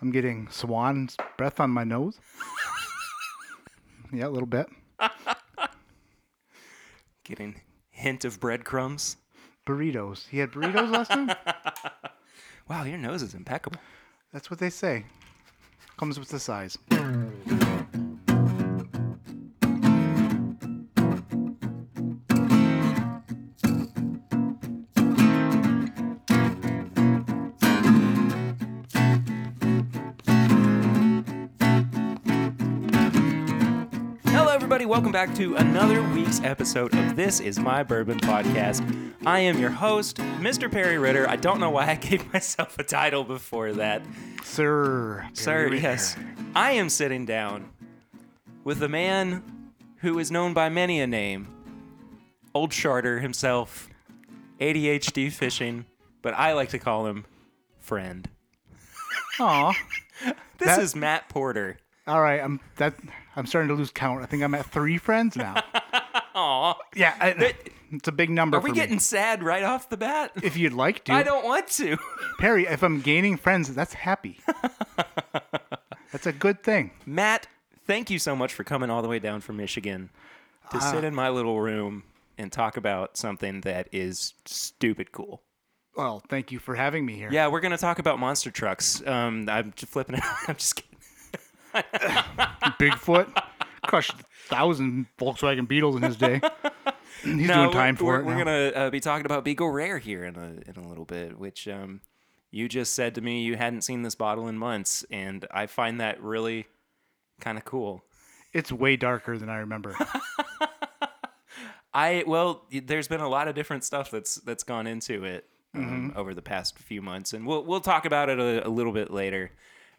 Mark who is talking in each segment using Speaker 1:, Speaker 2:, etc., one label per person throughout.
Speaker 1: I'm getting swan's breath on my nose. yeah, a little bit.
Speaker 2: Getting hint of breadcrumbs.
Speaker 1: Burritos. He had burritos last time?
Speaker 2: Wow, your nose is impeccable.
Speaker 1: That's what they say. Comes with the size.
Speaker 2: Welcome back to another week's episode of This Is My Bourbon Podcast. I am your host, Mr. Perry Ritter. I don't know why I gave myself a title before that.
Speaker 1: Sir.
Speaker 2: Sir,
Speaker 1: Ritter.
Speaker 2: yes. I am sitting down with a man who is known by many a name Old Charter himself, ADHD fishing, but I like to call him friend.
Speaker 1: Aw.
Speaker 2: This
Speaker 1: That-
Speaker 2: is Matt Porter.
Speaker 1: All right, I'm that. I'm starting to lose count. I think I'm at three friends now.
Speaker 2: Aw.
Speaker 1: Yeah, I, it's a big number
Speaker 2: Are
Speaker 1: for
Speaker 2: we
Speaker 1: me.
Speaker 2: getting sad right off the bat?
Speaker 1: If you'd like to,
Speaker 2: I don't want to.
Speaker 1: Perry. If I'm gaining friends, that's happy. that's a good thing.
Speaker 2: Matt, thank you so much for coming all the way down from Michigan to sit in my little room and talk about something that is stupid cool.
Speaker 1: Well, thank you for having me here.
Speaker 2: Yeah, we're gonna talk about monster trucks. Um, I'm just flipping it. I'm just kidding.
Speaker 1: Bigfoot crushed a thousand Volkswagen Beetles in his day. He's
Speaker 2: No,
Speaker 1: doing time
Speaker 2: we're,
Speaker 1: for
Speaker 2: we're,
Speaker 1: it.
Speaker 2: We're
Speaker 1: now.
Speaker 2: gonna uh, be talking about Beagle Rare here in a in a little bit, which um, you just said to me you hadn't seen this bottle in months, and I find that really kind of cool.
Speaker 1: It's way darker than I remember.
Speaker 2: I well, there's been a lot of different stuff that's that's gone into it um,
Speaker 1: Mm-hmm.
Speaker 2: over the past few months, and we'll we'll talk about it a, a little bit later.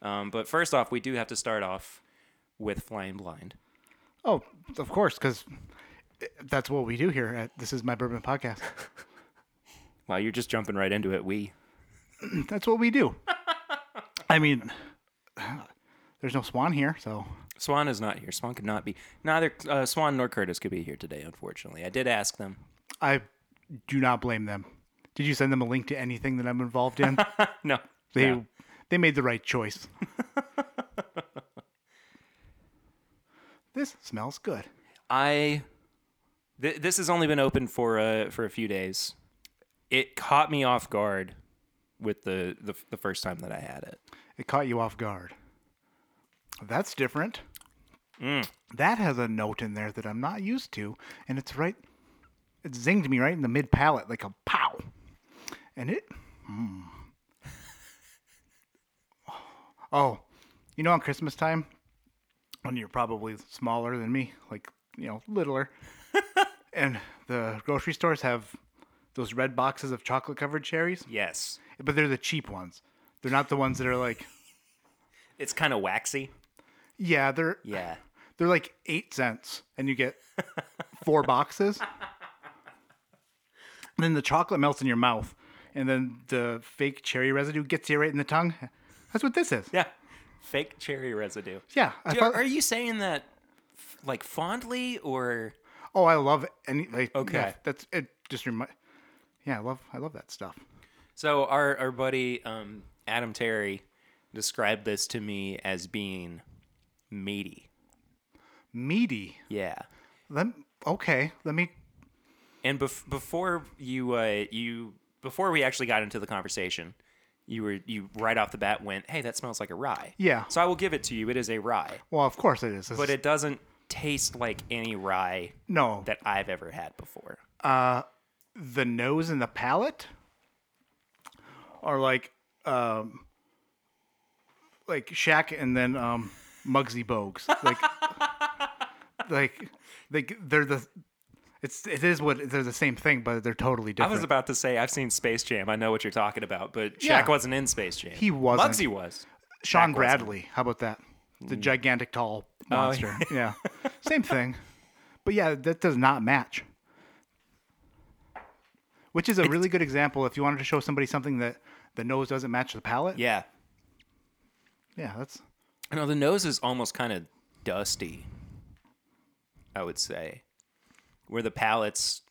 Speaker 2: Um, but first off, we do have to start off with Flying Blind.
Speaker 1: oh, of course, because that's what we do here at This Is My Bourbon Podcast.
Speaker 2: Wow, you're just jumping right into it. We
Speaker 1: That's what we do. I mean, there's no Swan here, so
Speaker 2: Swan is not here. Swan could not be. Neither uh, Swan nor Curtis could be here today. Unfortunately, I did ask them.
Speaker 1: I do not blame them. Did you send them a link to anything that I'm involved in?
Speaker 2: No,
Speaker 1: They
Speaker 2: no.
Speaker 1: They made the right choice. this smells good.
Speaker 2: I th- this has only been open for uh, for a few days. It caught me off guard with the, the the first time that I had it.
Speaker 1: It caught you off guard. That's different.
Speaker 2: Mm.
Speaker 1: That has a note in there that I'm not used to, and it's right. It zinged me right in the mid palate like a pow, and it. mm. Oh, you know, on Christmas time, when you're probably smaller than me, like you know, littler, and the grocery stores have those red boxes of chocolate covered cherries,
Speaker 2: Yes,
Speaker 1: but they're the cheap ones. They're not the ones that are like,
Speaker 2: it's kind of waxy.
Speaker 1: yeah, they're
Speaker 2: Yeah,
Speaker 1: they're like eight cents, and you get four boxes. And then the chocolate melts in your mouth, and then the fake cherry residue gets you right in the tongue. That's what this is.
Speaker 2: yeah. Fake cherry residue.
Speaker 1: Yeah, I thought.
Speaker 2: are you saying that like fondly or
Speaker 1: oh, I love any. Like, yeah,
Speaker 2: Okay.
Speaker 1: that's it. Just remind. Yeah, I love. I love that stuff.
Speaker 2: so? Our our buddy um, Adam Terry described this to me as being meaty.
Speaker 1: Meaty.
Speaker 2: Yeah.
Speaker 1: Let okay. Let me.
Speaker 2: And bef- before you uh, you before we actually got into the conversation, you were you right off the bat went, "Hey, that smells like a rye."
Speaker 1: Yeah.
Speaker 2: So I will give it to you. It is a rye,
Speaker 1: Well, of course it is. This
Speaker 2: but it doesn't taste like any rye
Speaker 1: no.
Speaker 2: that I've ever had before.
Speaker 1: uh, the nose and the palate are like um like Shaq and then um Muggsy Bogues. Like like like they're the it's it is what they're the same thing, but they're totally different.
Speaker 2: I was about to say I've seen Space Jam. I know what you're talking about, but Shaq
Speaker 1: Yeah.
Speaker 2: wasn't in Space Jam.
Speaker 1: He wasn't.
Speaker 2: Muggsy was.
Speaker 1: Shawn
Speaker 2: Shaq wasn't.
Speaker 1: Bradley. How about that? The mm. gigantic tall oh, monster. yeah. Same thing. But yeah, that does not match. Which is a really good example if you wanted to show somebody something that the nose doesn't match the palate.
Speaker 2: Yeah.
Speaker 1: Yeah, that's
Speaker 2: You know, the nose is almost kind of dusty. I would say, where the palate's.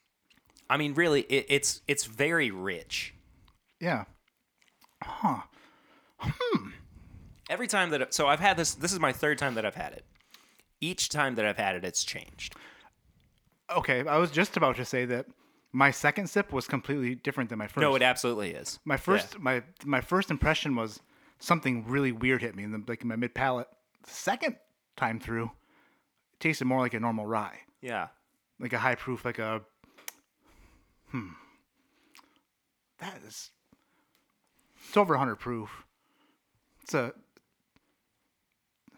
Speaker 2: I mean, really, it, it's it's very rich.
Speaker 1: yeah. Huh. Hmm.
Speaker 2: Every time that so I've had this. This is my third time that I've had it. Each time that I've had it, it's changed.
Speaker 1: Okay, I was just about to say that my second sip was completely different than my first.
Speaker 2: No, it absolutely is.
Speaker 1: my first my my first impression was something really weird hit me in the like in my mid palate. Second time through, it tasted more like a normal rye,
Speaker 2: Yeah.
Speaker 1: Like a high proof, like a hmm. That is. It's over 100 proof. It's a.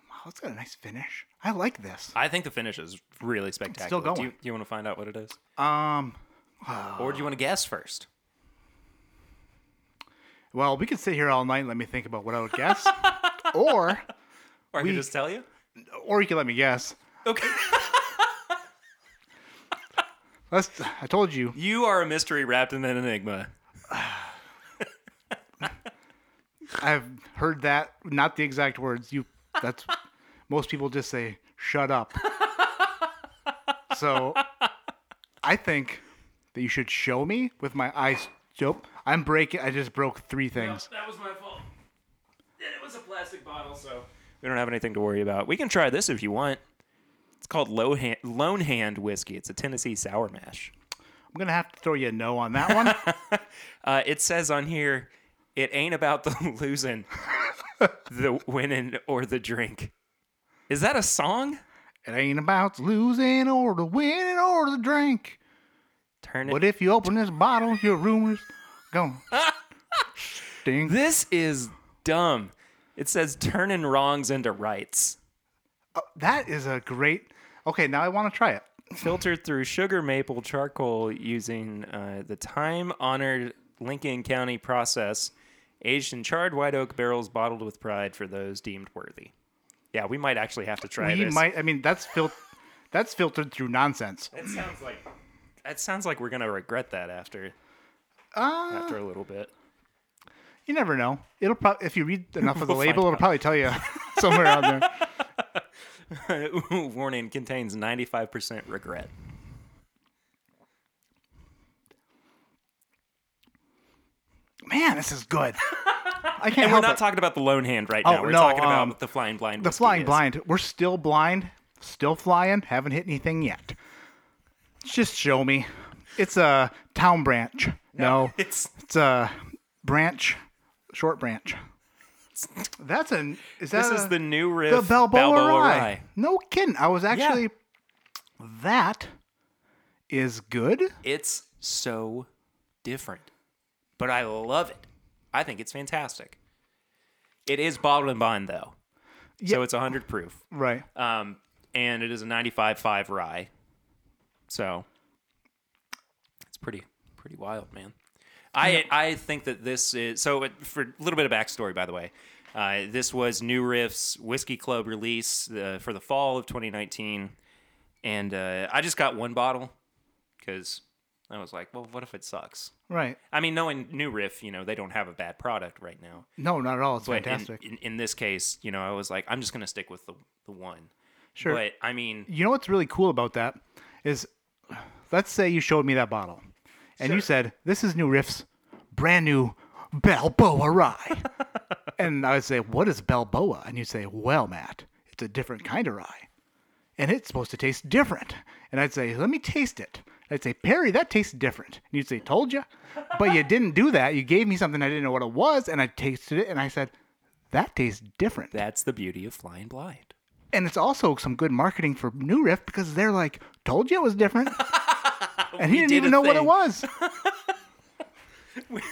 Speaker 1: Wow, it's got a nice finish. I like this.
Speaker 2: I think the finish is really spectacular.
Speaker 1: Still going.
Speaker 2: Do you, do you want to find out what it is,
Speaker 1: Um.
Speaker 2: or do you want to guess first?
Speaker 1: Well, we could sit here all night and let me think about what I would guess, or
Speaker 2: Or I
Speaker 1: We-
Speaker 2: can just tell you.
Speaker 1: or you can let me guess.
Speaker 2: Okay.
Speaker 1: Let's. I told you.
Speaker 2: you are a mystery wrapped in an enigma.
Speaker 1: I've heard that. Not the exact words. You. That's. most people just say "shut up." so, I think that you should show me with my eyes. Nope. I'm breaking. I just broke three things.
Speaker 2: That was my fault. And it was a plastic bottle, so we don't have anything to worry about. We can try this if you want. Called Low Hand, Lone Hand whiskey. It's a Tennessee sour mash.
Speaker 1: I'm gonna have to throw you a no on that one.
Speaker 2: Uh, it says on here, it ain't about the losing, the winning, or the drink. Is that a song?
Speaker 1: it ain't about losing or the winning or the drink.
Speaker 2: Turn it.
Speaker 1: But if you open this bottle, your rumors gonna stink.
Speaker 2: This is dumb. It says turning wrongs into rights.
Speaker 1: That is a great. Okay, now I want to try it.
Speaker 2: Filtered through sugar maple charcoal using uh, the time honored Lincoln County process, aged in charred white oak barrels, bottled with pride for those deemed worthy. Yeah, we might actually have to try
Speaker 1: He
Speaker 2: this.
Speaker 1: might. I mean, that's fil- That's filtered through nonsense.
Speaker 2: It sounds like that sounds like we're gonna regret that after
Speaker 1: Uh,
Speaker 2: after a little bit.
Speaker 1: you never know. It'll probably if you read enough of the
Speaker 2: We'll
Speaker 1: label, it'll probably tell you somewhere on there.
Speaker 2: Warning contains 95% regret.
Speaker 1: Man, this is good. I can't
Speaker 2: And we're not
Speaker 1: it.
Speaker 2: talking about the lone hand right
Speaker 1: Oh,
Speaker 2: now. We're
Speaker 1: no,
Speaker 2: talking about
Speaker 1: um,
Speaker 2: the flying blind.
Speaker 1: the flying
Speaker 2: is.
Speaker 1: blind. We're still blind, still flying. Haven't hit anything yet. Just show me. It's a town branch. No,
Speaker 2: It's
Speaker 1: it's a branch, short branch. That's an. Is that
Speaker 2: this is the new riff.
Speaker 1: the Balboa, rye.
Speaker 2: rye.
Speaker 1: No kidding. I was actually. That is good.
Speaker 2: It's so different, but I love it. I think it's fantastic. It is bottled and bond though, so
Speaker 1: Yeah.
Speaker 2: it's 100 proof,
Speaker 1: Right.
Speaker 2: um, and it is a 95.5 rye. So it's pretty pretty wild, man. I I think that this is so. It, for a little bit of backstory, by the way, uh, this was New Riff's Whiskey Club release uh, for the fall of 2019, and uh, I just got one bottle because I was like, well, what if it sucks?
Speaker 1: Right.
Speaker 2: I mean, knowing New Riff, you know, they don't have a bad product right now.
Speaker 1: No, not at all. It's
Speaker 2: But in,
Speaker 1: fantastic.
Speaker 2: in, in this case, you know, I was like, I'm just gonna stick with the the one.
Speaker 1: Sure.
Speaker 2: But I mean,
Speaker 1: You know what's really cool about that is, let's say you showed me that bottle, and you said this is New Riff's brand new Balboa rye, and I would say, what is Balboa? And you say, well, Matt, it's a different kind of rye, and it's supposed to taste different. And I'd say, let me taste it. I'd say, Perry, that tastes different. And you'd say, told you, but you didn't do that. You gave me something I didn't know what it was, and I tasted it, and I said, that tastes different.
Speaker 2: that's the beauty of flying blind.
Speaker 1: And it's also some good marketing for New Riff because they're like, told you it was different. and he didn't
Speaker 2: did
Speaker 1: even know what it
Speaker 2: thing.
Speaker 1: was.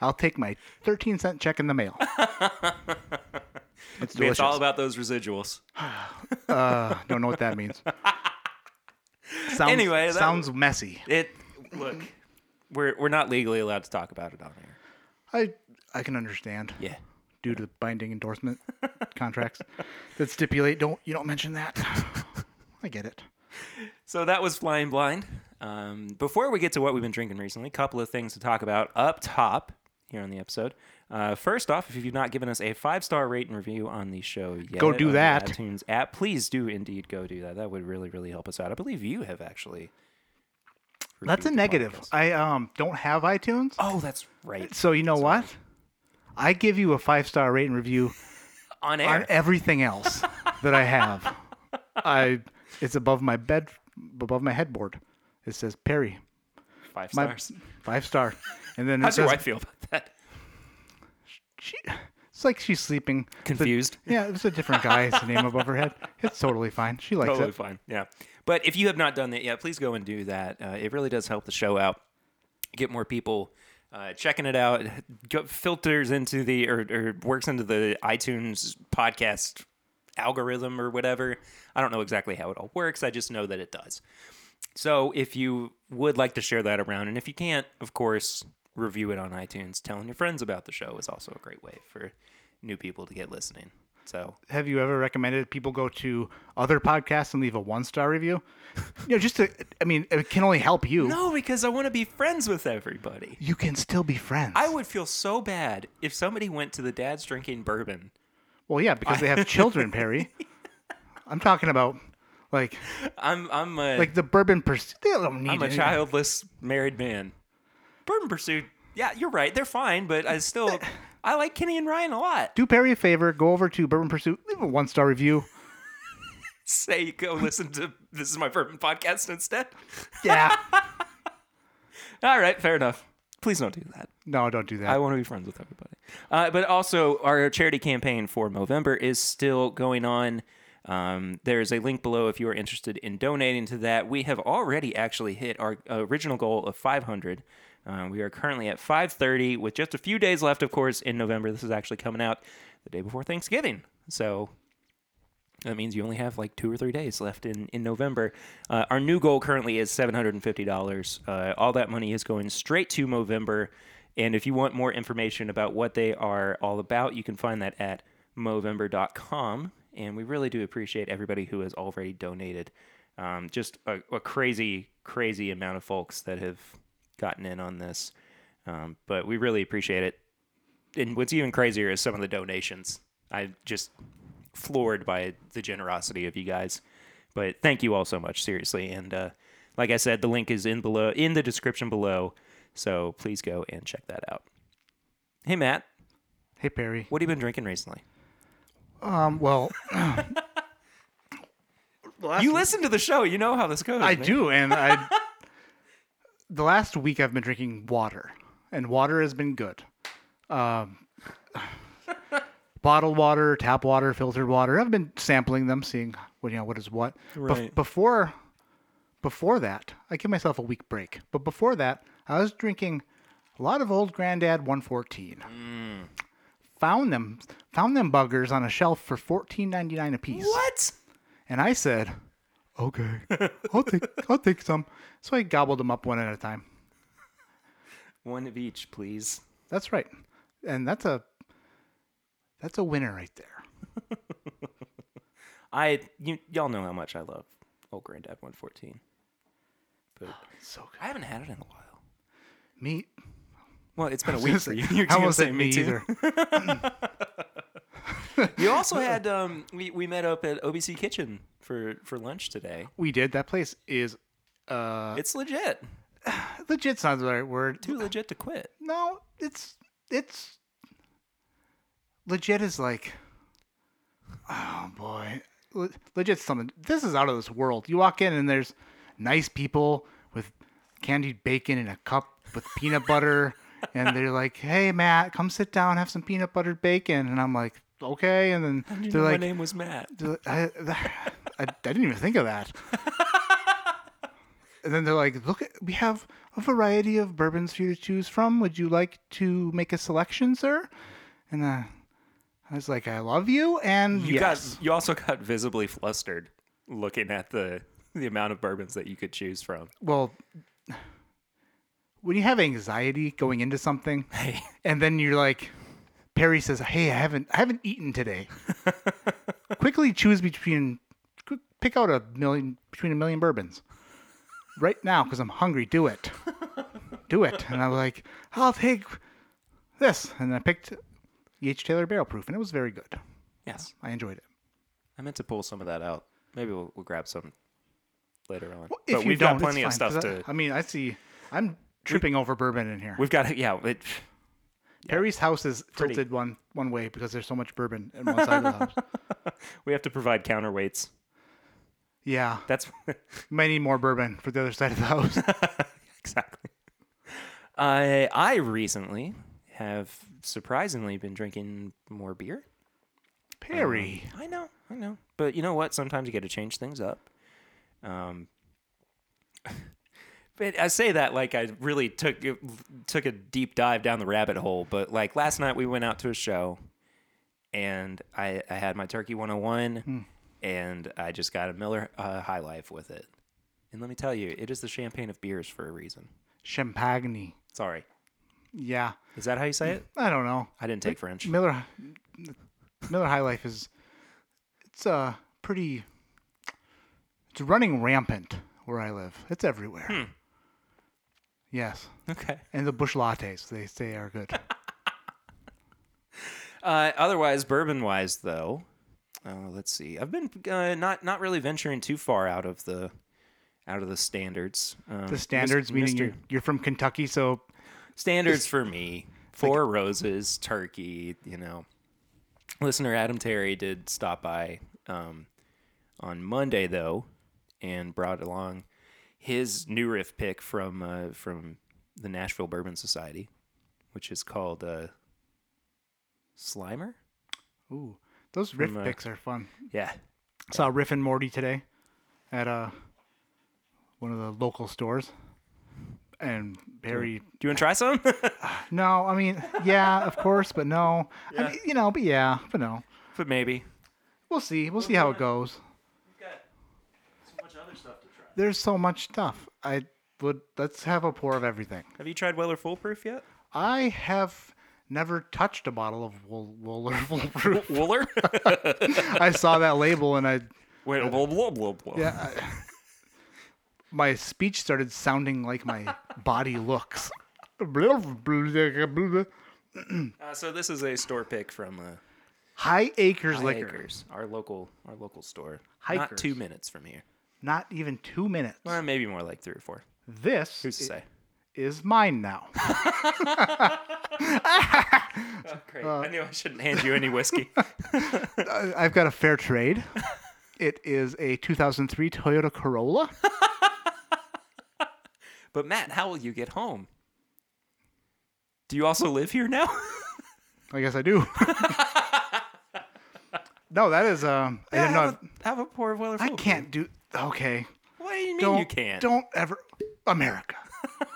Speaker 1: I'll take my 13 cent check in the mail. It's delicious.
Speaker 2: It's all about those residuals.
Speaker 1: uh, don't know what that means. Sounds,
Speaker 2: Anyway, that
Speaker 1: sounds messy.
Speaker 2: It look, we're we're not legally allowed to talk about it on here.
Speaker 1: I I can understand
Speaker 2: Yeah.
Speaker 1: due to binding endorsement contracts that stipulate don't you don't mention that. I get it.
Speaker 2: So that was Flying Blind. Um, before we get to what we've been drinking recently, a couple of things to talk about up top here on the episode. Uh, first off, if you've not given us a five star rate and review on the show yet,
Speaker 1: Go do that.
Speaker 2: iTunes app, please do indeed go do that. That would really, really help us out. I believe you have actually.
Speaker 1: That's a negative.
Speaker 2: podcast.
Speaker 1: I um don't have iTunes.
Speaker 2: Oh, that's right.
Speaker 1: So you know what? I give you a five star rate and review
Speaker 2: on
Speaker 1: on everything else that I have. I it's above my bed, above my headboard. It says Perry,
Speaker 2: Five
Speaker 1: my
Speaker 2: stars.
Speaker 1: five star, and then
Speaker 2: How's
Speaker 1: says
Speaker 2: your wife feel about that?
Speaker 1: she, it's like she's sleeping.
Speaker 2: Confused.
Speaker 1: Yeah, it's a different guy's name above her head. It's totally fine. She likes
Speaker 2: totally
Speaker 1: it.
Speaker 2: Totally fine. Yeah. But if you have not done that yet, please go and do that. Uh, it really does help the show out. Get more people uh, checking it out. Go, filters into the or, or works into the iTunes podcast algorithm or whatever. I don't know exactly how it all works. I just know that it does. So if you would like to share that around, and if you can't, of course, review it on iTunes. Telling your friends about the show is also a great way for new people to get listening. So
Speaker 1: Have you ever recommended people go to other podcasts and leave a one star review? You know, just to, I mean, it can only help you.
Speaker 2: no, because I want to be friends with everybody.
Speaker 1: You can still be friends.
Speaker 2: I would feel so bad if somebody went to the dad's drinking bourbon.
Speaker 1: Well, yeah, because they have children, Perry. I'm talking about like
Speaker 2: I'm I'm a,
Speaker 1: like the bourbon pursuit. They don't need
Speaker 2: I'm a
Speaker 1: it.
Speaker 2: childless married man. Bourbon Pursuit. Yeah, you're right. They're fine, but I still I like Kenny and Ryan a lot.
Speaker 1: Do Perry a favor. Go over to Bourbon Pursuit. Leave a one star review.
Speaker 2: Say go listen to this is my bourbon podcast instead.
Speaker 1: Yeah.
Speaker 2: All right, fair enough. Please don't do that.
Speaker 1: No, don't do that.
Speaker 2: I want to be friends with everybody. Uh, but also, our charity campaign for Movember is still going on. Um, there's a link below if you are interested in donating to that. We have already actually hit our original goal of 500. Uh, we are currently at 530 with just a few days left, of course, in November. This is actually coming out the day before Thanksgiving. So that means you only have like two or three days left in, in November. Uh, our new goal currently is $750. Uh, all that money is going straight to Movember. And if you want more information about what they are all about, you can find that at Movember.com. And we really do appreciate everybody who has already donated. Um, just a, a crazy, crazy amount of folks that have gotten in on this. Um, but we really appreciate it. And what's even crazier is some of the donations. I just floored by the generosity of you guys. But thank you all so much, seriously. And uh, like I said, the link is in below in the description below. So please go and check that out. Hey Matt,
Speaker 1: hey Perry.
Speaker 2: what have you been drinking recently?
Speaker 1: Um. Well. the last
Speaker 2: You listen to the show, you know how this goes.
Speaker 1: I
Speaker 2: man.
Speaker 1: do, and I. the last week I've been drinking water, and water has been good. Um, bottled water, tap water, filtered water. I've been sampling them, seeing what you know what is what. Bef-
Speaker 2: Right.
Speaker 1: before, before that, I give myself a week break. But before that, I was drinking a lot of old Granddad 114. Found them, found them buggers on a shelf for fourteen ninety nine a piece.
Speaker 2: What?
Speaker 1: And I said, "Okay, I'll take I'll take some." So I gobbled them up one at a time.
Speaker 2: One of each, please.
Speaker 1: That's right, and that's a that's a winner right there.
Speaker 2: I you, y'all know how much I love old Granddad 114. But
Speaker 1: So good.
Speaker 2: I haven't had it in a while.
Speaker 1: Me,
Speaker 2: Well, it's been a week for you. You're
Speaker 1: I almost
Speaker 2: say me
Speaker 1: either.
Speaker 2: You also had um we, we met up at OBC Kitchen for for lunch today.
Speaker 1: We did. That place is uh
Speaker 2: It's legit.
Speaker 1: legit's not the right word.
Speaker 2: Too legit to quit.
Speaker 1: No, it's it's legit is like oh boy. Le- Legit's something. This is out of this world. You walk in and there's nice people with candied bacon in a cup with peanut butter and they're like, "Hey Matt, come sit down, have some peanut buttered bacon." And I'm like, "Okay." And then
Speaker 2: You
Speaker 1: they're like,
Speaker 2: my name was Matt.
Speaker 1: I, I, I didn't even think of that. and then they're like, look, we have a variety of bourbons for you to choose from. Would you like to make a selection, sir? And uh, I was like, I love you. And
Speaker 2: You
Speaker 1: yes.
Speaker 2: got you also got visibly flustered looking at the the amount of bourbons that you could choose from.
Speaker 1: well, when you have anxiety going into something,
Speaker 2: Hey,
Speaker 1: and then you're like, Perry says, "Hey, I haven't, I haven't eaten today." Quickly choose between, pick out a million between a million bourbons, right now because I'm hungry. Do it, do it. And I was like, "I'll take this," and I picked the H Taylor Barrel Proof, and it was very good.
Speaker 2: yes,
Speaker 1: I enjoyed it.
Speaker 2: I meant to pull some of that out. Maybe we'll, we'll grab some later on.
Speaker 1: If
Speaker 2: but we've
Speaker 1: don't,
Speaker 2: got plenty of
Speaker 1: fine,
Speaker 2: stuff
Speaker 1: I,
Speaker 2: to.
Speaker 1: I mean, I see. I'm tripping over bourbon in here.
Speaker 2: We've got yeah. It,
Speaker 1: Perry's house is
Speaker 2: Pretty.
Speaker 1: tilted one one way because there's so much bourbon in one side of the house.
Speaker 2: We have to provide counterweights.
Speaker 1: Yeah,
Speaker 2: That's
Speaker 1: might need more bourbon for the other side of the house.
Speaker 2: exactly. I I recently have surprisingly been drinking more beer.
Speaker 1: Perry,
Speaker 2: I know, I know. But you know what? Sometimes you got to change things up. Um, but I say that like I really took took a deep dive down the rabbit hole. But like last night we went out to a show, and I I had my Turkey 101, and I just got a Miller uh, High Life with it. And let me tell you, it is the champagne of beers for a reason.
Speaker 1: Champagne.
Speaker 2: Sorry,
Speaker 1: Yeah,
Speaker 2: is that how you say it?
Speaker 1: I don't know.
Speaker 2: I didn't take French.
Speaker 1: Miller Miller High Life is it's uh pretty it's running rampant where I live. It's everywhere.
Speaker 2: Hmm.
Speaker 1: Yes.
Speaker 2: Okay.
Speaker 1: And the Busch Lattes they say are good.
Speaker 2: Uh, otherwise, bourbon wise, though, uh, let's see. I've been uh, not not really venturing too far out of the out of the standards. Um,
Speaker 1: the standards meaning
Speaker 2: Mr.
Speaker 1: you're, you're from Kentucky, so
Speaker 2: standards for me. Four roses, turkey. You know, listener Adam Terry did stop by um, on Monday though, and brought along his new riff pick from uh, from the Nashville Bourbon Society, which is called uh, Slimer.
Speaker 1: ooh, those riff
Speaker 2: From, uh,
Speaker 1: picks are fun.
Speaker 2: Yeah,
Speaker 1: Saw Riff and Morty today at uh one of the local stores. And Perry
Speaker 2: Do you want to try some?
Speaker 1: No, I mean, yeah, of course, but no. I mean, you know, but yeah, but no.
Speaker 2: but maybe.
Speaker 1: We'll see. We'll see how it goes.
Speaker 2: You've got so much other stuff to try.
Speaker 1: There's so much stuff. I would let's have a pour of everything.
Speaker 2: Have you tried Weller Full Proof yet?
Speaker 1: I have never touched a bottle of Wool- Wooler Full Proof.
Speaker 2: Wooler?
Speaker 1: I saw that label and I
Speaker 2: Wait, blah, blah, blah, blah.
Speaker 1: yeah. I, my speech started sounding like my body looks.
Speaker 2: Uh, so this is a store pick from uh,
Speaker 1: High Acres
Speaker 2: High
Speaker 1: Liquor.
Speaker 2: Acres, our local our local store.
Speaker 1: Hikers.
Speaker 2: Not two minutes from here.
Speaker 1: Not even two minutes.
Speaker 2: Well, maybe more like three or four.
Speaker 1: This
Speaker 2: Who's to say?
Speaker 1: is mine now.
Speaker 2: Great. I knew I shouldn't hand you any whiskey.
Speaker 1: I've got a fair trade. It is a 2003 Toyota Corolla.
Speaker 2: but Matt, how will you get home? Do you also live here now?
Speaker 1: I guess I do. no, that is um. I didn't know.
Speaker 2: have, a, have a pour of Weller
Speaker 1: I can't do. Okay,
Speaker 2: What do you mean
Speaker 1: don't
Speaker 2: you can't?
Speaker 1: don't ever. America.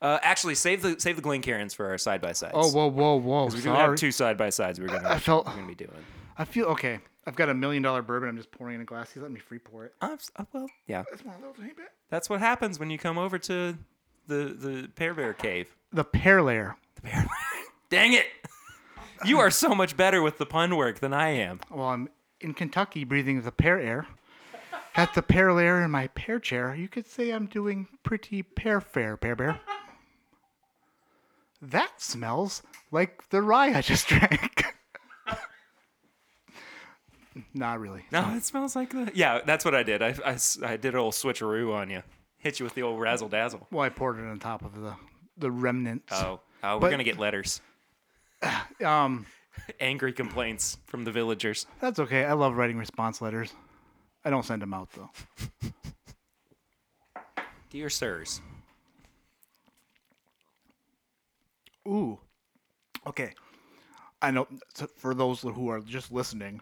Speaker 2: Uh, actually, save the save the Glencairns for our side by sides.
Speaker 1: Oh whoa whoa whoa!
Speaker 2: we do
Speaker 1: Sorry.
Speaker 2: have two side by sides. We're gonna
Speaker 1: I felt-
Speaker 2: we're gonna be doing.
Speaker 1: I feel okay. I've got a million dollar bourbon. I'm just pouring in a glass. He's letting me free pour it.
Speaker 2: S- uh, well, yeah.
Speaker 1: That's one of those, ain't it?
Speaker 2: That's what happens when you come over to the the Pear Bear Cave.
Speaker 1: The pear layer.
Speaker 2: The Pear Dang it! You are so much better with the pun work than I am.
Speaker 1: Well, I'm in Kentucky breathing the pear air. At the pear layer in my pear chair, you could say I'm doing pretty pear fair, pear bear. That smells like the rye I just drank. Not really.
Speaker 2: No, it smells like the. Yeah, that's what I did. I I did a little switcheroo on you. Hit you with the old razzle dazzle.
Speaker 1: Well, I poured it on top of the the remnants.
Speaker 2: Oh, oh, we're
Speaker 1: But-
Speaker 2: gonna get letters,
Speaker 1: Um,
Speaker 2: angry complaints from the villagers.
Speaker 1: that's okay. I love writing response letters. I don't send them out though.
Speaker 2: Dear sirs,
Speaker 1: Ooh. Okay. I know for those who are just listening,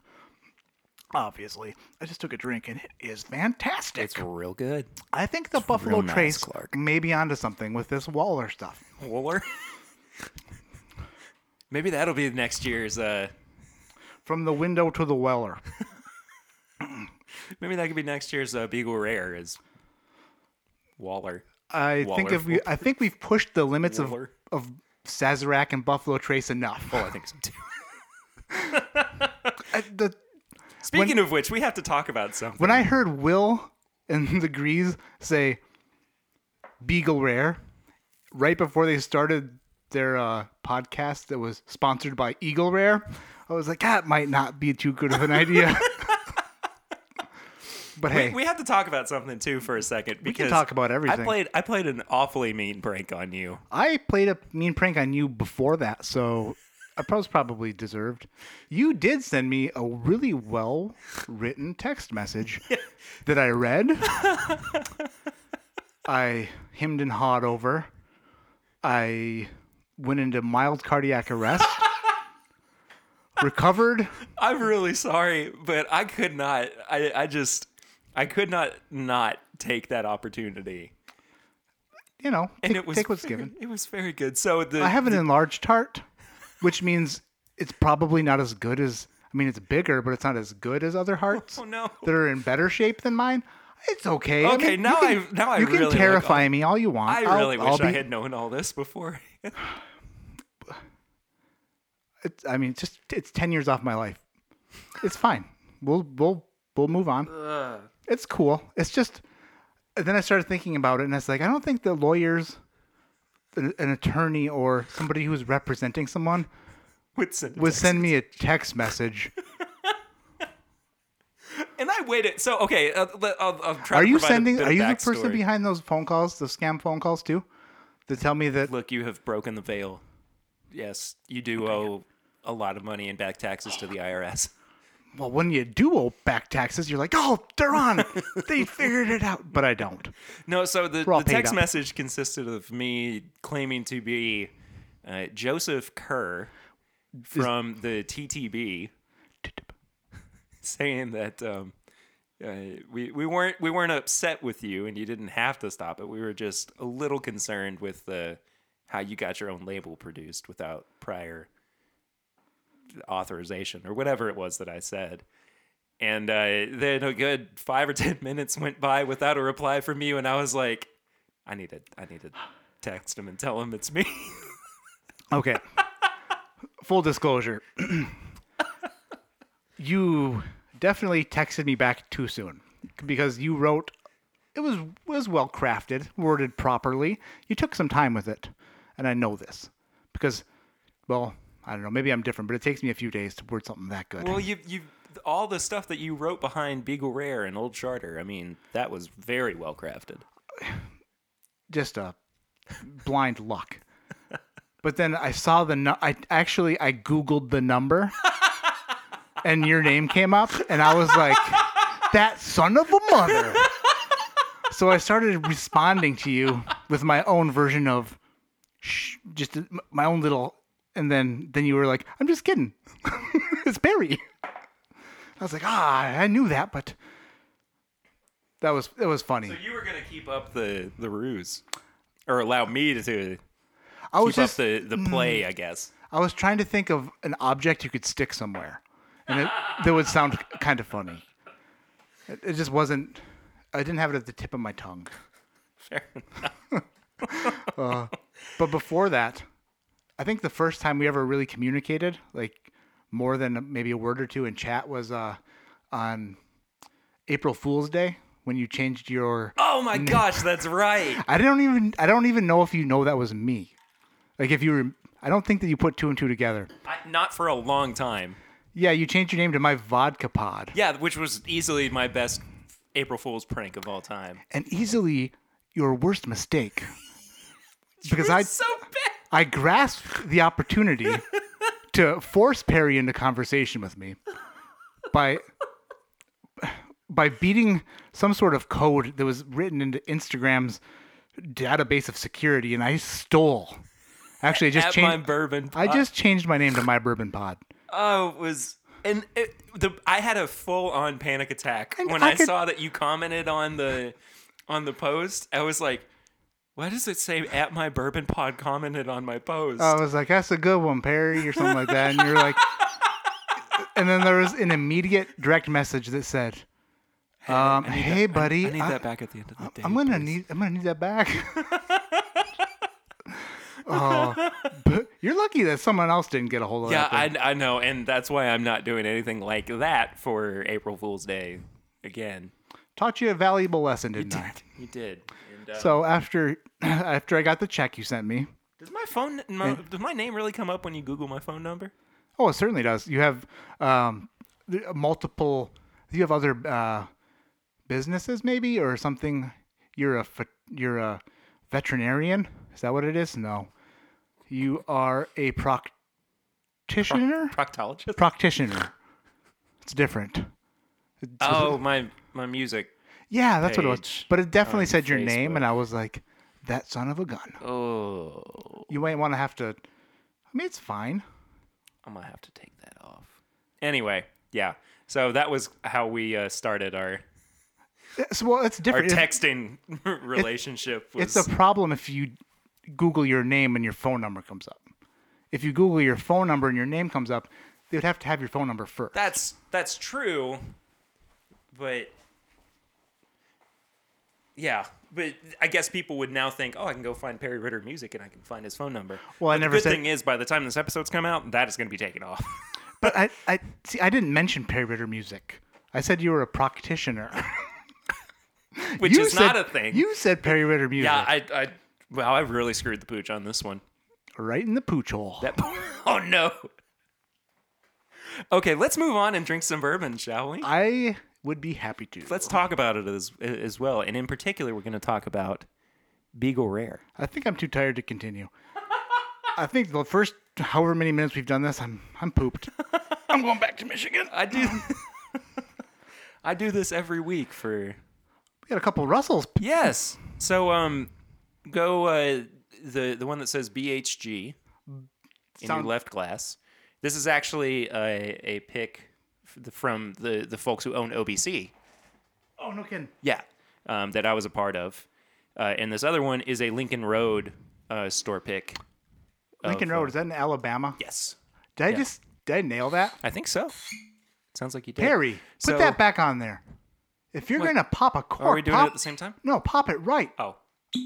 Speaker 1: obviously, I just took a drink and it is fantastic.
Speaker 2: it's real good.
Speaker 1: I think the Buffalo
Speaker 2: real nice,
Speaker 1: Trace
Speaker 2: Clark.
Speaker 1: may be onto something with this Waller stuff.
Speaker 2: Wooler. Maybe that'll be next year's. Uh,
Speaker 1: From the window to the Weller.
Speaker 2: maybe that could be next year's uh, Beagle Rare is Waller.
Speaker 1: I think if we, I think we've pushed the limits of
Speaker 2: Waller.
Speaker 1: of Sazerac and Buffalo Trace enough.
Speaker 2: Oh, I think so too.
Speaker 1: I, the,
Speaker 2: Speaking of which, we have to talk about something.
Speaker 1: when I heard Will and the Grease say Beagle Rare right before they started their uh, podcast that was sponsored by Eagle Rare, I was like, that might not be too good of an idea. But hey,
Speaker 2: we have to talk about something too for a second
Speaker 1: we can talk about everything.
Speaker 2: I played I played an awfully mean prank on you.
Speaker 1: I played a mean prank on you before that, so I was probably deserved. You did send me a really well written text message that I read. I hemmed and hawed over. I went into mild cardiac arrest. recovered.
Speaker 2: I'm really sorry, but I could not. I I just I could not not take that opportunity.
Speaker 1: You know,
Speaker 2: And
Speaker 1: take,
Speaker 2: it was
Speaker 1: take what's
Speaker 2: very-
Speaker 1: given.
Speaker 2: It was very good. So the
Speaker 1: I have an enlarged heart, which means it's probably not as good as. I mean, it's bigger, but it's not as good as other hearts
Speaker 2: Oh no.
Speaker 1: that are in better shape than mine. It's okay. I
Speaker 2: Okay,
Speaker 1: mean,
Speaker 2: now
Speaker 1: can,
Speaker 2: I- now I
Speaker 1: you can
Speaker 2: really look
Speaker 1: terrify me all you want.
Speaker 2: I
Speaker 1: I'll-
Speaker 2: really
Speaker 1: I'll
Speaker 2: wish I
Speaker 1: be-
Speaker 2: had known all this before.
Speaker 1: It's, I mean, it's just it's ten years off my life. It's fine. We'll we'll we'll move on. It's cool. It's just. Then I started thinking about it, and I was like, I don't think the lawyers, an, an attorney, or somebody who's representing someone
Speaker 2: Would send,
Speaker 1: would send me a text message.
Speaker 2: and I waited. So okay, uh, let- I'll, I'll try.
Speaker 1: Are
Speaker 2: to
Speaker 1: you sending? Are you the person behind those phone calls, the scam phone calls too, to tell me that?
Speaker 2: Look, you have broken the veil. Yes, you do owe a lot of money in back taxes to the IRS.
Speaker 1: Well, when you do owe back taxes, you're like, oh, they're on. they figured it out, but I don't.
Speaker 2: No, so the,
Speaker 1: We're all
Speaker 2: the
Speaker 1: paid
Speaker 2: text
Speaker 1: up.
Speaker 2: message consisted of me claiming to be uh, Joseph Kerr from the TTB, saying that um, uh, we we weren't we weren't upset with you and you didn't have to stop it. We were just a little concerned with the how you got your own label produced without prior authorization or whatever it was that I said. And uh, then a good five or ten minutes went by without a reply from you, and I was like, I need to, I need to text him and tell him it's me.
Speaker 1: Okay. Full disclosure. you definitely texted me back too soon because you wrote it was was well crafted, worded properly. You took some time with it, and I know this because, well, I don't know. Maybe I'm different, but it takes me a few days to word something that good.
Speaker 2: well, you, you, all the stuff that you wrote behind Beagle Rare and Old Charter, I mean, that was very well crafted.
Speaker 1: just a blind luck. But then I saw the nu- I actually I googled the number and your name came up and I was like that son of a mother. So I started responding to you with my own version of shh, just my own little and then then you were like I'm just kidding. it's Perry. I was like, "Ah, I knew that, but that was it was funny.
Speaker 2: So you were gonna keep up the the ruse, or allow me to, to
Speaker 1: I was
Speaker 2: keep
Speaker 1: just
Speaker 2: up the the play, I guess.
Speaker 1: I was trying to think of an object you could stick somewhere, and it, that would sound kind of funny. It, it just wasn't. I didn't have it at the tip of my tongue.
Speaker 2: Fair
Speaker 1: But before that, I think the first time we ever really communicated, like more than maybe a word or two in chat, was uh, on April Fool's Day when you changed your.
Speaker 2: Oh my gosh, that's right.
Speaker 1: I don't even. I don't even know if you know that was me. Like if you were. I don't think that you put two and two together.
Speaker 2: I, not for a long time.
Speaker 1: Yeah, you changed your name to my vodka pod.
Speaker 2: Yeah, which was easily my best April Fool's prank of all time.
Speaker 1: and easily your worst mistake. Because I
Speaker 2: so bad.
Speaker 1: I grasped the opportunity to force Perry into conversation with me by by beating some sort of code that was written into Instagram's database of security, and I stole. Actually, I just
Speaker 2: At my
Speaker 1: changed.
Speaker 2: bourbon.
Speaker 1: I just changed my name to my bourbon pod.
Speaker 2: Oh, it was and it, the I had a full on panic attack
Speaker 1: And
Speaker 2: when
Speaker 1: I
Speaker 2: I,
Speaker 1: could-
Speaker 2: saw that you commented on the on the post. I was like, why does it say at my bourbon pod commented on my post?
Speaker 1: I was like, "That's a good one, Perry," or something like that, and you're like, and then there was an immediate direct message that said, um,
Speaker 2: I
Speaker 1: "Hey,
Speaker 2: that-
Speaker 1: buddy,
Speaker 2: I, need
Speaker 1: I-
Speaker 2: that back at the end of the day.
Speaker 1: I'm gonna
Speaker 2: please."
Speaker 1: need I'm gonna need that back. oh, but you're lucky that someone else didn't get a hold of it.
Speaker 2: Yeah,
Speaker 1: that. thing.
Speaker 2: I, I know, and that's why I'm not doing anything like that for April Fool's Day again.
Speaker 1: Taught you a valuable lesson, didn't I?
Speaker 2: You did. And, uh,
Speaker 1: So after after I got the check you sent me,
Speaker 2: does my phone my, does my name really come up when you Google my phone number?
Speaker 1: oh, it certainly does. You have um, multiple. You have other uh, businesses, maybe, or something. You're a you're a veterinarian. Is that what it is? No, you are a practitioner.
Speaker 2: Proctologist.
Speaker 1: practitioner. It's different. It's-
Speaker 2: oh, my my music.
Speaker 1: yeah, that's what it was.
Speaker 2: page
Speaker 1: But it definitely
Speaker 2: on
Speaker 1: said your name, and I was like, that son of a gun.
Speaker 2: Oh,
Speaker 1: You might want to have to. I mean, it's fine.
Speaker 2: I'm gonna have to take that off. Anyway, yeah. So that was how we uh, started our
Speaker 1: It's, well, it's
Speaker 2: our
Speaker 1: different. It's-
Speaker 2: texting relationship. Was,
Speaker 1: it's a problem if you Google your name and your phone number comes up. If you Google your phone number and your name comes up, they would have to have your phone number first.
Speaker 2: that's that's true, but yeah, but I guess people would now think, oh, I can go find Perry Ritter music and I can find his phone number.
Speaker 1: Well, I
Speaker 2: But
Speaker 1: never
Speaker 2: the good
Speaker 1: said-
Speaker 2: thing is, by the time this episode's come out, that is going to be taken off.
Speaker 1: But I, I see. I didn't mention Perry Ritter music. I said you were a practitioner.
Speaker 2: Which
Speaker 1: You
Speaker 2: is
Speaker 1: said-
Speaker 2: not a thing.
Speaker 1: You said Perry Ritter music.
Speaker 2: yeah, I, I, well, I've really screwed the pooch on this one.
Speaker 1: right in the pooch hole.
Speaker 2: That, oh no. Okay, let's move on and drink some bourbon, shall we?
Speaker 1: I would be happy to.
Speaker 2: Let's talk about it as as well, and in particular, we're going to talk about Beagle Rare.
Speaker 1: I think I'm too tired to continue. I think the first however many minutes we've done this, I'm I'm pooped. I'm going back to Michigan.
Speaker 2: I do. I do this every week for
Speaker 1: We got a couple Russells.
Speaker 2: yes. So um, go uh, the the one that says BHG in your left glass. This is actually a a pick from the the folks who own OBC.
Speaker 1: Oh no kidding.
Speaker 2: Yeah, um, that I was a part of. Uh, and this other one is a Lincoln Road uh, store pick.
Speaker 1: Lincoln
Speaker 2: of,
Speaker 1: Road
Speaker 2: uh,
Speaker 1: is that in Alabama?
Speaker 2: Yes,
Speaker 1: Did I
Speaker 2: yeah.
Speaker 1: just did I nail that?
Speaker 2: I think so. Sounds like you did.
Speaker 1: Perry, put that back on there. If you're
Speaker 2: What?
Speaker 1: gonna pop a cork,
Speaker 2: Are we doing
Speaker 1: pop,
Speaker 2: it at the same time?
Speaker 1: No, pop it right,
Speaker 2: Oh,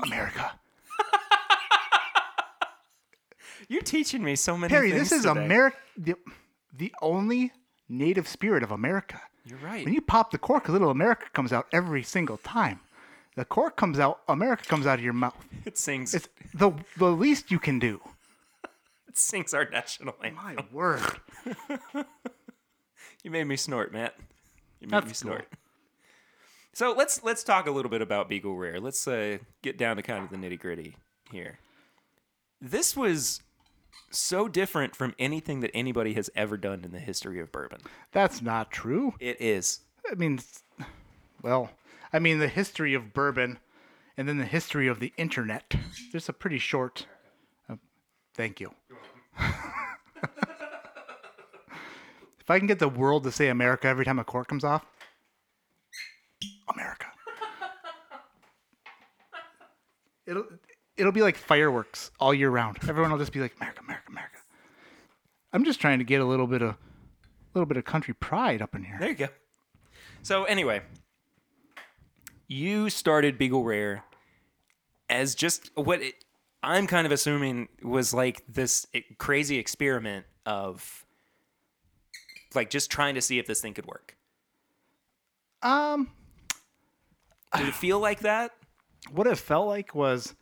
Speaker 1: America.
Speaker 2: you're teaching me so many
Speaker 1: Perry, this is. America. The, the only native spirit of America.
Speaker 2: You're right.
Speaker 1: When you pop the cork, a little America comes out every single time. The cork comes out, America comes out of your mouth.
Speaker 2: It sings.
Speaker 1: It's the the least you can do.
Speaker 2: It sings our national anthem.
Speaker 1: My word.
Speaker 2: You made me snort, Matt. You made
Speaker 1: That's
Speaker 2: me
Speaker 1: cool.
Speaker 2: snort. So let's let's talk a little bit about Beagle Rare. Let's uh, get down to kind of the nitty gritty here. This was so different from anything that anybody has ever done in the history of bourbon.
Speaker 1: That's not true.
Speaker 2: It is.
Speaker 1: I mean, well, I mean the history of bourbon, and then the history of the internet. There's a pretty short. Uh, thank you. if I can get the world to say America every time a cork comes off, America. It'll it'll be like fireworks all year round. Everyone will just be like America, America, America. I'm just trying to get a little bit of a little bit of country pride up in here.
Speaker 2: There you go. So anyway, you started Beagle Rare as just what it, I'm kind of assuming was like this crazy experiment of like just trying to see if this thing could work.
Speaker 1: Um,
Speaker 2: Did it feel like that?
Speaker 1: what it felt like was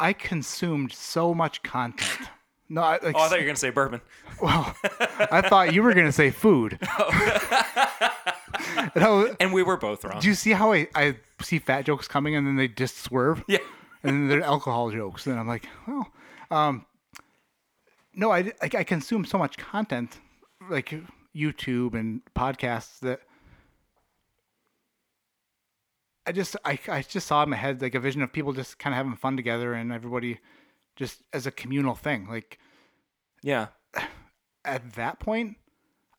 Speaker 1: I consumed so much content. No, I, like,
Speaker 2: Oh, I thought you were gonna say bourbon.
Speaker 1: well, I thought you were gonna say food. And was-
Speaker 2: And we were both wrong.
Speaker 1: do you see how I, I see fat jokes coming and then they just swerve?
Speaker 2: yeah.
Speaker 1: and then they're alcohol jokes. And I'm like, well, um, no, I, I, I consume so much content, like YouTube and podcasts that I just I, I just saw in my head like a vision of people just kind of having fun together and everybody just as a communal thing. Like
Speaker 2: Yeah.
Speaker 1: at that point,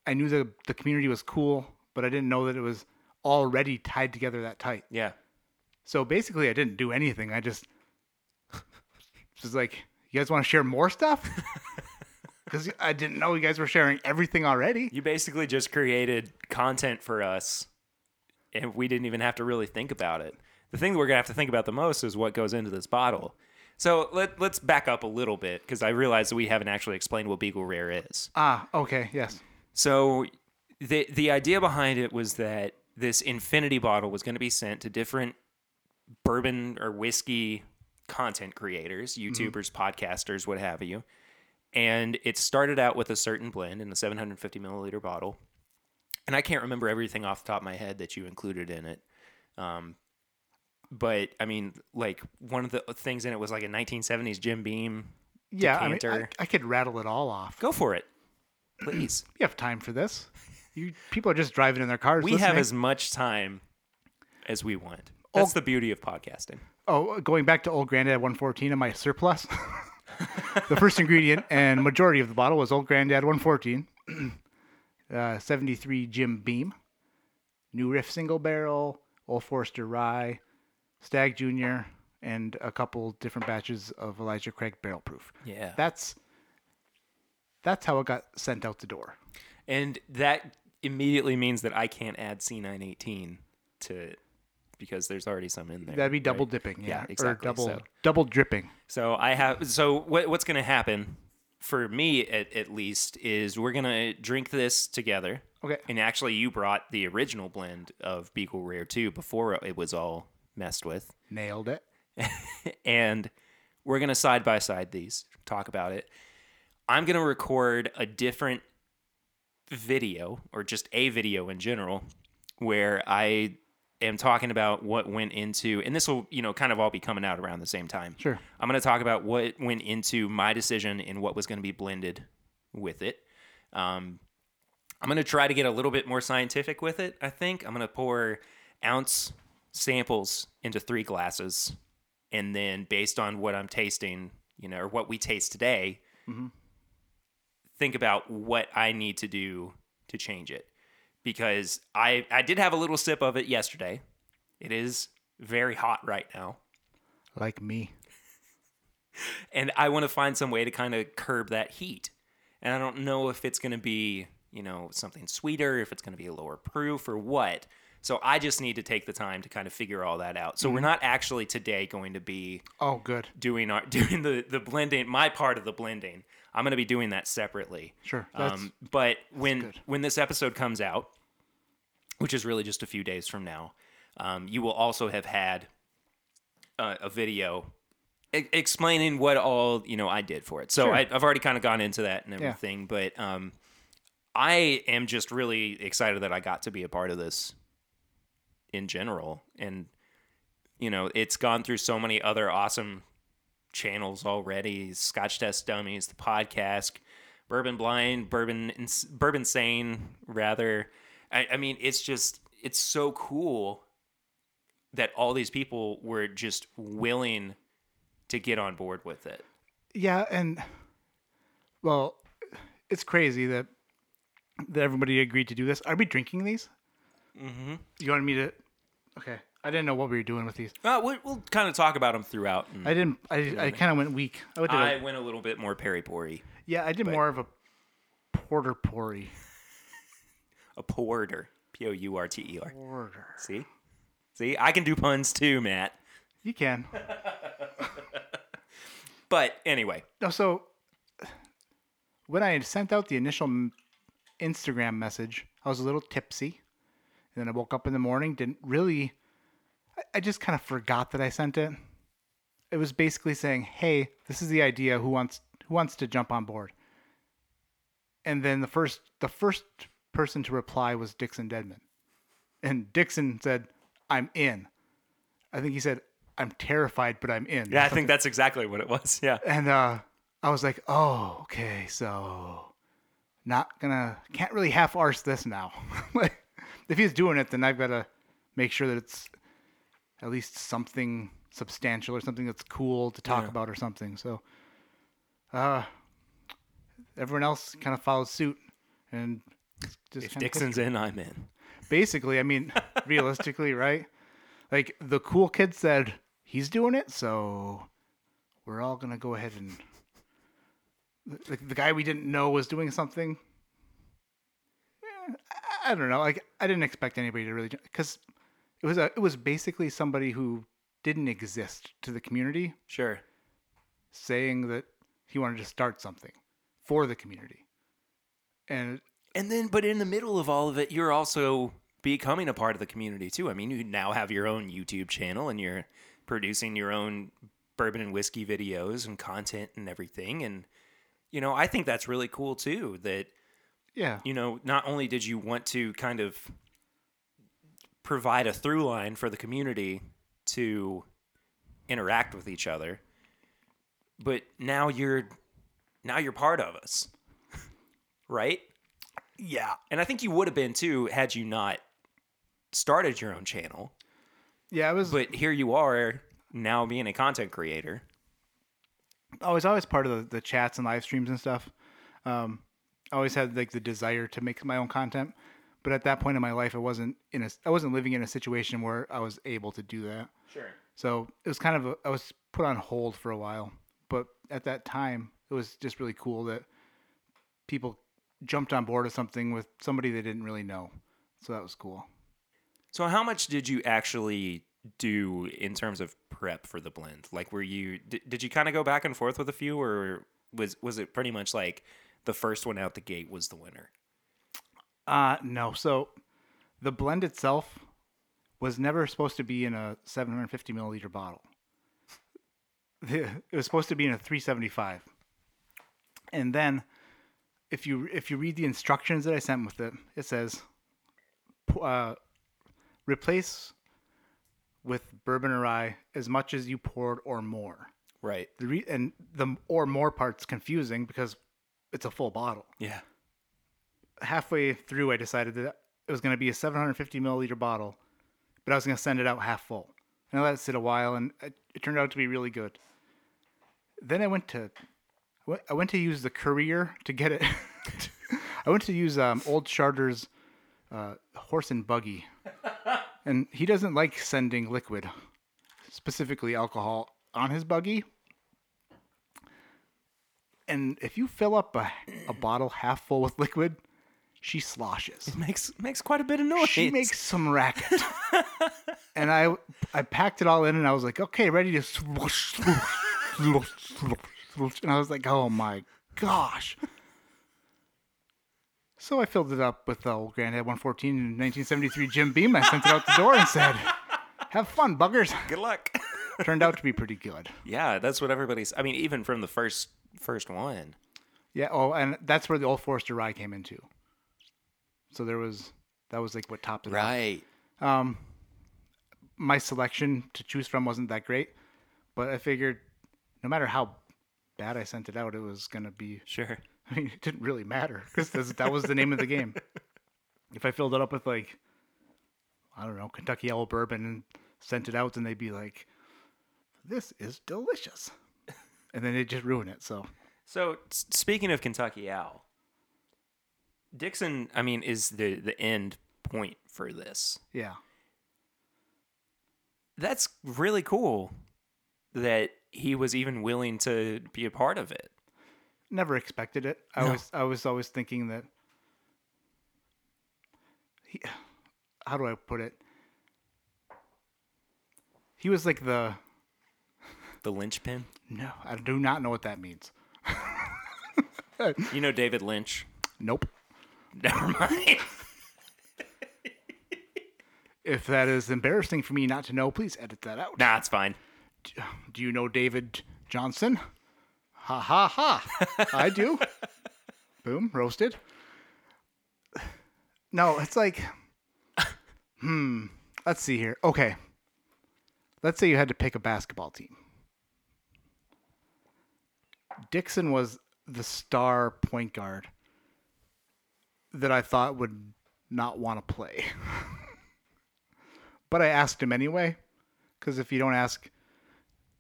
Speaker 1: I knew the the community was cool, but I didn't know that it was already tied together that tight.
Speaker 2: Yeah.
Speaker 1: So basically, I didn't do anything. I just was like, "You guys want to share more stuff?" Because I didn't know you guys were sharing everything already.
Speaker 2: You basically just created content for us, and we didn't even have to really think about it. The thing that we're gonna have to think about the most is what goes into this bottle. So let let's back up a little bit because I realize that we haven't actually explained what Beagle Rare is.
Speaker 1: Ah, okay, yes.
Speaker 2: So the the idea behind it was that this infinity bottle was going to be sent to different bourbon or whiskey content creators, YouTubers, podcasters, what have you. And it started out with a certain blend in a 750 milliliter bottle. And I can't remember everything off the top of my head that you included in it. Um, but I mean, like one of the things in it was like a 1970s Jim Beam.
Speaker 1: Yeah, I mean, I, I could rattle it all off.
Speaker 2: Go for it, please.
Speaker 1: You have time for this. You people are just driving in their cars.
Speaker 2: we have as much time as we want. That's
Speaker 1: Oh.
Speaker 2: the beauty of podcasting.
Speaker 1: Oh, going back to Old Granddad 114 in my surplus. the first ingredient and majority of the bottle was Old Granddad 114, uh, 73 Jim Beam, New Riff single barrel, Old Forester rye, Stagg Junior, and a couple different batches of Elijah Craig barrel proof.
Speaker 2: Yeah.
Speaker 1: That's that's how it got sent out the door.
Speaker 2: And that immediately means that I can't add C918 to it because there's already some in there.
Speaker 1: That'd be
Speaker 2: right?
Speaker 1: double dipping, yeah,
Speaker 2: Yeah, exactly,
Speaker 1: or double
Speaker 2: so-
Speaker 1: double dripping.
Speaker 2: So I have. So what, what's going to happen for me, at, at least, is we're going to drink this together.
Speaker 1: Okay.
Speaker 2: And actually, you brought the original blend of Beagle Rare 2 before it was all messed with.
Speaker 1: Nailed it.
Speaker 2: and we're going to side by side these, talk about it. I'm going to record a different video or just a video in general where I am talking about what went into and this will, you know, kind of all be coming out around the same time.
Speaker 1: Sure.
Speaker 2: I'm going to talk about what went into my decision and what was going to be blended with it. Um, I'm going to try to get a little bit more scientific with it, I think. I'm going to pour ounce samples into three glasses. And then, based on what I'm tasting, you know, or what we taste today, think about what I need to do to change it. Because I, I did have a little sip of it yesterday. It is very hot right now
Speaker 1: Like me.
Speaker 2: and I want to find some way to kind of curb that heat. And I don't know if it's going to be, you know, something sweeter, if it's going to be a lower proof or what. So I just need to take the time to kind of figure all that out. So we're not actually today going to be
Speaker 1: Oh, good.
Speaker 2: doing our doing the the blending, my part of the blending. I'm going to be doing that separately.
Speaker 1: Sure.
Speaker 2: Um, but when
Speaker 1: good.
Speaker 2: when this episode comes out, which is really just a few days from now, um, you will also have had uh, a video e- explaining what all you know I did for it. So
Speaker 1: Sure.
Speaker 2: I, I've already kind of gone into that and everything, but um, I am just really excited that I got to be a part of this in general, and you know it's gone through so many other awesome channels already: Scotch Test Dummies, the podcast, Bourbon Blind, Bourbon Bourbon Sane, rather. I, I mean, it's just it's so cool that all these people were just willing to get on board with it.
Speaker 1: Yeah, and well, it's crazy that that everybody agreed to do this. Are we drinking these? Mm-hmm. You wanted me to? Okay, I didn't know what we were doing with these.
Speaker 2: Uh, we'll, we'll kind of talk about them throughout. and
Speaker 1: I didn't. I, I kind of went weak. I did a-
Speaker 2: I went a little bit more Perry Pory,
Speaker 1: yeah, I did more of a porter pory.
Speaker 2: a porter, P O U R T E R.
Speaker 1: Porter.
Speaker 2: See, see, I can do puns too, Matt.
Speaker 1: You can.
Speaker 2: But anyway,
Speaker 1: so when I had sent out the initial m- Instagram message, I was a little tipsy. And then I woke up in the morning, didn't really, I, just kind of forgot that I sent it. It was basically saying, "Hey, this is the idea. Who wants who wants to jump on board?" And then the first the first person to reply was Dixon Dedman, and Dixon said, "I'm in." I think he said, "I'm terrified, but I'm in."
Speaker 2: yeah, I think that's exactly what it was. Yeah,
Speaker 1: And uh, I was like, oh, okay, so not gonna, can't really half arse this now. like, if he's doing it, then I've got to make sure that it's at least something substantial or something that's cool to talk
Speaker 2: Yeah.
Speaker 1: about or something. So, uh, everyone else kind of followed suit and just
Speaker 2: if Dixon's in, I'm in.
Speaker 1: basically, I mean, realistically, right? Like the cool kid said he's doing it, so we're all gonna go ahead and the, the guy we didn't know was doing something. I, I don't know. Like I didn't expect anybody to really because it was a it was basically somebody who didn't exist to the community
Speaker 2: Sure.
Speaker 1: saying that he wanted to start something for the community, and
Speaker 2: And then, but in the middle of all of it, you're also becoming a part of the community too. I mean, you now have your own YouTube channel and you're producing your own bourbon and whiskey videos and content and everything. And, you know, I think that's really cool too that
Speaker 1: Yeah.
Speaker 2: you know, not only did you want to kind of provide a through line for the community to interact with each other, but now you're now you're part of us. right?
Speaker 1: Yeah.
Speaker 2: And I think you would have been too had you not started your own channel.
Speaker 1: Yeah, I was
Speaker 2: But here you are now being a content creator.
Speaker 1: I was always part of the, the chats and live streams and stuff. Um, I always had like the desire to make my own content, but at that point in my life, I wasn't in a I wasn't living in a situation where I was able to do that.
Speaker 2: Sure.
Speaker 1: So it was kind of a, I was put on hold for a while, but at that time, it was just really cool that people jumped on board with something with somebody they didn't really know. So that was cool.
Speaker 2: So how much did you actually do in terms of prep for the blend? Like were you did, did you kind of go back and forth with a few or was was it pretty much like the first one out the gate was the winner?
Speaker 1: Uh no. So the blend itself was never supposed to be in a 750 milliliter bottle. it was supposed to be in a 375. And then if you if you read the instructions that I sent with it, it says uh, replace with bourbon or rye as much as you poured or more.
Speaker 2: Right.
Speaker 1: The re- and the or more part's confusing because it's a full bottle
Speaker 2: Yeah.
Speaker 1: halfway through, I decided that it was going to be a 750 milliliter bottle, but I was going to send it out half full. And I let it sit a while, and it, it turned out to be really good. Then I went to, I went- to use the courier to get it. I went to use um, Old Charter's uh, horse and buggy, and he doesn't like sending liquid, specifically alcohol, on his buggy. And if you fill up a, a bottle half full with liquid, she sloshes.
Speaker 2: Makes makes quite a bit of noise.
Speaker 1: She makes some racket. and I I packed it all in and I was like, okay, ready to swoosh, swoosh, swoosh, swoosh, swoosh. and I was like, oh my gosh. So I filled it up with the Old Grand-Dad 114 in 1973 Jim Beam. I sent it out the door and said, have fun, buggers.
Speaker 2: Good luck.
Speaker 1: Turned out to be pretty good.
Speaker 2: yeah, that's what everybody's I mean even from the first first one.
Speaker 1: Yeah. Oh, and that's where the Old Forester Rye came into. So there was that was like what topped it. off.
Speaker 2: Right.
Speaker 1: Um, my selection to choose from wasn't that great, but I figured no matter how bad I sent it out, it was gonna be.
Speaker 2: Sure.
Speaker 1: I mean, it didn't really matter because that was the name of the game. If I filled it up with like, I don't know, Kentucky Owl Bourbon and sent it out, then they'd be like, "This is delicious," and then they just ruin it. So
Speaker 2: So speaking of Kentucky Owl, Dixon, I mean, is the the end point for this.
Speaker 1: yeah,
Speaker 2: That's really cool that he was even willing to be a part of it.
Speaker 1: never expected it. I
Speaker 2: No.
Speaker 1: was I was always thinking that. He, how do I put it? He was like the
Speaker 2: The linchpin.
Speaker 1: no, I do not know what that means.
Speaker 2: You know David Lynch.
Speaker 1: Nope.
Speaker 2: Never mind.
Speaker 1: If that is embarrassing for me not to know, please edit that out.
Speaker 2: nah, it's fine.
Speaker 1: Do you know David Johnson? Ha ha ha. I do. Boom, roasted. No, it's like, hmm. Let's see here. Okay. Let's say you had to pick a basketball team. Dixon was the star point guard that I thought would not want to play. but I asked him anyway, because if you don't ask,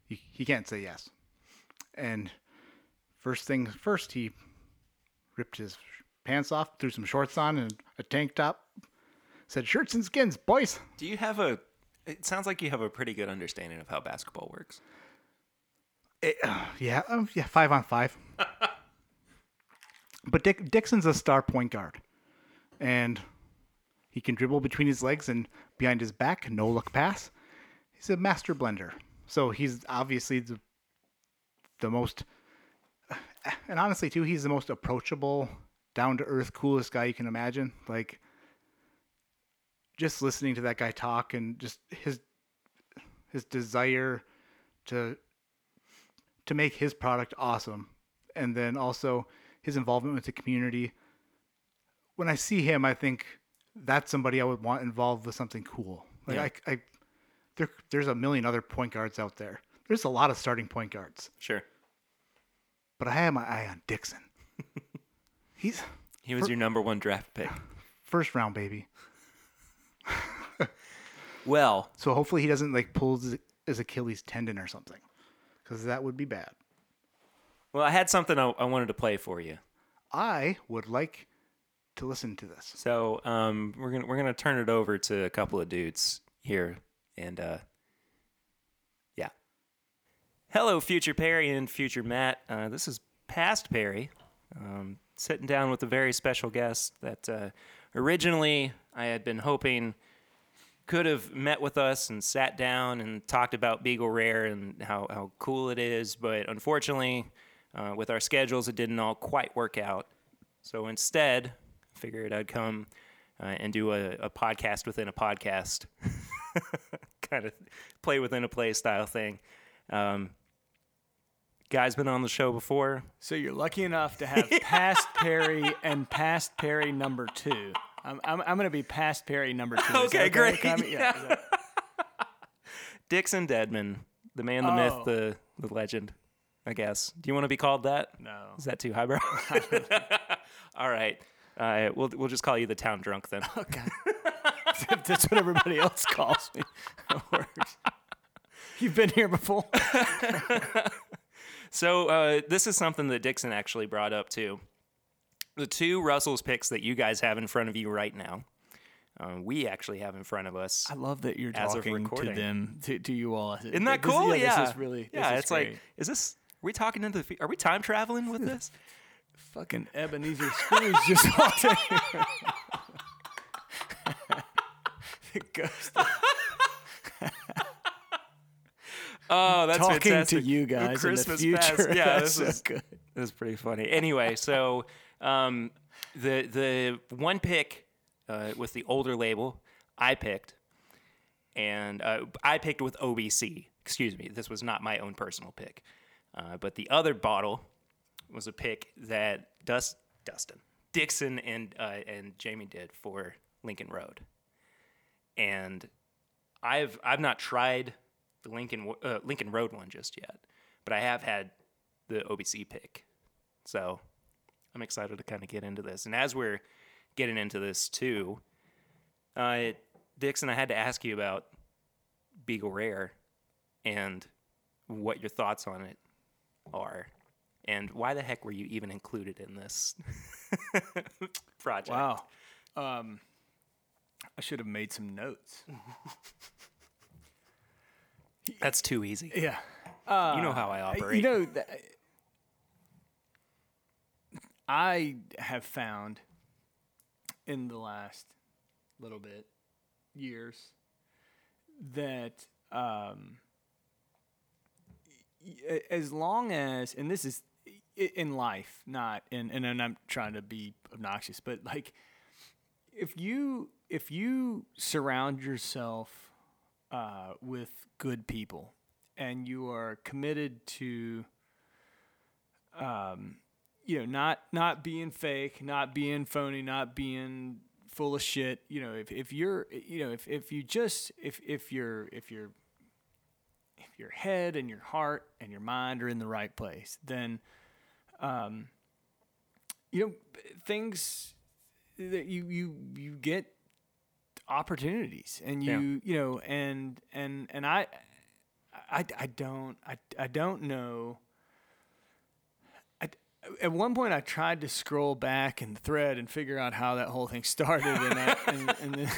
Speaker 1: he, he can't say yes. And first thing first, he ripped his pants off, threw some shorts on, and a tank top. Said, "Shirts and skins, boys."
Speaker 2: Do you have a? It sounds like you have a pretty good understanding of how basketball works.
Speaker 1: It- yeah, um, yeah, five on five. but Dick, Dixon's a star point guard, and he can dribble between his legs and behind his back, no look pass. He's a master blender, so he's obviously the the most, and honestly too, he's the most approachable, down to earth, coolest guy you can imagine. Like, just listening to that guy talk and just his his desire to to make his product awesome and then also his involvement with the community when I see him, I think that's somebody I would want involved with something cool. Like
Speaker 2: Yeah.
Speaker 1: I, I there, there's a million other point guards out there. There's a lot of starting point guards,
Speaker 2: Sure.
Speaker 1: but I have my eye on Dixon. He's
Speaker 2: He was your number one draft pick.
Speaker 1: first round baby.
Speaker 2: Well,
Speaker 1: So hopefully he doesn't like pull his Achilles tendon or something, because that would be bad.
Speaker 2: well, I had something I, I wanted to play for you.
Speaker 1: I would like to listen to this.
Speaker 2: So um, we're gonna we're gonna turn it over to a couple of dudes here, and uh, yeah. Hello, future Perry and future Matt. Uh, this is past Perry, um, sitting down with a very special guest that uh, originally I had been hoping could have met with us and sat down and talked about Beagle Rare and how, how cool it is, but unfortunately, uh, with our schedules, it didn't all quite work out. So instead, I figured I'd come uh, and do a, a podcast within a podcast, kind of play within a play style thing. Um, guy's been on the show before.
Speaker 3: So you're lucky enough to have past Perry and past Perry number two. I'm, I'm, I'm going to be past Perry number two.
Speaker 2: Okay, great.
Speaker 3: I yeah.
Speaker 2: Dixon Dedman, the man, the
Speaker 3: Oh.
Speaker 2: myth, the, the legend, I guess. Do you want to be called that?
Speaker 3: no.
Speaker 2: Is that too highbrow? All right. Uh, we'll, we'll just call you the town drunk then.
Speaker 3: Okay. That's what everybody else calls me. Works. You've been here before.
Speaker 2: So uh, this is something that Dixon actually brought up too. The two Russell's picks that you guys have in front of you right now, uh, we actually have in front of us.
Speaker 3: I love that you're
Speaker 2: As
Speaker 3: talking to them, to, to you all.
Speaker 2: Isn't that
Speaker 3: This-
Speaker 2: cool?
Speaker 3: Yeah,
Speaker 2: yeah.
Speaker 3: This is really. this
Speaker 2: yeah. it's
Speaker 3: great.
Speaker 2: like, is this? Are we talking into the? Are we time traveling with this?
Speaker 3: fucking Ebenezer Scrooge just walked in here. the ghost
Speaker 2: Oh, that's
Speaker 3: talking
Speaker 2: fantastic.
Speaker 3: to you guys in the future.
Speaker 2: past. Yeah, this
Speaker 3: so
Speaker 2: is
Speaker 3: good.
Speaker 2: This is pretty funny. Anyway, so um, the the one pick uh, with the older label I picked, and uh, I picked with OBC. Excuse me, this was not my own personal pick, uh, but the other bottle was a pick that Dust Dustin Dixon and uh, and Jamie did for Lincoln Road, and I've I've not tried the Lincoln uh, Lincoln Road one just yet, but I have had the OBC pick. So I'm excited to kind of get into this. And as we're getting into this too, uh, Dixon, I had to ask you about Beagle Rare and what your thoughts on it are. And why the heck were you even included in this project?
Speaker 3: Wow. Um, I should have made some notes.
Speaker 2: That's too easy.
Speaker 3: Yeah.
Speaker 2: you know how I
Speaker 3: Uh,
Speaker 2: operate.
Speaker 3: You know, th- I have found in the last little bit years that um, as long as, and this is in life, not in, and, and I'm trying to be obnoxious, but like if you if you surround yourself uh, with good people and you are committed to um, you know not not being fake not being phony not being full of shit you know if, if you're you know if, if you just if if you're if you're if your head and your heart and your mind are in the right place then um you know things that you you you get opportunities and you
Speaker 2: Yeah.
Speaker 3: you know and and and I I, I don't I, I don't know at one point I tried to scroll back and thread and figure out how that whole thing started and I, and, and then,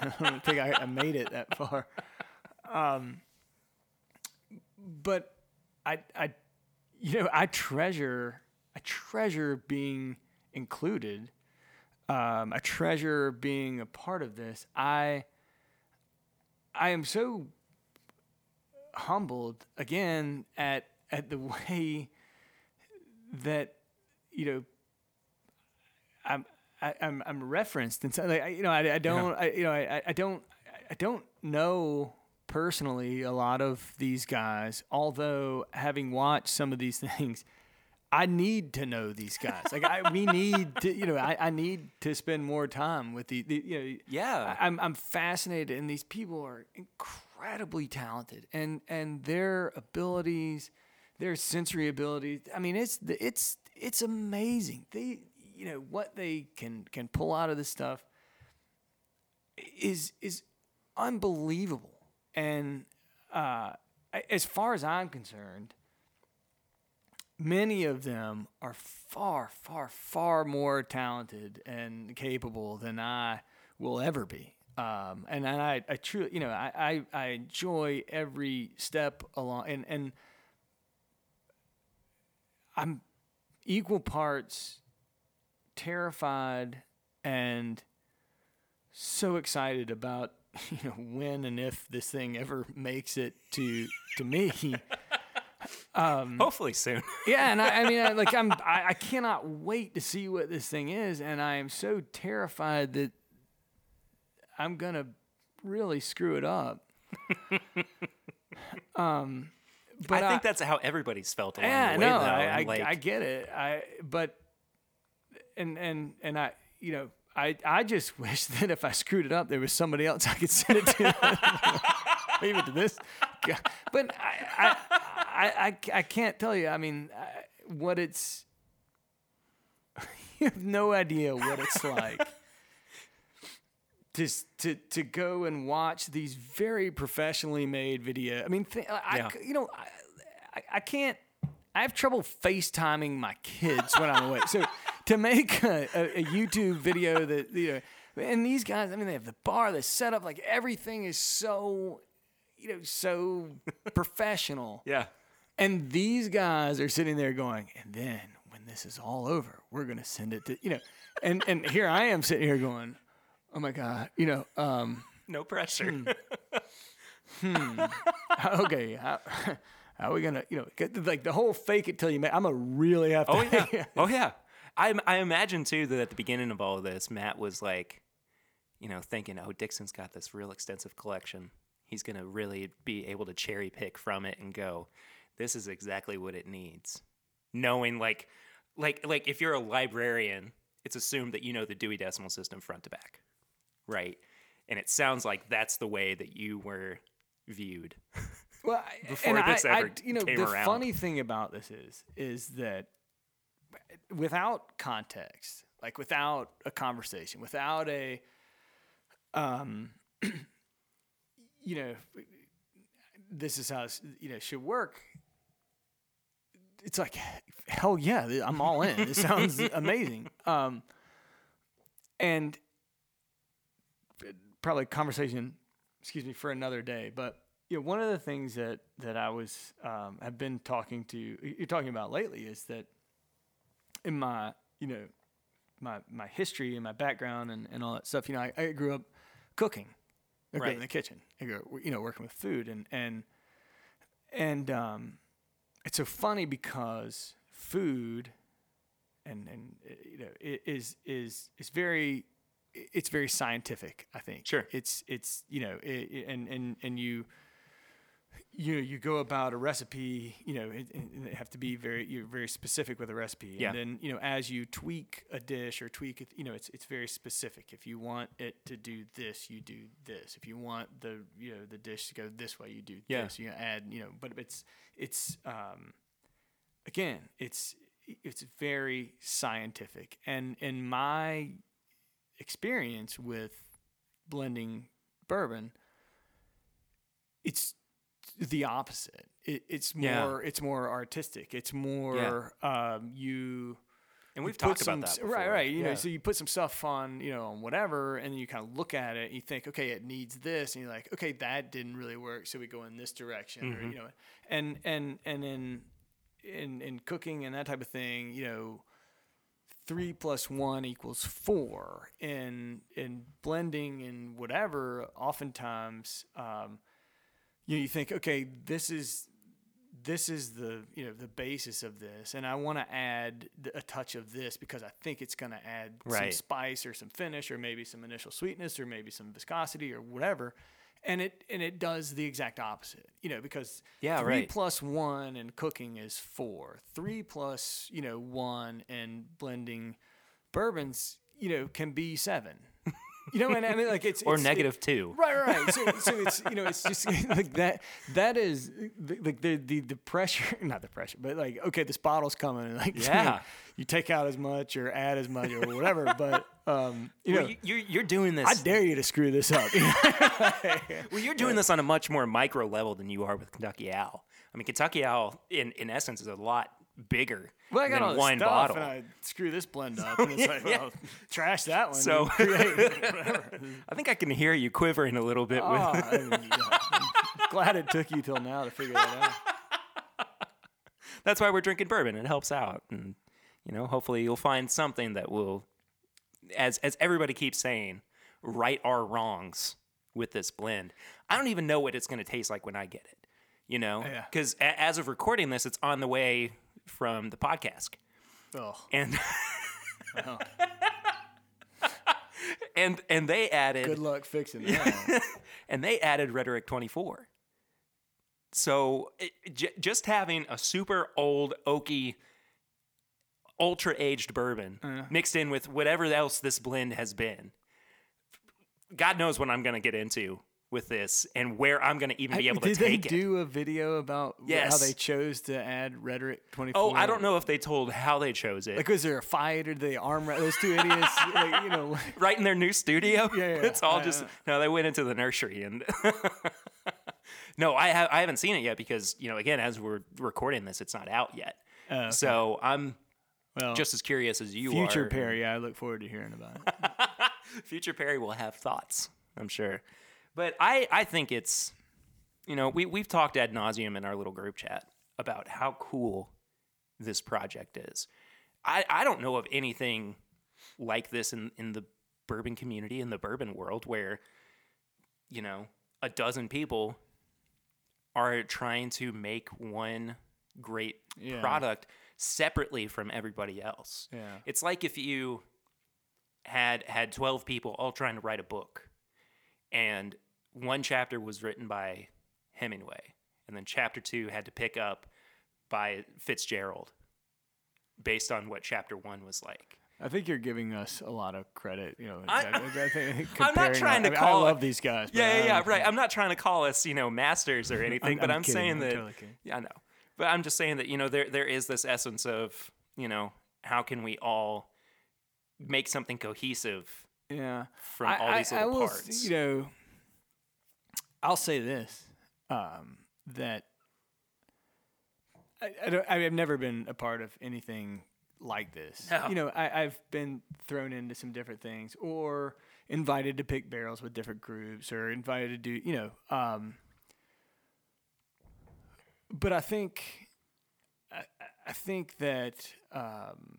Speaker 3: I don't think I, I made it that far um but I I you know I treasure I treasure being included um, I treasure being a part of this. I I am so humbled again at at the way that you know I'm I, I'm I'm referenced and so like I, you know I, I don't I, you know I, I don't I don't know personally a lot of these guys although having watched some of these things I need to know these guys. Like I, we need to, you know, I, I need to spend more time with the, the you know,
Speaker 2: Yeah.
Speaker 3: I, I'm I'm fascinated, and these people are incredibly talented, and and their abilities, their sensory abilities. I mean, it's it's it's amazing. They, you know, what they can can pull out of this stuff is is unbelievable. And uh, as far as I'm concerned, many of them are far, far, far more talented and capable than I will ever be. Um, and, and I, I truly, you know, I, I, I enjoy every step along, and, and I'm equal parts terrified and so excited about you know when and if this thing ever makes it to to me.
Speaker 2: Hopefully soon.
Speaker 3: Yeah, and I, I mean, I, like I'm, I, I cannot wait to see what this thing is, and I am so terrified that I'm gonna really screw it up. um, but
Speaker 2: I think uh, that's how everybody's felt along
Speaker 3: yeah,
Speaker 2: the way.
Speaker 3: no,
Speaker 2: though.
Speaker 3: I, I,
Speaker 2: like,
Speaker 3: I get it. I but and and and I, you know, I I just wish that if I screwed it up, there was somebody else I could send it to. Leave it to this. But I I, I, I, I can't tell you. I mean, what it's. you have no idea what it's like. To, to, to go and watch these very professionally made video. I mean, th- I,
Speaker 2: Yeah.
Speaker 3: I- you know, I, I, I can't. I have trouble FaceTiming my kids when I'm away. So to make a, a, a YouTube video that you know, and these guys, I mean, they have the bar, the setup, like everything is so, you know, so professional.
Speaker 2: yeah.
Speaker 3: And these guys are sitting there going, and then when this is all over, we're gonna send it to you know, and and here I am sitting here going, oh my god, you know, um,
Speaker 2: No pressure.
Speaker 3: okay, how, how are we gonna, you know, get, like the whole fake it till you make. I'm gonna really have to.
Speaker 2: Oh yeah. oh yeah. I I imagine too that at the beginning of all of this, Matt was like, you know, thinking, oh, Dixon's got this real extensive collection. He's gonna really be able to cherry pick from it and go, this is exactly what it needs. Knowing like, like like if you're a librarian, it's assumed that you know the Dewey Decimal System front to back, right? And it sounds like that's the way that you were viewed.
Speaker 3: well,
Speaker 2: before
Speaker 3: and
Speaker 2: this
Speaker 3: I,
Speaker 2: ever
Speaker 3: I, you know,
Speaker 2: came
Speaker 3: the
Speaker 2: around.
Speaker 3: funny thing about this is, is that without context, like without a conversation, without a, um, you know, this is how you know should work. It's like, hell yeah, I'm all in. It sounds amazing. Um, and probably a conversation, excuse me, for another day. But you know, one of the things that that I was um, have been talking to you're talking about lately is that in my you know my my history and my background and, and all that stuff. You know, I, I grew up cooking. I grew up
Speaker 2: Right.
Speaker 3: in the kitchen. I grew up, you know, working with food and and and um, it's so funny because food and and you know is is is very it's very scientific. I think.
Speaker 2: Sure.
Speaker 3: It's it's you know i i- and and and you you know, you go about a recipe, you know, it, it, it have to be very you're very specific with a recipe,
Speaker 2: Yeah.
Speaker 3: and then you know as you tweak a dish or tweak it, you know, it's it's very specific. If you want it to do this, you do this. If you want the you know the dish to go this way, you do
Speaker 2: Yeah.
Speaker 3: this. You add you know, but it's it's um, again, it's it's very scientific, and in my experience with blending bourbon, it's the opposite. It, it's
Speaker 2: Yeah.
Speaker 3: more it's more artistic. It's more um, you.
Speaker 2: And we've talked
Speaker 3: some,
Speaker 2: about that.
Speaker 3: right,
Speaker 2: before.
Speaker 3: right. You know, so you put some stuff on, you know, on whatever, and then you kind of look at it. and You think, okay, it needs this, and you're like, okay, that didn't really work, so we go in this direction,
Speaker 2: Mm-hmm.
Speaker 3: or you know, and and and in in in cooking and that type of thing, you know, three plus one equals four. In in blending and whatever, oftentimes, um, you know, you think, okay, this is this is the you know the basis of this, and I want to add a touch of this because I think it's going to add some spice or some finish or maybe some initial sweetness or maybe some viscosity or whatever. And it and it does the exact opposite. You know, because
Speaker 2: Yeah,
Speaker 3: three
Speaker 2: right.
Speaker 3: plus one and cooking is four. Three plus you know one and blending bourbons, you know, can be seven. You know, and I mean, like it's
Speaker 2: or
Speaker 3: it's- it-
Speaker 2: negative two.
Speaker 3: Right, right. So, so it's you know, it's just like that. That is like the, the the pressure, not the pressure, but like okay, this bottle's coming, and like
Speaker 2: Yeah.
Speaker 3: you take out as much or add as much or whatever. But um, you know,
Speaker 2: Well, you, you're, you're doing this.
Speaker 3: I dare you to screw this up.
Speaker 2: Well, you're doing this on a much more micro level than you are with Kentucky Owl. I mean, Kentucky Owl, in, in essence, is a lot bigger
Speaker 3: Well, I got all
Speaker 2: one
Speaker 3: stuff,
Speaker 2: bottle.
Speaker 3: and I screw this blend up, and it's like, well, trash that one.
Speaker 2: So-
Speaker 3: and create whatever.
Speaker 2: I think I can hear you quivering a little bit
Speaker 3: Oh,
Speaker 2: with.
Speaker 3: I mean, yeah. I'm glad it took you till now to figure that out.
Speaker 2: That's why we're drinking bourbon. It helps out, and you know, hopefully, you'll find something that will, as as everybody keeps saying, right our wrongs with this blend. I don't even know what it's going to taste like when I get it. You know,
Speaker 3: Yeah.
Speaker 2: because as of recording this, it's on the way from the podcast.
Speaker 3: Oh,
Speaker 2: and
Speaker 3: Oh.
Speaker 2: and and they added
Speaker 3: good luck fixing that.
Speaker 2: and they added rhetoric 24 so it, j- just having a super old oaky ultra aged bourbon
Speaker 3: Uh.
Speaker 2: mixed in with whatever else this blend has been god knows what i'm going to get into with this and where i'm going to even be able to take it.
Speaker 3: Did they do a video about wh- how they chose to add rhetoric 24?
Speaker 2: oh i don't know if they told how they chose it
Speaker 3: Like, was there a fight or did they arm wrestle those two idiots? like, you know,
Speaker 2: right in their new studio.
Speaker 3: Yeah, yeah,
Speaker 2: it's all
Speaker 3: I
Speaker 2: just no. They went into the nursery and no, I have I haven't seen it yet because you know again as we're recording this, it's not out yet.
Speaker 3: Oh, okay.
Speaker 2: So I'm
Speaker 3: well,
Speaker 2: just as curious as you
Speaker 3: future
Speaker 2: are.
Speaker 3: Perry. I look forward to hearing about it.
Speaker 2: Future Perry will have thoughts, I'm sure. But I I think it's you know we we've talked ad nauseum in our little group chat about how cool this project is. I I don't know of anything like this in in the bourbon community in the bourbon world where you know a dozen people are trying to make one great
Speaker 3: Yeah.
Speaker 2: product separately from everybody else.
Speaker 3: Yeah.
Speaker 2: It's like if you had had 12 people all trying to write a book and one chapter was written by Hemingway and then chapter 2 had to pick up by Fitzgerald based on what chapter 1 was like.
Speaker 3: I think you're giving us a lot of credit. You know,
Speaker 2: I-
Speaker 3: I, I think
Speaker 2: I'm not trying to
Speaker 3: I, mean,
Speaker 2: call
Speaker 3: I love these guys.
Speaker 2: Yeah, yeah, yeah, right. I'm not trying to call us, you know, masters or anything, but
Speaker 3: I'm
Speaker 2: I'm,
Speaker 3: kidding.
Speaker 2: saying
Speaker 3: I'm
Speaker 2: that
Speaker 3: totally.
Speaker 2: Yeah, I know. But I'm just saying that, you know, there there is this essence of, you know, how can we all make something cohesive
Speaker 3: Yeah.
Speaker 2: from all these little parts.
Speaker 3: You know, I'll say this: um, that I, I don't, I've never been a part of anything like this.
Speaker 2: No.
Speaker 3: You know, I, I've been thrown into some different things, or invited to pick barrels with different groups, or invited to do, you know. Um, but I think, I, I- I think that. Um,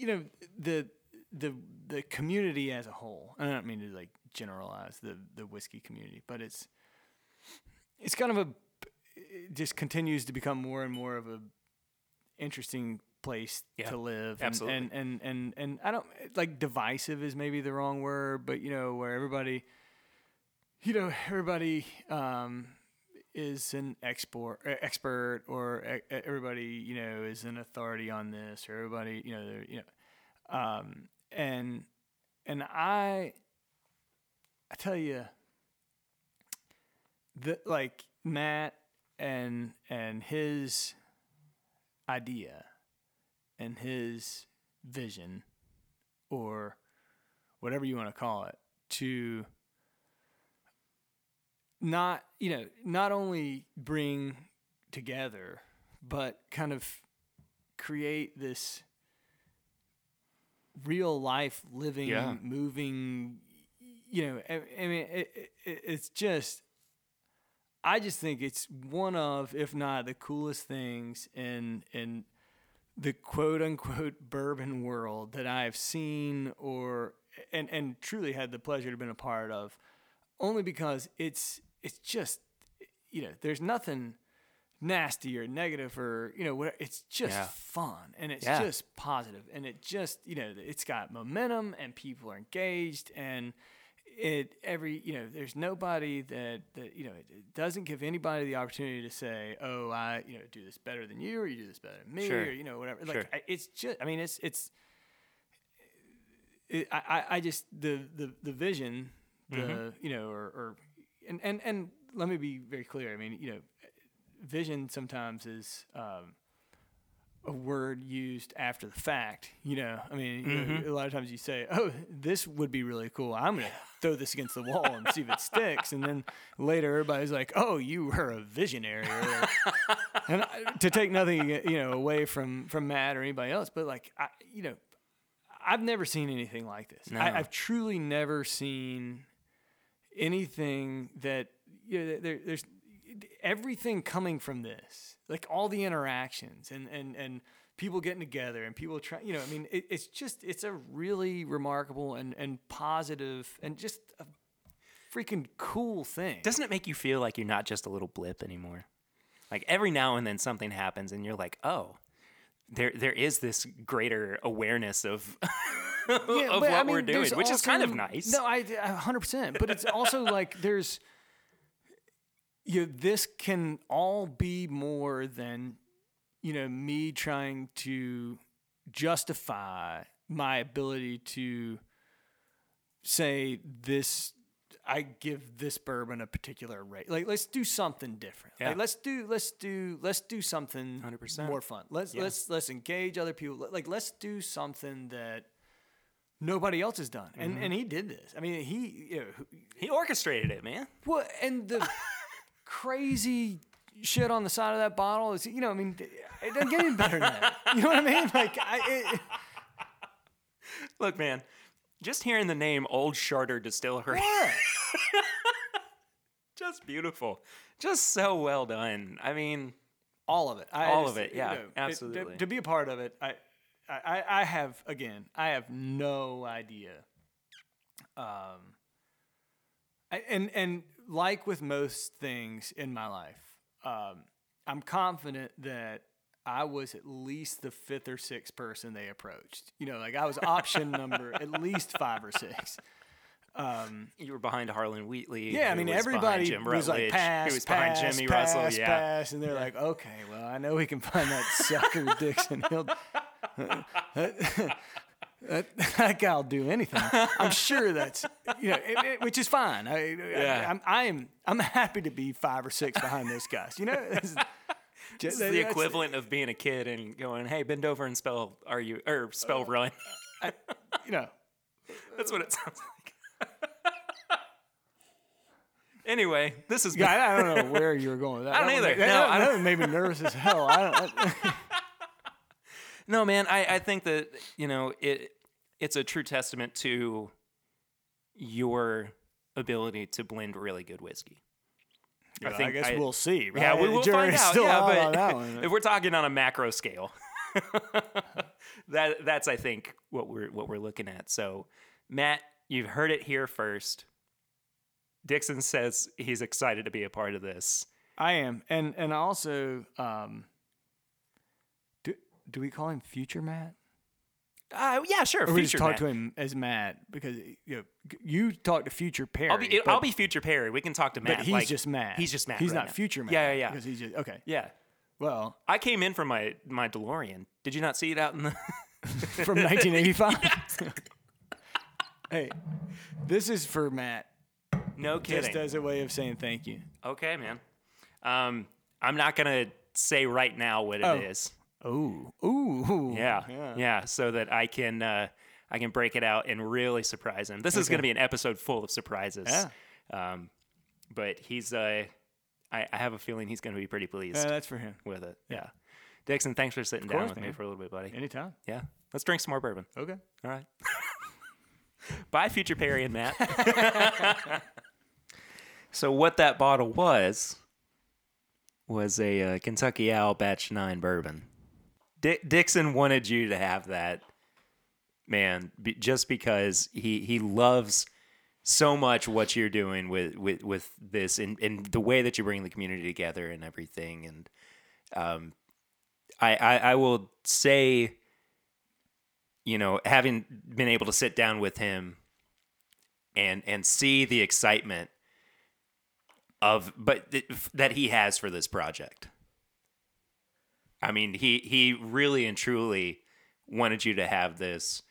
Speaker 3: you know the the the community as a whole. and I don't mean to like generalize the the whiskey community, but it's it's kind of a it just continues to become more and more of a interesting place
Speaker 2: Yeah,
Speaker 3: to live. and-
Speaker 2: absolutely.
Speaker 3: And, and and and I don't like divisive is maybe the wrong word, but you know where everybody you know everybody um is an export expert or everybody you know is an authority on this or everybody you know you know um and and i i tell you that like matt and and his idea and his vision or whatever you want to call it to not you know not only bring together but kind of create this real life living
Speaker 2: Yeah.
Speaker 3: moving you know I, I mean it, it, it's just i just think it's one of if not the coolest things in in the quote unquote bourbon world that i've seen or and and truly had the pleasure to been a part of only because it's it's just you know there's nothing nasty or negative or you know what it's just
Speaker 2: Yeah.
Speaker 3: fun and it's
Speaker 2: Yeah.
Speaker 3: just positive and it just you know it's got momentum and people are engaged and it every you know there's nobody that that you know it, it doesn't give anybody the opportunity to say oh i you know do this better than you or you do this better than me
Speaker 2: Sure.
Speaker 3: or you know whatever
Speaker 2: Sure.
Speaker 3: like I, it's just i mean it's it's it, I, I I just the the the vision the
Speaker 2: Mm-hmm.
Speaker 3: you know or, or and and and let me be very clear i mean you know vision sometimes is um a word used after the fact. You know, I mean, you know,
Speaker 2: Mm-hmm.
Speaker 3: a lot of times you say, "Oh, this would be really cool. I'm gonna throw this against the wall and see if it sticks." And then later, everybody's like, "Oh, you were a visionary." Or, and I, to take nothing, you know, away from from Matt or anybody else, but like, I, you know, I've never seen anything like this.
Speaker 2: No.
Speaker 3: I, I've truly never seen anything that you know, there, there's everything coming from this, like all the interactions and and and people getting together and people trying. You know, I mean, it, it's just it's a really remarkable and and positive and just a freaking cool thing.
Speaker 2: Doesn't it make you feel like you're not just a little blip anymore? Like every now and then something happens and you're like, oh, there there is this greater awareness of of
Speaker 3: but,
Speaker 2: what
Speaker 3: I
Speaker 2: we're doing, which is kind of nice.
Speaker 3: No, i hundred percent. But it's also like there's you know, this can all be more than you know me trying to justify my ability to say this I give this bourbon a particular rate. Like let's do something different.
Speaker 2: Yeah.
Speaker 3: Like let's do let's do let's do something
Speaker 2: 100%.
Speaker 3: more fun. Let's
Speaker 2: Yeah.
Speaker 3: let's let's engage other people. Like let's do something that nobody else has done. And mm-hmm. and he did this. I mean, he you know,
Speaker 2: he orchestrated it, man.
Speaker 3: what and the crazy shit on the side of that bottle is you know, I mean, it doesn't get any better than that. You know what I mean? Like I it,
Speaker 2: Look, man, just hearing the name Old Charter Distillery,
Speaker 3: what?
Speaker 2: just beautiful, just so well done. I mean,
Speaker 3: all of it. I
Speaker 2: All
Speaker 3: just-
Speaker 2: of it,
Speaker 3: you
Speaker 2: yeah,
Speaker 3: know, to-
Speaker 2: absolutely.
Speaker 3: to, be a part of it, I, I, I have again, I have no idea. Um, I, and and like with most things in my life, um, I'm confident that I was at least the fifth or sixth person they approached. You know, like I was option number at least five or six.
Speaker 2: you were behind Harlan Wheatley.
Speaker 3: Yeah, I mean
Speaker 2: was
Speaker 3: everybody was like pass,
Speaker 2: who was
Speaker 3: pass,
Speaker 2: behind Jimmy
Speaker 3: pass,
Speaker 2: Russell. Yeah,
Speaker 3: pass, and they're like, okay, well, I know we can find that sucker Dixon. He'll, that, that guy'll do anything. I'm sure that's you know, it, it- which is fine. I,
Speaker 2: Yeah.
Speaker 3: I, I'm I'm I'm happy to be five or six behind those guys. You know, It's just-
Speaker 2: It's the equivalent of being a kid and going, "Hey, bend over and spell are you or spell uh, run."
Speaker 3: You know,
Speaker 2: That's what it sounds like. anyway, this is
Speaker 3: yeah, I, I don't know where you were going with that.
Speaker 2: I don't
Speaker 3: That
Speaker 2: either. No,
Speaker 3: that,
Speaker 2: I
Speaker 3: that
Speaker 2: don't-
Speaker 3: one made me nervous as hell. I don't.
Speaker 2: No, man, I, I think that you know it. It's a true testament to your ability to blend really good whiskey.
Speaker 3: I, I guess we'll see. Right?
Speaker 2: Yeah, we will find out.
Speaker 3: still
Speaker 2: Yeah, but
Speaker 3: on that one.
Speaker 2: if we're talking on a macro scale, that that's I think what we're what we're looking at. So, Matt, you've heard it here first. Dixon says he's excited to be a part of this.
Speaker 3: I am, and and also, um, do we call him Future Matt,
Speaker 2: Uh, yeah, sure.
Speaker 3: or we just talk
Speaker 2: Matt.
Speaker 3: to him as Matt because you know you talk to Future Perry.
Speaker 2: I'll be
Speaker 3: but,
Speaker 2: I'll be future Perry. We can talk to Matt.
Speaker 3: but he's
Speaker 2: like-
Speaker 3: just Matt.
Speaker 2: He's just Matt.
Speaker 3: He's
Speaker 2: right
Speaker 3: not
Speaker 2: now.
Speaker 3: Future Matt.
Speaker 2: Yeah, yeah, yeah.
Speaker 3: Because he's just okay.
Speaker 2: Yeah.
Speaker 3: Well,
Speaker 2: I came in from my my DeLorean. Did you not see it out in the?
Speaker 3: from 1985. hey, this is for Matt,
Speaker 2: no kidding.
Speaker 3: just as a way of saying thank you.
Speaker 2: okay, man. Um, I'm not gonna say right now what it is.
Speaker 3: Oh, ooh,
Speaker 2: Yeah, yeah, so that I can uh, I can break it out and really surprise him. This is going to be an episode full of surprises.
Speaker 3: Yeah.
Speaker 2: Um, but he's uh, I, I have a feeling he's going to be pretty pleased
Speaker 3: Uh, that's for him.
Speaker 2: with it. Yeah. Dixon, thanks for sitting down
Speaker 3: course,
Speaker 2: with me for a little bit, buddy.
Speaker 3: Anytime.
Speaker 2: Yeah. Let's drink some more bourbon.
Speaker 3: Okay.
Speaker 2: All right. Bye, future Perry and Matt. so what that bottle was was a uh, Kentucky Owl Batch Nine bourbon. Di- Dixon wanted you to have that, man, just because he he loves so much what you're doing with with with this and, and the way that you bring the community together and everything. And um, I, I I will say you know, having been able to sit down with him and and see the excitement of but th- that he has for this project. I mean, he he really and truly wanted you to have this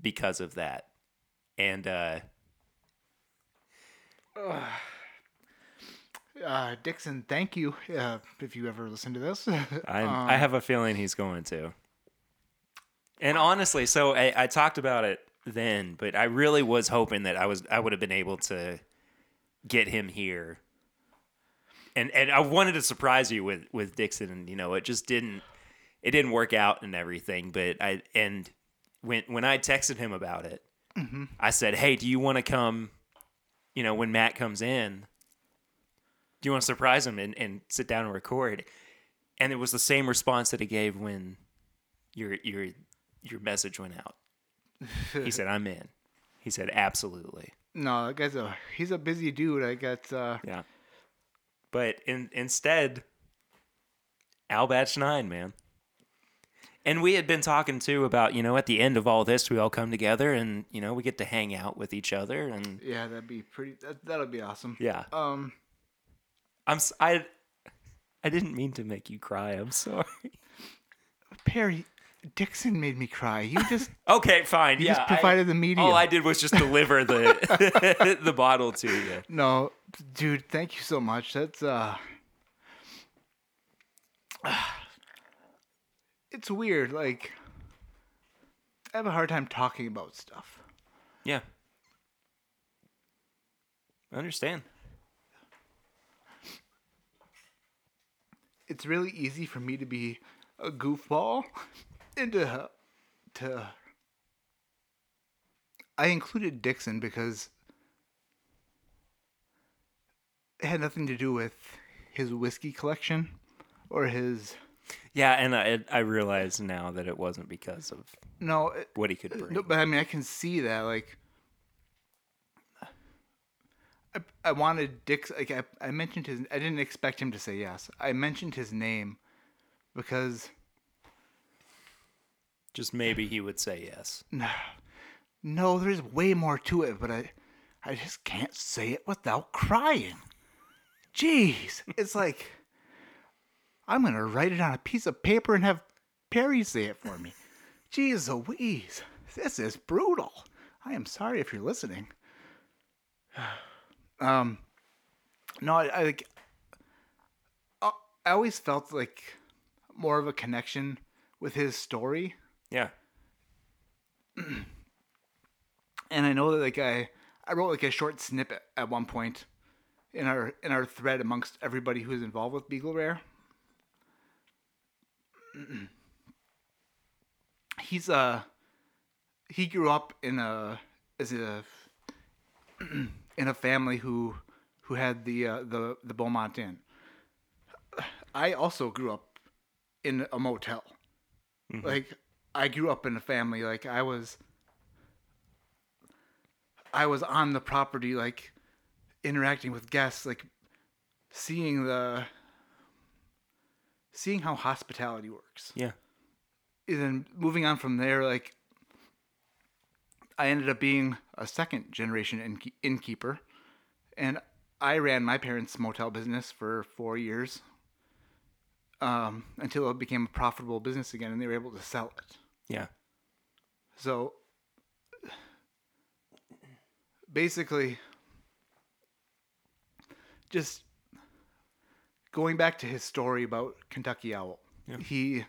Speaker 2: because of that. And uh
Speaker 1: Uh, Dixon, thank you. Uh, if you ever listen to this,
Speaker 2: I
Speaker 1: Um,
Speaker 2: I have a feeling he's going to. And honestly, so I, I talked about it then, but I really was hoping that I was I would have been able to get him here. And and I wanted to surprise you with with Dixon, and you know it just didn't it didn't work out and everything. But I and when when I texted him about it, I said, "Hey, do you want to come? You know, when Matt comes in, do you want to surprise him and, and sit down and record?" And it was the same response that he gave when your your your message went out. He said, "I'm in." He said, "Absolutely."
Speaker 1: no, that guy's a he's a busy dude. I got uh,
Speaker 2: Yeah. But in, instead, Owl Batch 9, man. And we had been talking too about, you know, at the end of all this, we all come together and, you know, we get to hang out with each other. And
Speaker 1: yeah, that'd be pretty. That, that'll be awesome.
Speaker 2: yeah,
Speaker 1: Um,
Speaker 2: I'm, I, I didn't mean to make you cry. I'm sorry.
Speaker 1: Perry, Dixon made me cry. You just
Speaker 2: Okay, fine.
Speaker 1: you
Speaker 2: yeah.
Speaker 1: just
Speaker 2: I-
Speaker 1: provided the media.
Speaker 2: all I did was just deliver the, the bottle to you.
Speaker 1: No, dude, thank you so much. That's uh It's weird like I have a hard time talking about stuff.
Speaker 2: Yeah. I understand.
Speaker 1: It's really easy for me to be a goofball and to to I included Dixon because it had nothing to do with his whiskey collection or his
Speaker 2: Yeah, and I, I realize now that it wasn't because of
Speaker 1: no, it,
Speaker 2: what he could uh, bring.
Speaker 1: No, but I mean, I can see that. Like, I, I wanted Dix. Like, I, I mentioned his. I didn't expect him to say yes. I mentioned his name because
Speaker 2: Just maybe he would say yes.
Speaker 1: no, no, there's way more to it. But I, I just can't say it without crying. Jeez, it's like I'm gonna write it on a piece of paper and have Perry say it for me. Jeez Louise, this is brutal. I am sorry if you're listening. Um, no, I, I like. I I always felt like more of a connection with his story,
Speaker 2: Yeah.
Speaker 1: and I know that like I I wrote like a short snippet at one point in our in our thread amongst everybody who's involved with Beagle Rare. He's uh he grew up in a as a in a family who who had the uh, the the Beaumont Inn. I also grew up in a motel. Like I grew up in a family like I was I was on the property like interacting with guests like seeing the seeing how hospitality works
Speaker 2: Yeah.
Speaker 1: and then moving on from there, like I ended up being a second generation innke- innkeeper, and I ran my parents' motel business for four years um, until it became a profitable business again, and they were able to sell it.
Speaker 2: Yeah.
Speaker 1: So basically, just going back to his story about Kentucky Owl, he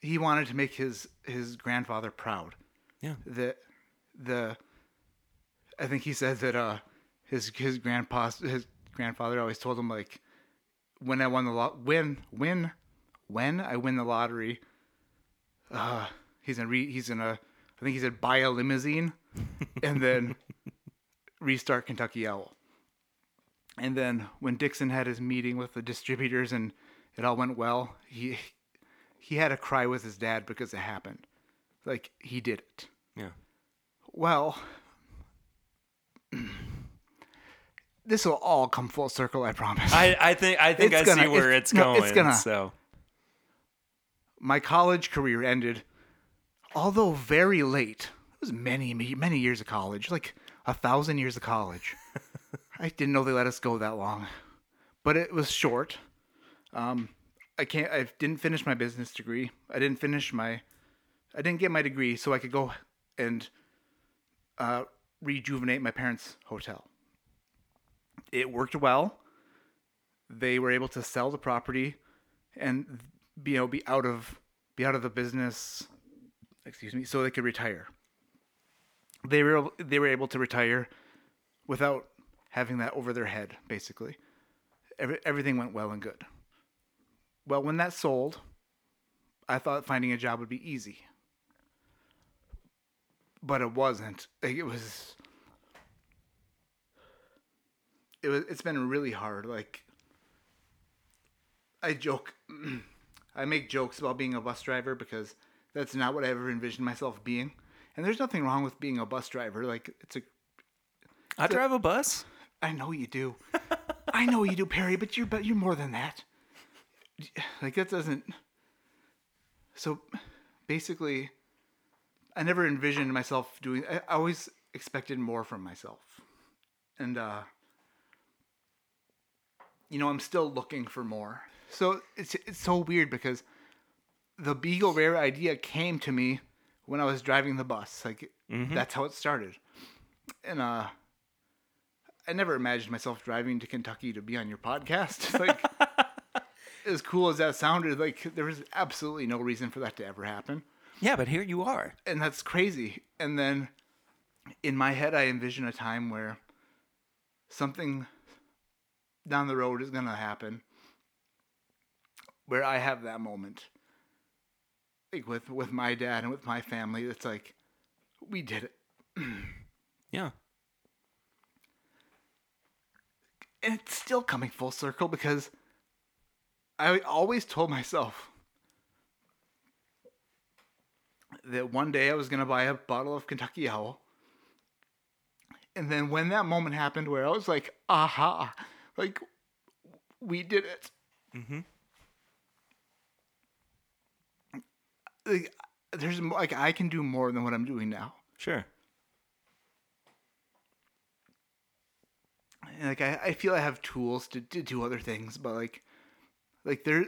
Speaker 1: he wanted to make his his grandfather proud.
Speaker 2: Yeah.
Speaker 1: That the I think he said that uh his his grandpa his grandfather always told him like when I won the lot when when when I win the lottery uh he's gonna re- he's gonna I think he said buy a limousine and then restart Kentucky Owl. And then when Dixon had his meeting with the distributors and it all went well, he he had a cry with his dad because it happened. Like he did it.
Speaker 2: Yeah.
Speaker 1: Well, this will all come full circle, I promise.
Speaker 2: I, I think I think
Speaker 1: It's
Speaker 2: I
Speaker 1: gonna-
Speaker 2: see where
Speaker 1: it's-
Speaker 2: it's,
Speaker 1: no,
Speaker 2: going.
Speaker 1: it's gonna-
Speaker 2: So
Speaker 1: My college career ended, although very late. It was many, many years of college, like a thousand years of college. I didn't know they let us go that long, but it was short. Um, I can't. I didn't finish my business degree. I didn't finish my. I didn't get my degree, so I could go and uh, rejuvenate my parents' hotel. It worked well. They were able to sell the property, and you know be out of be out of the business. Excuse me, so they could retire. They were they were able to retire without having that over their head. Basically, Every, everything went well and good. Well, when that sold, I thought finding a job would be easy. But it wasn't. It was it was it's been really hard. Like I joke I make jokes about being a bus driver because that's not what I ever envisioned myself being. And there's nothing wrong with being a bus driver. Like it's a
Speaker 2: I drive a bus.
Speaker 1: I know you do. I know you do, Perry, but you're but you're more than that. Like that doesn't. So, basically, I never envisioned myself doing. I I always expected more from myself, and uh, you know, I'm still looking for more. So it's it's so weird because the Beagle Rare idea came to me when I was driving the bus. Like that's how it started, and uh. I never imagined myself driving to Kentucky to be on your podcast. Like, as cool as that sounded, like there was absolutely no reason for that to ever happen,
Speaker 2: Yeah, but here you are.
Speaker 1: and that's crazy. And then, in my head, I envision a time where something down the road is gonna happen, where I have that moment, like with with my dad and with my family. It's like we did it.
Speaker 2: Yeah.
Speaker 1: and it's still coming full circle because I always told myself that one day I was going to buy a bottle of Kentucky Owl. And then when that moment happened where I was like, aha, like we did it.
Speaker 2: Mm-hmm.
Speaker 1: Like, there's like I can do more than what I'm doing now.
Speaker 2: Sure.
Speaker 1: And, like I, I feel I have tools to, to do other things, but like like there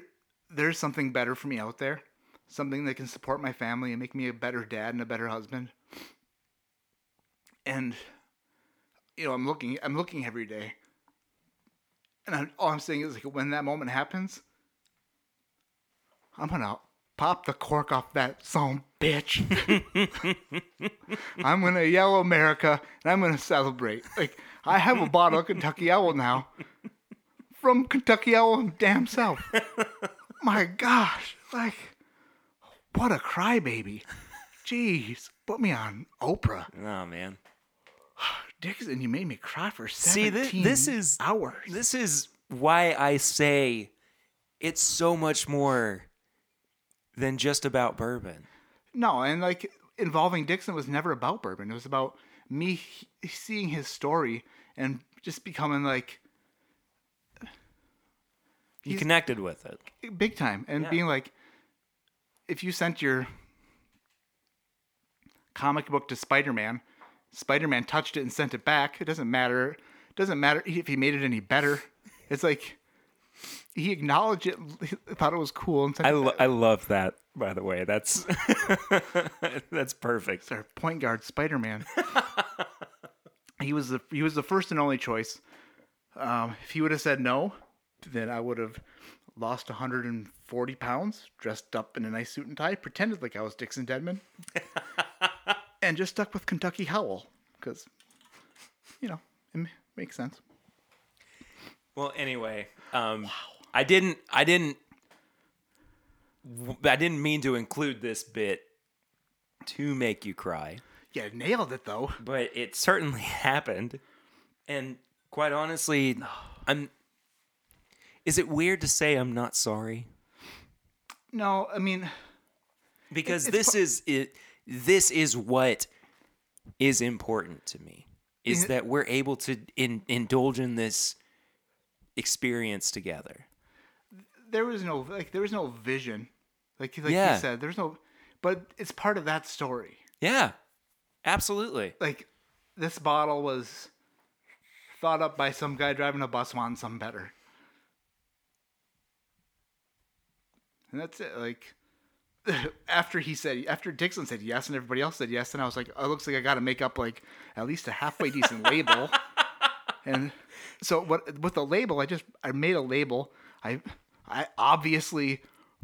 Speaker 1: there's something better for me out there. Something that can support my family and make me a better dad and a better husband. And you know, I'm looking I'm looking every day. And I'm, all I'm saying is like when that moment happens, I'm gonna pop the cork off that song, bitch. I'm gonna yell America and I'm gonna celebrate. Like I have a bottle of Kentucky Owl now from Kentucky Owl damn self. My gosh, like what a crybaby. Jeez, put me on Oprah.
Speaker 2: Oh man.
Speaker 1: Dixon, you made me cry for 17
Speaker 2: See,
Speaker 1: 17
Speaker 2: thi- this is-
Speaker 1: hours.
Speaker 2: This is why I say it's so much more than just about bourbon.
Speaker 1: No, and like involving Dixon was never about bourbon. It was about me he- seeing his story and just becoming like
Speaker 2: You connected with it.
Speaker 1: big time and
Speaker 2: Yeah.
Speaker 1: being like if you sent your comic book to Spider-Man, Spider-Man touched it and sent it back. It doesn't matter. It doesn't matter if he made it any better. It's like he acknowledged it, thought it was cool, and
Speaker 2: I, lo- I love that. By the way, that's that's perfect.
Speaker 1: our point guard Spider-Man. he was the he was the first and only choice. Um, if he would have said no, then I would have lost 140 pounds, dressed up in a nice suit and tie, pretended like I was Dixon Dedman, and just stuck with Kentucky Owl because, you know, it makes sense.
Speaker 2: Well, anyway, um, I didn't, I didn't, I didn't mean to include this bit to make you cry,
Speaker 1: Yeah, nailed it though.
Speaker 2: but it certainly happened. And quite honestly, I'm. Is it weird to say I'm not sorry?
Speaker 1: No, I mean,
Speaker 2: Because
Speaker 1: it's
Speaker 2: this is it. This is what is important to me. Is
Speaker 1: Yeah.
Speaker 2: that we're able to in, indulge in this experience together.
Speaker 1: there was no like there was no vision, like like
Speaker 2: Yeah.
Speaker 1: you said, there's no, but it's part of that story.
Speaker 2: Yeah, absolutely.
Speaker 1: like this bottle was thought up by some guy driving a bus wanting something better. And that's it. Like after he said, after Dixon said yes, and everybody else said yes, and I was like, oh, it looks like I got to make up like at least a halfway decent label. And so what with the label, I just I made a label. I I obviously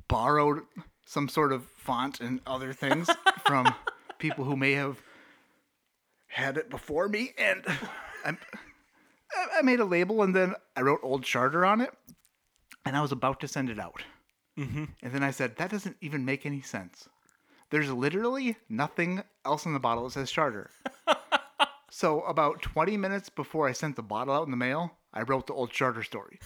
Speaker 1: borrowed some sort of font and other things from people who may have had it before me, and I, I made a label, and then I wrote Old Charter on it, and I was about to send it out, mm-hmm. and then I said that doesn't even make any sense. There's literally nothing else in the bottle that says Charter. so about 20 minutes before I sent the bottle out in the mail, I wrote the Old Charter story.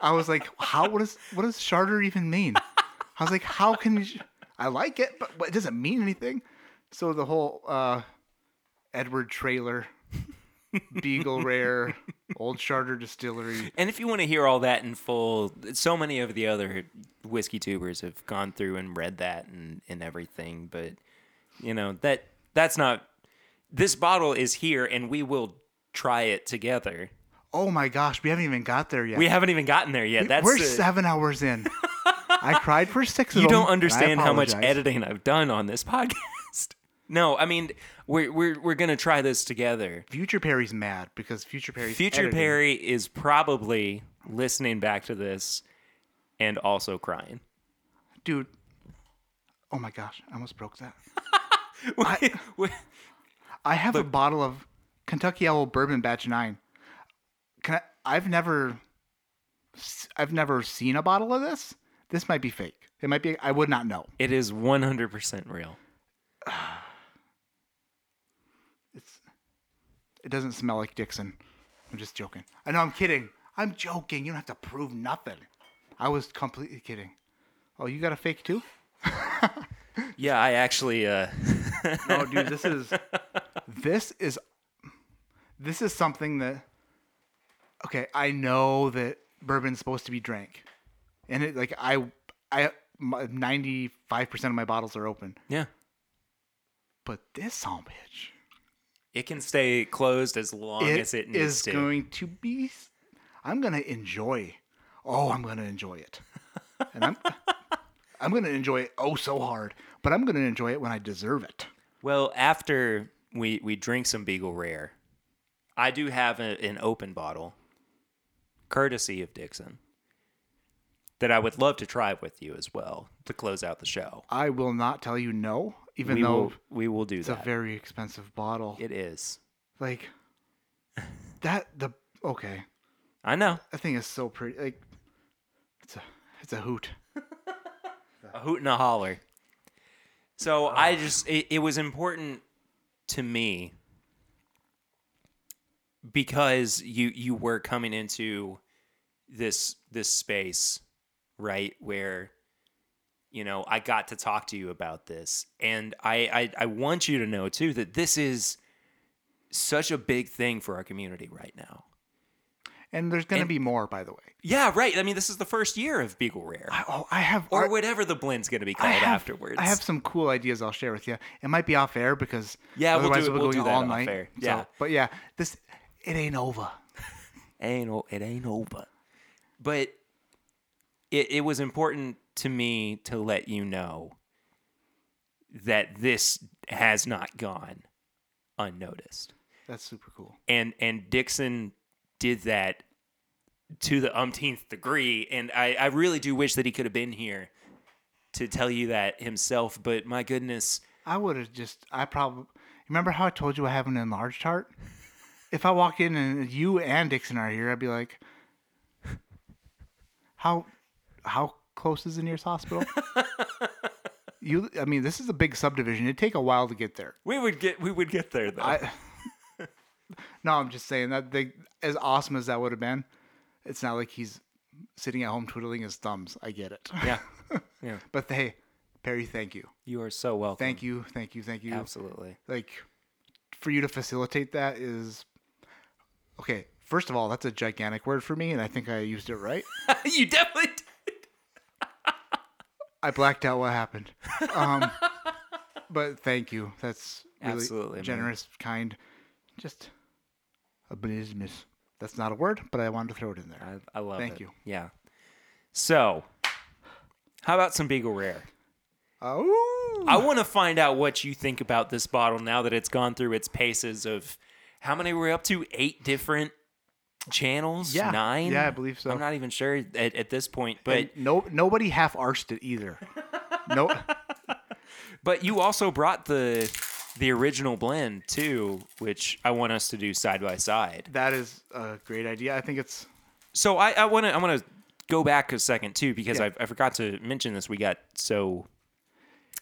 Speaker 1: I was like, how what does what does charter even mean? I was like, how can you I like it, but, but it doesn't mean anything. So the whole uh Edward trailer, Beagle Rare, Old Charter Distillery.
Speaker 2: And if you want to hear all that in full, so many of the other whiskey tubers have gone through and read that and, and everything. But you know that that's not. This bottle is here, and we will try it together.
Speaker 1: Oh my gosh, we haven't even got there yet.
Speaker 2: We haven't even gotten there yet. That's
Speaker 1: We're seven hours in. I cried for six
Speaker 2: you
Speaker 1: them.
Speaker 2: don't
Speaker 1: I
Speaker 2: understand how much editing I've done on this podcast. no, I mean we're we're we're gonna try this together.
Speaker 1: Future Perry's mad because Future Perry.
Speaker 2: Future
Speaker 1: editing.
Speaker 2: Perry is probably listening back to this and also crying.
Speaker 1: dude. Oh my gosh, I almost broke that.
Speaker 2: We-
Speaker 1: I have a bottle of Kentucky Owl Bourbon Batch Nine. Can I, I've never, I've never seen a bottle of this. This might be fake. It might be. I would not know.
Speaker 2: it is 100% real.
Speaker 1: It's. It doesn't smell like Dixon. I'm just joking. I know. I'm kidding. I'm joking. You don't have to prove nothing. I was completely kidding. Oh, you got a fake too?
Speaker 2: Yeah, I actually uh
Speaker 1: No, dude, this is this is this is something that okay, I know that bourbon's supposed to be drank. And it like I I ninety five percent of my bottles are open.
Speaker 2: yeah.
Speaker 1: But this son of bitch
Speaker 2: It can stay closed as long as it needs
Speaker 1: is
Speaker 2: to.
Speaker 1: going to be I'm gonna enjoy oh I'm gonna enjoy it. And I'm I'm gonna enjoy it oh so hard. But I'm gonna enjoy it when I deserve it.
Speaker 2: Well, after we we drink some Beagle Rare, I do have a, an open bottle, courtesy of Dixon, that I would love to try with you as well to close out the show.
Speaker 1: I will not tell you no, even
Speaker 2: we
Speaker 1: though
Speaker 2: will we will do
Speaker 1: it's
Speaker 2: that.
Speaker 1: a very expensive bottle.
Speaker 2: it is.
Speaker 1: Like that the okay.
Speaker 2: I know.
Speaker 1: That thing is so pretty. Like it's a it's a hoot.
Speaker 2: a hoot and a holler. So I ah. just it, it was important to me because you you were coming into this this space right where you know I got to talk to you about this and I I, I want you to know too that this is such a big thing for our community right now.
Speaker 1: And there's gonna be more, by the way.
Speaker 2: Yeah, right. I mean, this is the first year of Beagle Rare,
Speaker 1: I, oh, I have
Speaker 2: or
Speaker 1: I-
Speaker 2: whatever the blend's going to be
Speaker 1: I
Speaker 2: called
Speaker 1: have,
Speaker 2: afterwards.
Speaker 1: I have some cool ideas I'll share with you. It might be off air because
Speaker 2: Yeah, we'll do
Speaker 1: otherwise we'll,
Speaker 2: we'll
Speaker 1: go
Speaker 2: do that
Speaker 1: all night.
Speaker 2: air.
Speaker 1: So,
Speaker 2: Yeah.
Speaker 1: but yeah, this it ain't over.
Speaker 2: ain't o- it ain't over. But it it was important to me to let you know that this has not gone unnoticed.
Speaker 1: That's super cool.
Speaker 2: And and Dixon did that to the umpteenth degree. And I, I really do wish that he could have been here to tell you that himself. But my goodness,
Speaker 1: I would have just I probably remember how I told you I have an enlarged heart. If I walk in and you and Dixon are here, I'd be like, how how close is the nearest hospital? you, I mean, this is a big subdivision. It'd take a while to get there.
Speaker 2: we would get we would get there though.
Speaker 1: I no, I'm just saying that they, as awesome as that would have been, it's not like he's sitting at home twiddling his thumbs. I get it.
Speaker 2: yeah. Yeah.
Speaker 1: but hey, Perry, thank you,
Speaker 2: You are so welcome.
Speaker 1: thank you, thank you, thank you.
Speaker 2: Absolutely.
Speaker 1: Like for you to facilitate that is okay. First of all, that's a gigantic word for me, and I think I used it right.
Speaker 2: you definitely did.
Speaker 1: I blacked out what happened. Um, but thank you. That's really
Speaker 2: Absolutely, man.
Speaker 1: generous, kind, just a business. That's not a word, but I wanted to throw it in there.
Speaker 2: I, I love
Speaker 1: Thank
Speaker 2: it.
Speaker 1: Thank you.
Speaker 2: Yeah. So, how about some Beagle Rare?
Speaker 1: Oh,
Speaker 2: I want to find out what you think about this bottle now that it's gone through its paces of how many were we're up to? Eight different channels?
Speaker 1: Yeah.
Speaker 2: Nine?
Speaker 1: Yeah, I believe so.
Speaker 2: I'm not even sure at, at this point, but
Speaker 1: and no, nobody half arsed it either. no,
Speaker 2: but you also brought the the original blend too, which I want us to do side by side.
Speaker 1: that is a great idea. I think it's
Speaker 2: So I, I want to I want to go back a second too because
Speaker 1: Yeah.
Speaker 2: I, I forgot to mention this. We got so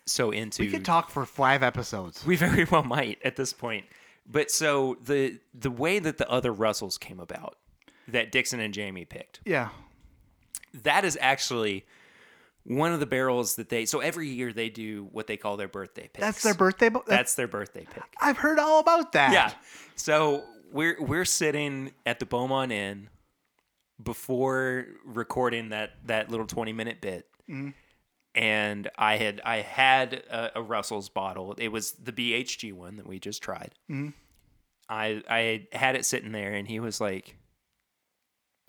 Speaker 2: so into
Speaker 1: we could talk for five episodes.
Speaker 2: We very well might at this point. But so the the way that the other Russells came about, that Dixon and Jamie picked,
Speaker 1: Yeah,
Speaker 2: that is actually one of the barrels that they. So every year they do what they call their birthday picks.
Speaker 1: that's their birthday. Bo- that's,
Speaker 2: That's their birthday pick.
Speaker 1: I've heard all about that.
Speaker 2: Yeah. So we're we're sitting at the Beaumont Inn before recording that that little twenty minute bit, mm-hmm. and I had I had a, a Russell's bottle. It was the BHG one that we just tried. Mm-hmm. I I had it sitting there, and he was like,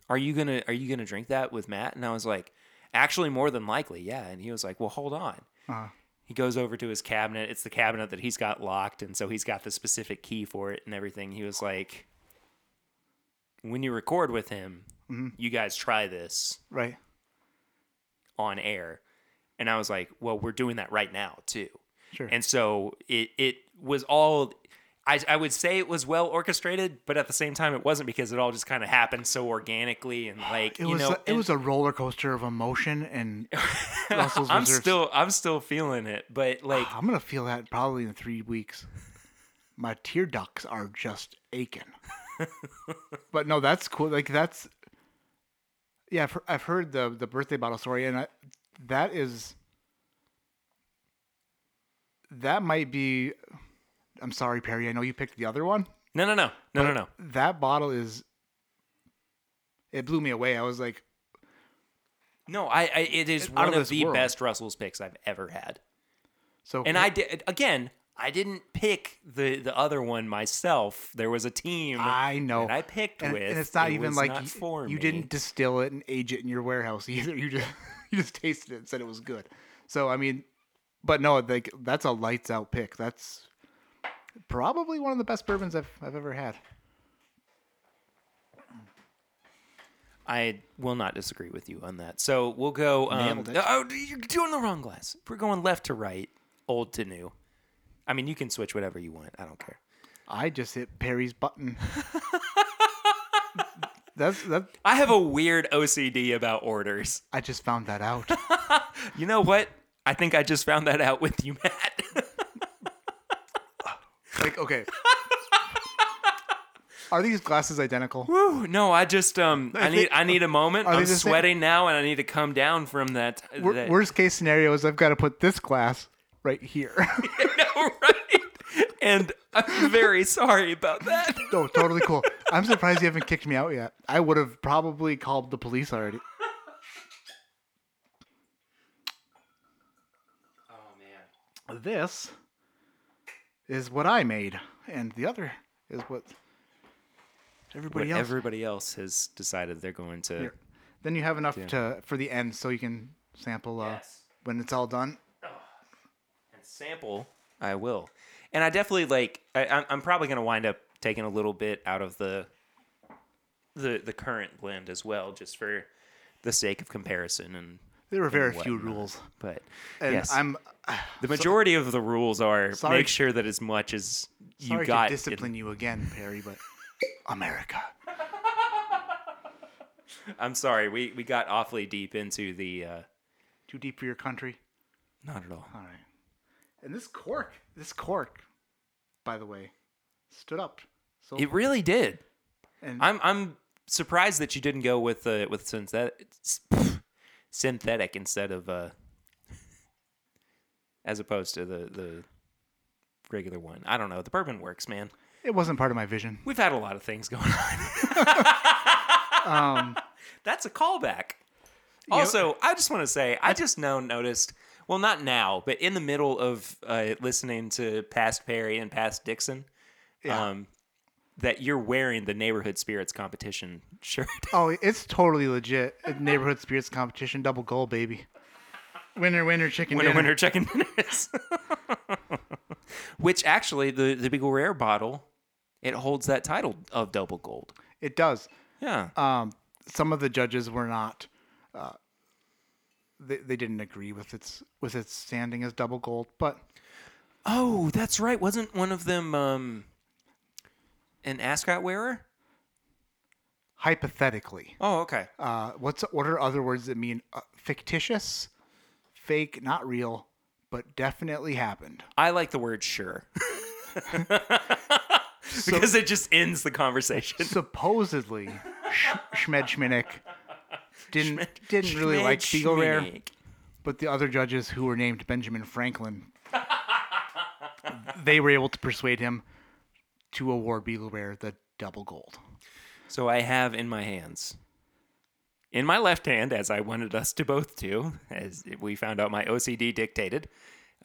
Speaker 2: "Are you gonna Are you gonna drink that with Matt?" And I was like, "Actually, more than likely, yeah." And he was like, "Well, hold on."
Speaker 1: Uh-huh.
Speaker 2: He goes over to his cabinet. It's the cabinet that he's got locked, and so he's got the specific key for it and everything. He was like, "When you record with him, you guys try this
Speaker 1: Right.
Speaker 2: on air." And I was like, "Well, we're doing that right now too."
Speaker 1: Sure.
Speaker 2: And so it it was all. I, I would say it was well orchestrated, but at the same time, it wasn't because it all just kind of happened so organically and like
Speaker 1: It
Speaker 2: you
Speaker 1: was
Speaker 2: know.
Speaker 1: a, it was a roller coaster of emotion and Russell's
Speaker 2: I'm
Speaker 1: Reserve.
Speaker 2: still I'm still feeling it, but ah, like
Speaker 1: I'm gonna feel that probably in three weeks. My tear ducts are just aching. but no, that's cool. Like that's yeah. I've, I've heard the the birthday bottle story, and I, that is that might be. I'm sorry, Perry. I know you picked the other one.
Speaker 2: no no no no no no.
Speaker 1: That bottle is. It blew me away. I was like,
Speaker 2: No, I, I it is
Speaker 1: Out
Speaker 2: one
Speaker 1: of
Speaker 2: of,
Speaker 1: this
Speaker 2: the
Speaker 1: world.
Speaker 2: best Russell's picks I've ever had.
Speaker 1: so.
Speaker 2: And I did again. I didn't pick the the other one myself. There was a team.
Speaker 1: I know.
Speaker 2: that I picked
Speaker 1: and,
Speaker 2: with.
Speaker 1: and it's not
Speaker 2: It
Speaker 1: even
Speaker 2: was
Speaker 1: like
Speaker 2: not
Speaker 1: you,
Speaker 2: for
Speaker 1: you
Speaker 2: me.
Speaker 1: didn't distill it and age it in your warehouse either. You just you just tasted it and said it was good. So I mean, but no, like that's a lights out pick. That's probably one of the best bourbons I've I've ever had.
Speaker 2: I will not disagree with you on that. So we'll go. Um, oh, you're doing the wrong glass. We're going left to right, old to new. I mean, you can switch whatever you want. I don't care.
Speaker 1: I just hit Perry's button. that's that.
Speaker 2: I have a weird OCD about orders.
Speaker 1: I just found that out.
Speaker 2: You know what? I think I just found that out with you, Matt.
Speaker 1: Like okay. Are these glasses identical?
Speaker 2: Whew, no, I just um, I need
Speaker 1: think-
Speaker 2: I need a moment.
Speaker 1: Are they
Speaker 2: I'm
Speaker 1: the same?
Speaker 2: sweating now, and I need to come down from that.
Speaker 1: Wor-
Speaker 2: that
Speaker 1: Worst case scenario is I've got to put this glass right here.
Speaker 2: no, right? And I'm very sorry about that.
Speaker 1: No, totally cool. I'm surprised you haven't kicked me out yet. I would have probably called the police already.
Speaker 2: Oh man.
Speaker 1: This is what I made, and the other is what everybody
Speaker 2: What
Speaker 1: else.
Speaker 2: everybody else has decided they're going to.
Speaker 1: Here. Then you have enough to for the end, so you can sample uh,
Speaker 2: Yes.
Speaker 1: when it's all done.
Speaker 2: and sample i will and i definitely like I, I'm, I'm probably going to wind up taking a little bit out of the the the current blend as well just for the sake of comparison and
Speaker 1: There were very few rules,
Speaker 2: but
Speaker 1: and
Speaker 2: yes
Speaker 1: I'm
Speaker 2: the majority of the rules are
Speaker 1: Sorry.
Speaker 2: make sure that as much as you
Speaker 1: sorry
Speaker 2: got
Speaker 1: to
Speaker 2: in-
Speaker 1: discipline you again, Perry, but America.
Speaker 2: i'm sorry we we got awfully deep into the uh
Speaker 1: Too deep for your country.
Speaker 2: not at all
Speaker 1: All right. And this cork, this cork, by the way, stood up. So
Speaker 2: it really did
Speaker 1: and
Speaker 2: i'm i'm surprised that you didn't go with uh with synthetic synthetic instead of uh as opposed to the the regular one. I don't know. The bourbon works, man.
Speaker 1: it wasn't part of my vision.
Speaker 2: We've had a lot of things going on.
Speaker 1: Um,
Speaker 2: That's a callback.
Speaker 1: know-
Speaker 2: Also, I just want to say, I just now noticed Well, not now, but in the middle of uh, listening to past Perry and past Dixon,
Speaker 1: Yeah.
Speaker 2: um, that you're wearing the neighborhood spirits competition shirt.
Speaker 1: Oh, it's totally legit. Neighborhood spirits competition, double gold, baby. Winner, winner, chicken
Speaker 2: winner,
Speaker 1: dinner.
Speaker 2: winner, chicken dinners. Which actually, the the Beagle Rare bottle, it holds that title of double gold.
Speaker 1: It does.
Speaker 2: Yeah.
Speaker 1: Um, some of the judges were not. Uh, they, they didn't agree with its with its standing as double gold, but
Speaker 2: oh, that's right. Wasn't one of them um, an ascot wearer?
Speaker 1: hypothetically,
Speaker 2: Oh, okay.
Speaker 1: uh, what's what are other words that mean uh, fictitious, fake, not real, but definitely happened?
Speaker 2: I like the word sure. because it just ends the conversation.
Speaker 1: Supposedly, Schminik didn't didn't really like Beagle Rare. But the other judges who were named Benjamin Franklin, they were able to persuade him to award Beagle Rare the double gold.
Speaker 2: So I have in my hands, in my left hand, as I wanted us to both do, as we found out my OCD dictated,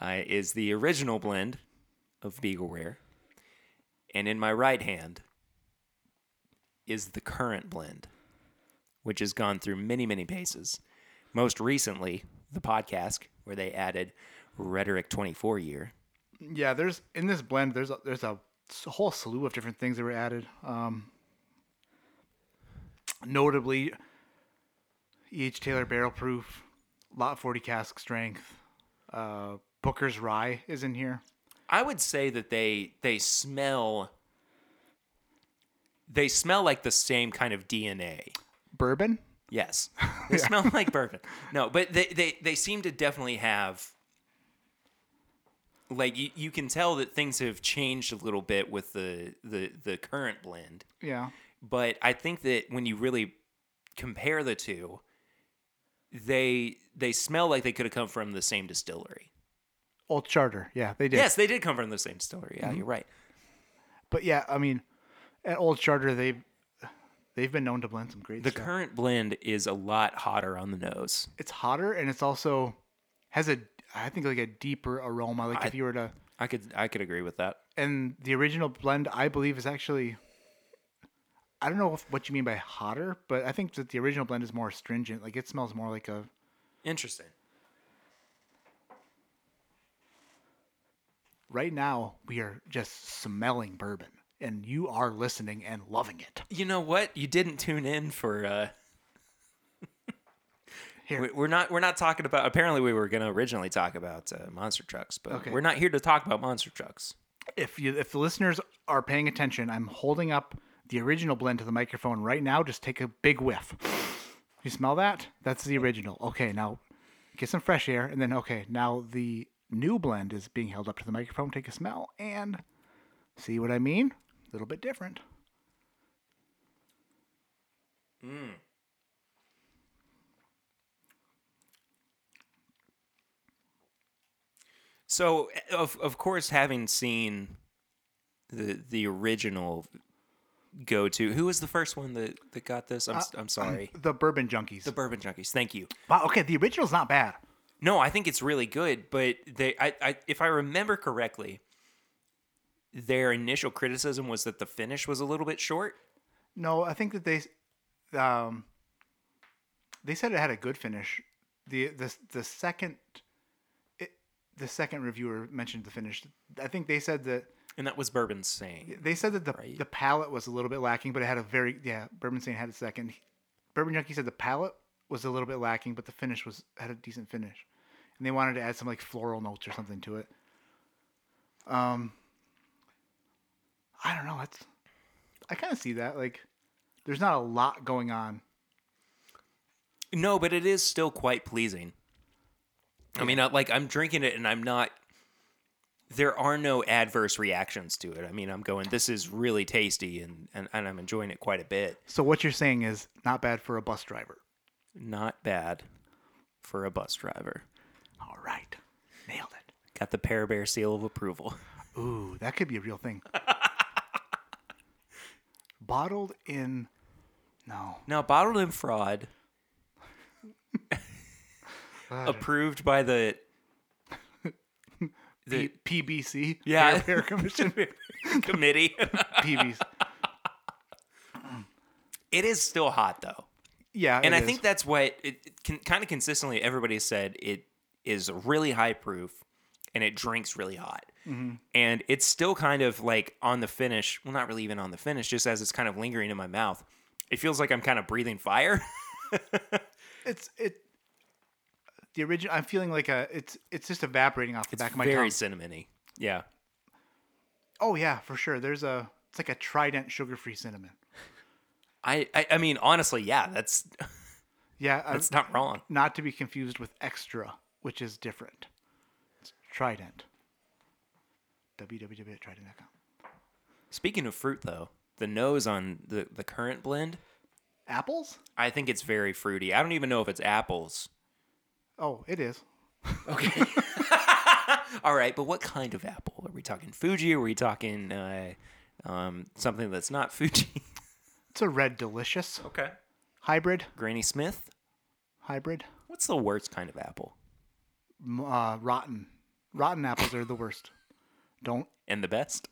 Speaker 2: uh, is the original blend of Beagle Rare. And in my right hand is the current blend, which has gone through many, many paces. Most recently, the podcast, where they added Rhetoric 24 year.
Speaker 1: Yeah, there's in this blend. There's a, there's a s- whole slew of different things that were added. Um, notably, E.H. Taylor barrel proof, lot 40 cask strength. Uh, Booker's rye is in here.
Speaker 2: I would say that they they smell they smell like the same kind of DNA.
Speaker 1: Bourbon.
Speaker 2: Yes. They smell like bourbon. No, but they, they, they seem to definitely have like you, you can tell that things have changed a little bit with the, the, the current blend.
Speaker 1: Yeah.
Speaker 2: But I think that when you really compare the two, they they smell like they could have come from the same distillery.
Speaker 1: Old Charter. Yeah, they did.
Speaker 2: Yes, they did come from the same distillery. Yeah, mm-hmm. you're right.
Speaker 1: But yeah, I mean, at Old Charter, they've they've been known to blend some great
Speaker 2: The
Speaker 1: stuff.
Speaker 2: current blend is a lot hotter on the nose.
Speaker 1: it's hotter and it's also has a I think like a deeper aroma. Like if you were to
Speaker 2: I could I could agree with that.
Speaker 1: and the original blend, I believe, is actually I don't know if, what you mean by hotter, but I think that the original blend is more astringent. Like it smells more like a
Speaker 2: Interesting.
Speaker 1: right now we are just smelling bourbon and you are listening and loving it.
Speaker 2: You know what? You didn't tune in for uh
Speaker 1: Here.
Speaker 2: we- we're not we're not talking about apparently we were going to originally talk about uh, monster trucks, but
Speaker 1: Okay.
Speaker 2: we're not here to talk about monster trucks.
Speaker 1: If you if the listeners are paying attention, I'm holding up the original blend to the microphone right now. Just take a big whiff. You smell that? That's the original. Okay, now get some fresh air, and then okay, now the new blend is being held up to the microphone. Take a smell and see what I mean. A little bit different.
Speaker 2: So of of course having seen the the original go to who was the first one that that got this? I'm s I'm sorry.
Speaker 1: The bourbon junkies.
Speaker 2: the Bourbon Junkies. Thank you.
Speaker 1: wow. Okay, the original's not bad.
Speaker 2: No, I think it's really good, but they I, I if I remember correctly, their initial criticism was that the finish was a little bit short.
Speaker 1: No, I think that they, um, they said it had a good finish. the the The second, the second reviewer mentioned the finish. I think they said that
Speaker 2: And that was Bourbon saying.
Speaker 1: they said that the
Speaker 2: Right.
Speaker 1: the palate was a little bit lacking, but it had a very yeah. Bourbon Saint had a second. Bourbon Junkie said the palate was a little bit lacking, but the finish was had a decent finish, and they wanted to add some like floral notes or something to it. Um, I don't know. That's I kind of see that. Like, there's not a lot going on.
Speaker 2: No, but it is still quite pleasing. I mean, like I'm drinking it and I'm not. There are no adverse reactions to it. I mean, I'm going. This is really tasty, and and, and I'm enjoying it quite a bit.
Speaker 1: So what you're saying is not bad for a bus driver.
Speaker 2: Not bad for a bus driver.
Speaker 1: All right, nailed it.
Speaker 2: Got the Pear Bear seal of approval.
Speaker 1: Ooh, that could be a real thing. Bottled in, no,
Speaker 2: Now, bottled in fraud, approved by the the
Speaker 1: P- PBC.
Speaker 2: Yeah.
Speaker 1: Fair Commission.
Speaker 2: committee.
Speaker 1: PBC.
Speaker 2: it is still hot though.
Speaker 1: Yeah.
Speaker 2: and
Speaker 1: it
Speaker 2: I
Speaker 1: is.
Speaker 2: think that's what it, it can kind of consistently everybody said it is really high proof and it drinks really hot.
Speaker 1: Mm-hmm.
Speaker 2: And it's still kind of like on the finish. Well, not really even on the finish, just as it's kind of lingering in my mouth. It feels like I'm kind of breathing fire.
Speaker 1: it's it. The original. I'm feeling like a. It's it's just evaporating off the
Speaker 2: It's
Speaker 1: back of my
Speaker 2: very
Speaker 1: tongue.
Speaker 2: cinnamony. Yeah.
Speaker 1: Oh yeah, for sure. There's a. It's like a Trident sugar-free cinnamon.
Speaker 2: I, I I mean honestly, yeah, that's
Speaker 1: Yeah, I-
Speaker 2: that's not wrong.
Speaker 1: not to be confused with Extra, which is different. It's Trident. www.trident.com.
Speaker 2: Speaking of fruit though, the nose on the the current blend,
Speaker 1: Apples?
Speaker 2: I think it's very fruity. I don't even know if it's apples.
Speaker 1: Oh, it is. Okay.
Speaker 2: All right, but what kind of apple? Are we talking Fuji? Are we talking uh, um, something that's not Fuji?
Speaker 1: It's a red delicious
Speaker 2: okay.
Speaker 1: hybrid.
Speaker 2: Granny Smith.
Speaker 1: Hybrid.
Speaker 2: What's the worst kind of apple?
Speaker 1: Uh, rotten. Rotten apples are the worst. Don't.
Speaker 2: And the best?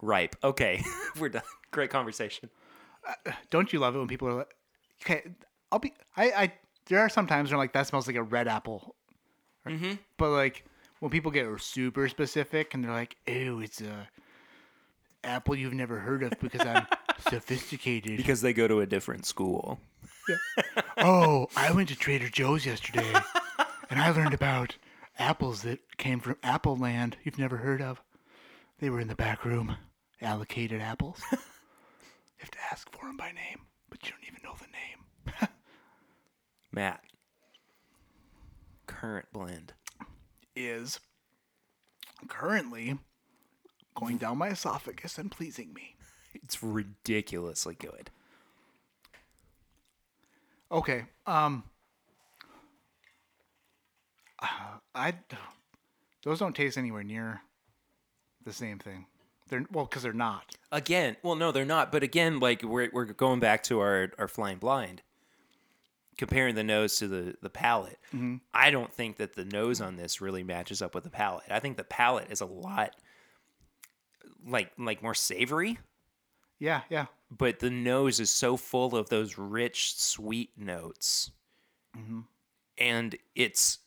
Speaker 2: Ripe. Okay, we're done. Great conversation.
Speaker 1: Don't you love it when people are like, okay, I'll be. I. I there are some times where I'm like that smells like a red apple. Mm-hmm. But like when people get super specific and they're like, ew, it's a apple you've never heard of because I'm sophisticated.
Speaker 2: Because they go to a different school.
Speaker 1: oh, I went to Trader Joe's yesterday and I learned about apples that came from Apple Land you've never heard of. They were in the back room, allocated apples. you have to ask for them by name, but you don't even know the name.
Speaker 2: Matt. Current blend.
Speaker 1: Is currently going down my esophagus and pleasing me.
Speaker 2: It's ridiculously good.
Speaker 1: Okay. Um. uh, I those don't taste anywhere near the same thing. They're well because they're not.
Speaker 2: Again, well, no, they're not. But again, like we're we're going back to our our flying blind, comparing the nose to the the palate. I don't think that the nose on this really matches up with the palate. I think the palate is a lot like like more savory,
Speaker 1: Yeah, yeah.
Speaker 2: but the nose is so full of those rich sweet notes, and it's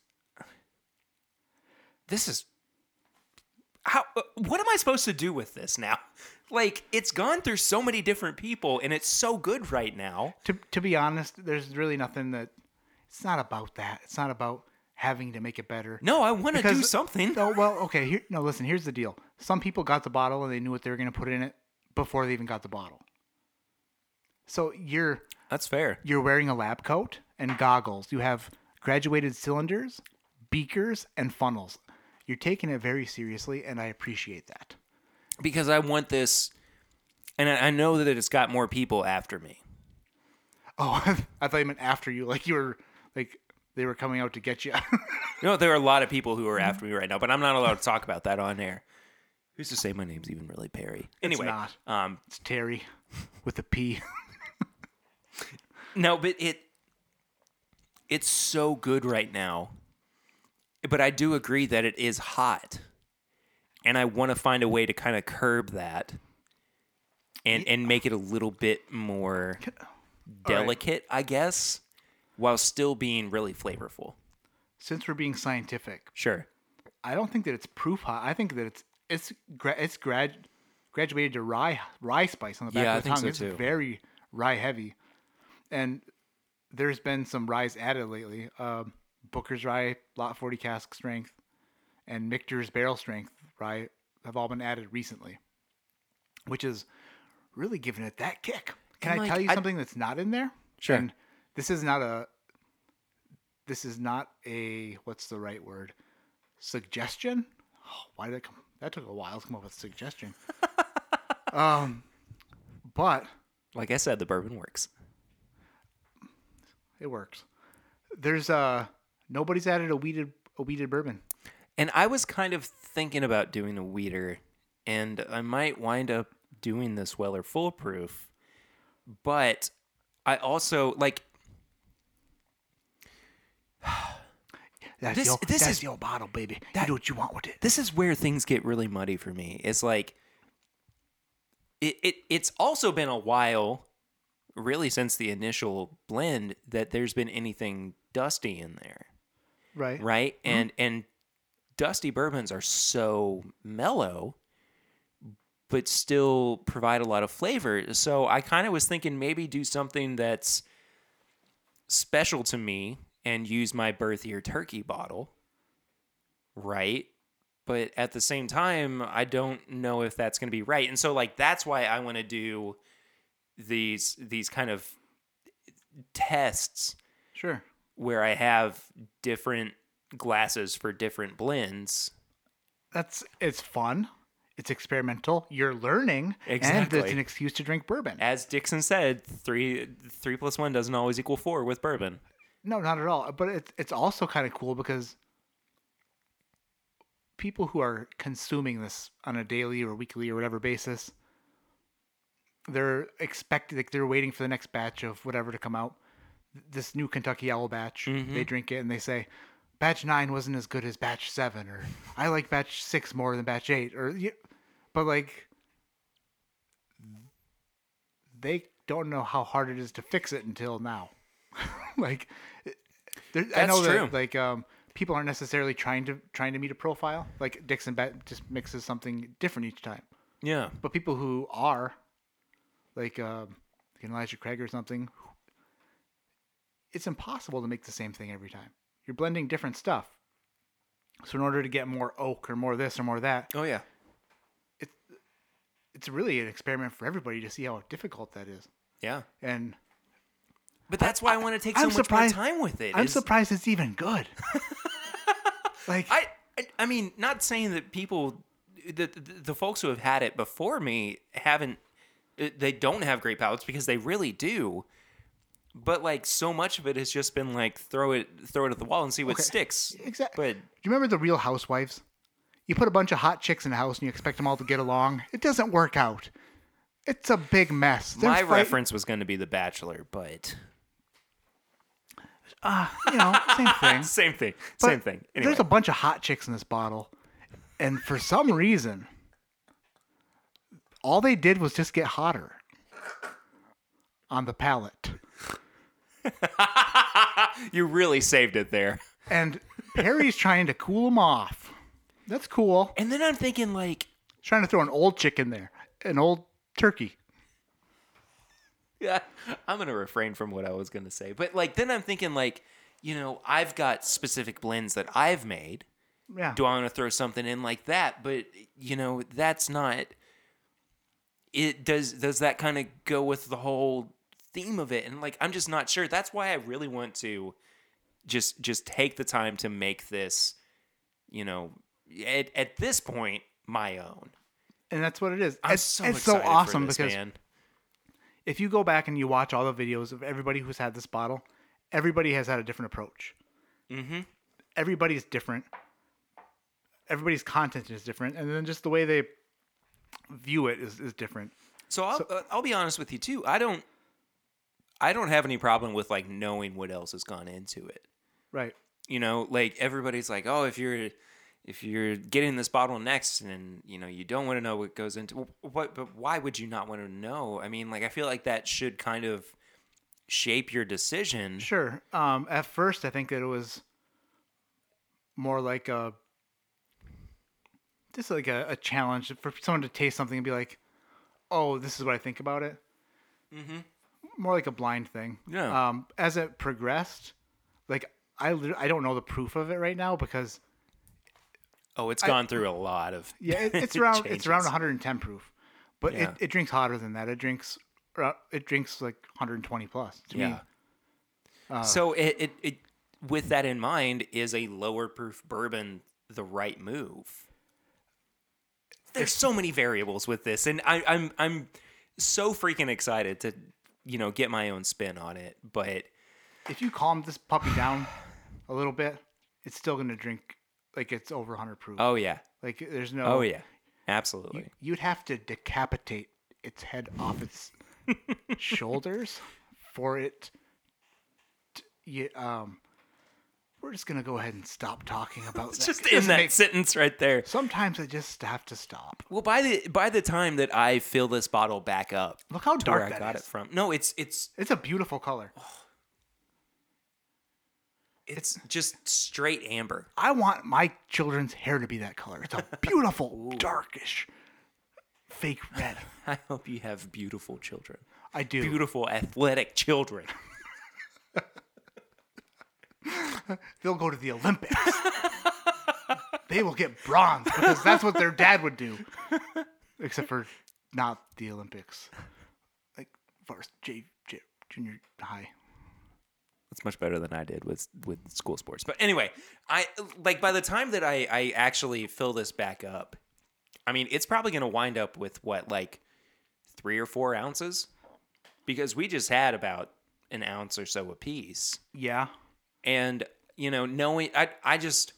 Speaker 2: this is how uh, what am i supposed to do with this now like it's gone through so many different people and it's so good right now
Speaker 1: To to be honest, there's really nothing that. It's not about that. It's not about having to make it better.
Speaker 2: no i want to do something
Speaker 1: No, well, okay. Here, no, listen. Here's the deal. Some people got the bottle and they knew what they were going to put in it before they even got the bottle. So you're
Speaker 2: that's fair
Speaker 1: you're wearing a lab coat and goggles. You have graduated cylinders, beakers, and funnels. You're taking it very seriously, and I appreciate that.
Speaker 2: Because i want this and i I know that it's got more people after me
Speaker 1: Oh, I thought you meant after you, like you were like they were coming out to get you.
Speaker 2: you know there are a lot of people who are after me right now but i'm not allowed to talk about that on air who's to say my name's even really perry anyway it's
Speaker 1: not.
Speaker 2: um
Speaker 1: it's Terry with a P.
Speaker 2: No, but it it's so good right now. But I do agree that it is hot. And I want to find a way to kind of curb that and and make it a little bit more delicate, I guess, while still being really flavorful.
Speaker 1: Since we're being scientific,
Speaker 2: Sure.
Speaker 1: I don't think that it's proof hot. I think that it's it's gra- it's grad graduated to rye rye spice on the back
Speaker 2: Yeah,
Speaker 1: of the
Speaker 2: think
Speaker 1: tongue.
Speaker 2: so
Speaker 1: it's very rye heavy, and there's been some ryes added lately. Um, Booker's rye, Lot 40 cask strength, and Michter's barrel strength rye have all been added recently, which is really giving it that kick. Can
Speaker 2: And,
Speaker 1: I
Speaker 2: like,
Speaker 1: tell you
Speaker 2: I-
Speaker 1: something that's not in there?
Speaker 2: Sure.
Speaker 1: And this is not a. This is not a what's the right word? Suggestion. Oh, why did that come? That took a while to come up with suggestion. um, but
Speaker 2: Like I said, the bourbon works.
Speaker 1: it works. There's uh nobody's added a weeded a weeded bourbon.
Speaker 2: And I was kind of thinking about doing a weeder, and I might wind up doing this Weller Full Proof, but I also like.
Speaker 1: That's
Speaker 2: This-
Speaker 1: old,
Speaker 2: this
Speaker 1: that's
Speaker 2: is-
Speaker 1: old bottle, baby.
Speaker 2: that-
Speaker 1: you do what you want with it.
Speaker 2: this is where things get really muddy for me. It's like it, it it's also been a while, really since the initial blend, that there's been anything dusty in there.
Speaker 1: Right.
Speaker 2: Right? Mm-hmm. And and dusty bourbons are so mellow but still provide a lot of flavor. So I kind of was thinking maybe do something that's special to me and use my birth year turkey bottle. Right? But at the same time, I don't know if that's going to be right. And so like that's why I want to do these these kind of tests
Speaker 1: Sure.
Speaker 2: where I have different glasses for different blends.
Speaker 1: That's it's fun. It's experimental. You're learning, and it's an excuse to drink bourbon.
Speaker 2: As Dixon said, three three plus one doesn't always equal four with bourbon.
Speaker 1: No, not at all. But it's it's also kind of cool because people who are consuming this on a daily or weekly or whatever basis, they're expecting like they're waiting for the next batch of whatever to come out. This new Kentucky Owl batch, mm-hmm. they drink it and they say, "Batch nine wasn't as good as batch seven, or I like batch six more than batch eight, or but like they don't know how hard it is to fix it until now. like, there, I know
Speaker 2: true.
Speaker 1: that like um, people aren't necessarily trying to trying to meet a profile. Like Dixon Bet just mixes something different each time.
Speaker 2: Yeah.
Speaker 1: But people who are, like um, like Elijah Craig or something, it's impossible to make the same thing every time. You're blending different stuff. So in order to get more oak or more this or more that,
Speaker 2: Oh yeah.
Speaker 1: it's it's really an experiment for everybody to see how difficult that is.
Speaker 2: Yeah.
Speaker 1: And
Speaker 2: But that's why I, want to take so
Speaker 1: I'm
Speaker 2: much more time with it.
Speaker 1: I'm
Speaker 2: is-
Speaker 1: surprised it's even good. like
Speaker 2: I, I I mean, not saying that people, the, the the folks who have had it before me haven't, uh, they don't have great palates because they really do. But like so much of it has just been like throw it throw it at the wall and see what
Speaker 1: Okay.
Speaker 2: sticks.
Speaker 1: Exactly.
Speaker 2: But
Speaker 1: Do you remember the Real Housewives? You put a bunch of hot chicks in a house and you expect them all to get along. It doesn't work out. It's a big mess. They're
Speaker 2: my
Speaker 1: fight-
Speaker 2: reference was going to be The Bachelor, but uh,
Speaker 1: you know, same thing.
Speaker 2: same thing,
Speaker 1: But
Speaker 2: same thing. Anyway,
Speaker 1: There's a bunch of hot chicks in this bottle, and for some reason, all they did was just get hotter on the palate.
Speaker 2: you really saved it there.
Speaker 1: And Perry's trying to cool him off. That's cool.
Speaker 2: And then I'm thinking like,
Speaker 1: trying to throw an old chicken there, an old turkey.
Speaker 2: yeah, I'm gonna refrain from what I was gonna say. But like, then I'm thinking like, you know, I've got specific blends that I've made.
Speaker 1: Yeah.
Speaker 2: Do I want to throw something in like that? But you know, that's not. It does. Does that kind of go with the whole theme of it? And like, I'm just not sure. That's why I really want to just just take the time to make this. You know, at at this point, my own.
Speaker 1: and that's what it is.
Speaker 2: I'm
Speaker 1: it's
Speaker 2: so
Speaker 1: it's so awesome
Speaker 2: this,
Speaker 1: because
Speaker 2: man.
Speaker 1: if you go back and you watch all the videos of everybody who's had this bottle, everybody has had a different approach. Mm-hmm. Everybody's different. Everybody's content is different, and then just the way they view it is, is different.
Speaker 2: So I'll uh, I'll be honest with you too. I don't I don't have any problem with like knowing what else has gone into it.
Speaker 1: Right.
Speaker 2: You know, like everybody's like, "Oh, if you're if you're getting this bottle next and you know, you don't want to know what goes into what but why would you not want to know? I mean, like I feel like that should kind of shape your decision.
Speaker 1: Sure. Um, at first, I think that it was more like a just like a, a challenge for someone to taste something and be like, "Oh, this is what I think about it." Mm-hmm. More like a blind thing.
Speaker 2: Yeah.
Speaker 1: Um, as it progressed, like I I don't know the proof of it right now because
Speaker 2: Oh, it's gone through a lot of
Speaker 1: yeah, it, it's around it's around 110 proof, but
Speaker 2: Yeah.
Speaker 1: it, it drinks hotter than that. It drinks uh, it drinks like 120 plus. To
Speaker 2: Yeah.
Speaker 1: me, Uh,
Speaker 2: so it, it it with that in mind, is a lower proof bourbon the right move? There's so many variables with this, and I, I'm I'm so freaking excited to you know get my own spin on it. But
Speaker 1: if you calm this puppy down a little bit, it's still gonna drink like it's over 100 proof.
Speaker 2: oh yeah,
Speaker 1: Like there's no.
Speaker 2: oh yeah, absolutely.
Speaker 1: You'd have to decapitate its head off its shoulders for it. To, you, um, we're just gonna go ahead and stop talking about
Speaker 2: It's
Speaker 1: that.
Speaker 2: just in that
Speaker 1: make-
Speaker 2: sentence right there.
Speaker 1: Sometimes I just have to stop.
Speaker 2: Well, by the by the time that I fill this bottle back up,
Speaker 1: Look how
Speaker 2: to where
Speaker 1: dark
Speaker 2: I got
Speaker 1: is.
Speaker 2: it from. No, it's it's
Speaker 1: It's a beautiful color.
Speaker 2: it's just straight amber.
Speaker 1: I want my children's hair to be that color. It's a beautiful, darkish, fake red.
Speaker 2: I hope you have beautiful children.
Speaker 1: I do.
Speaker 2: Beautiful athletic children.
Speaker 1: They'll go to the Olympics. they will get bronze because that's what their dad would do. Except for not the Olympics. Like first J, J junior high.
Speaker 2: That's much better than I did with with school sports. But anyway, I like by the time that I I actually fill this back up, I mean it's probably going to wind up with what like three or four ounces, because we just had about an ounce or so apiece,
Speaker 1: Yeah.
Speaker 2: and you know knowing I I just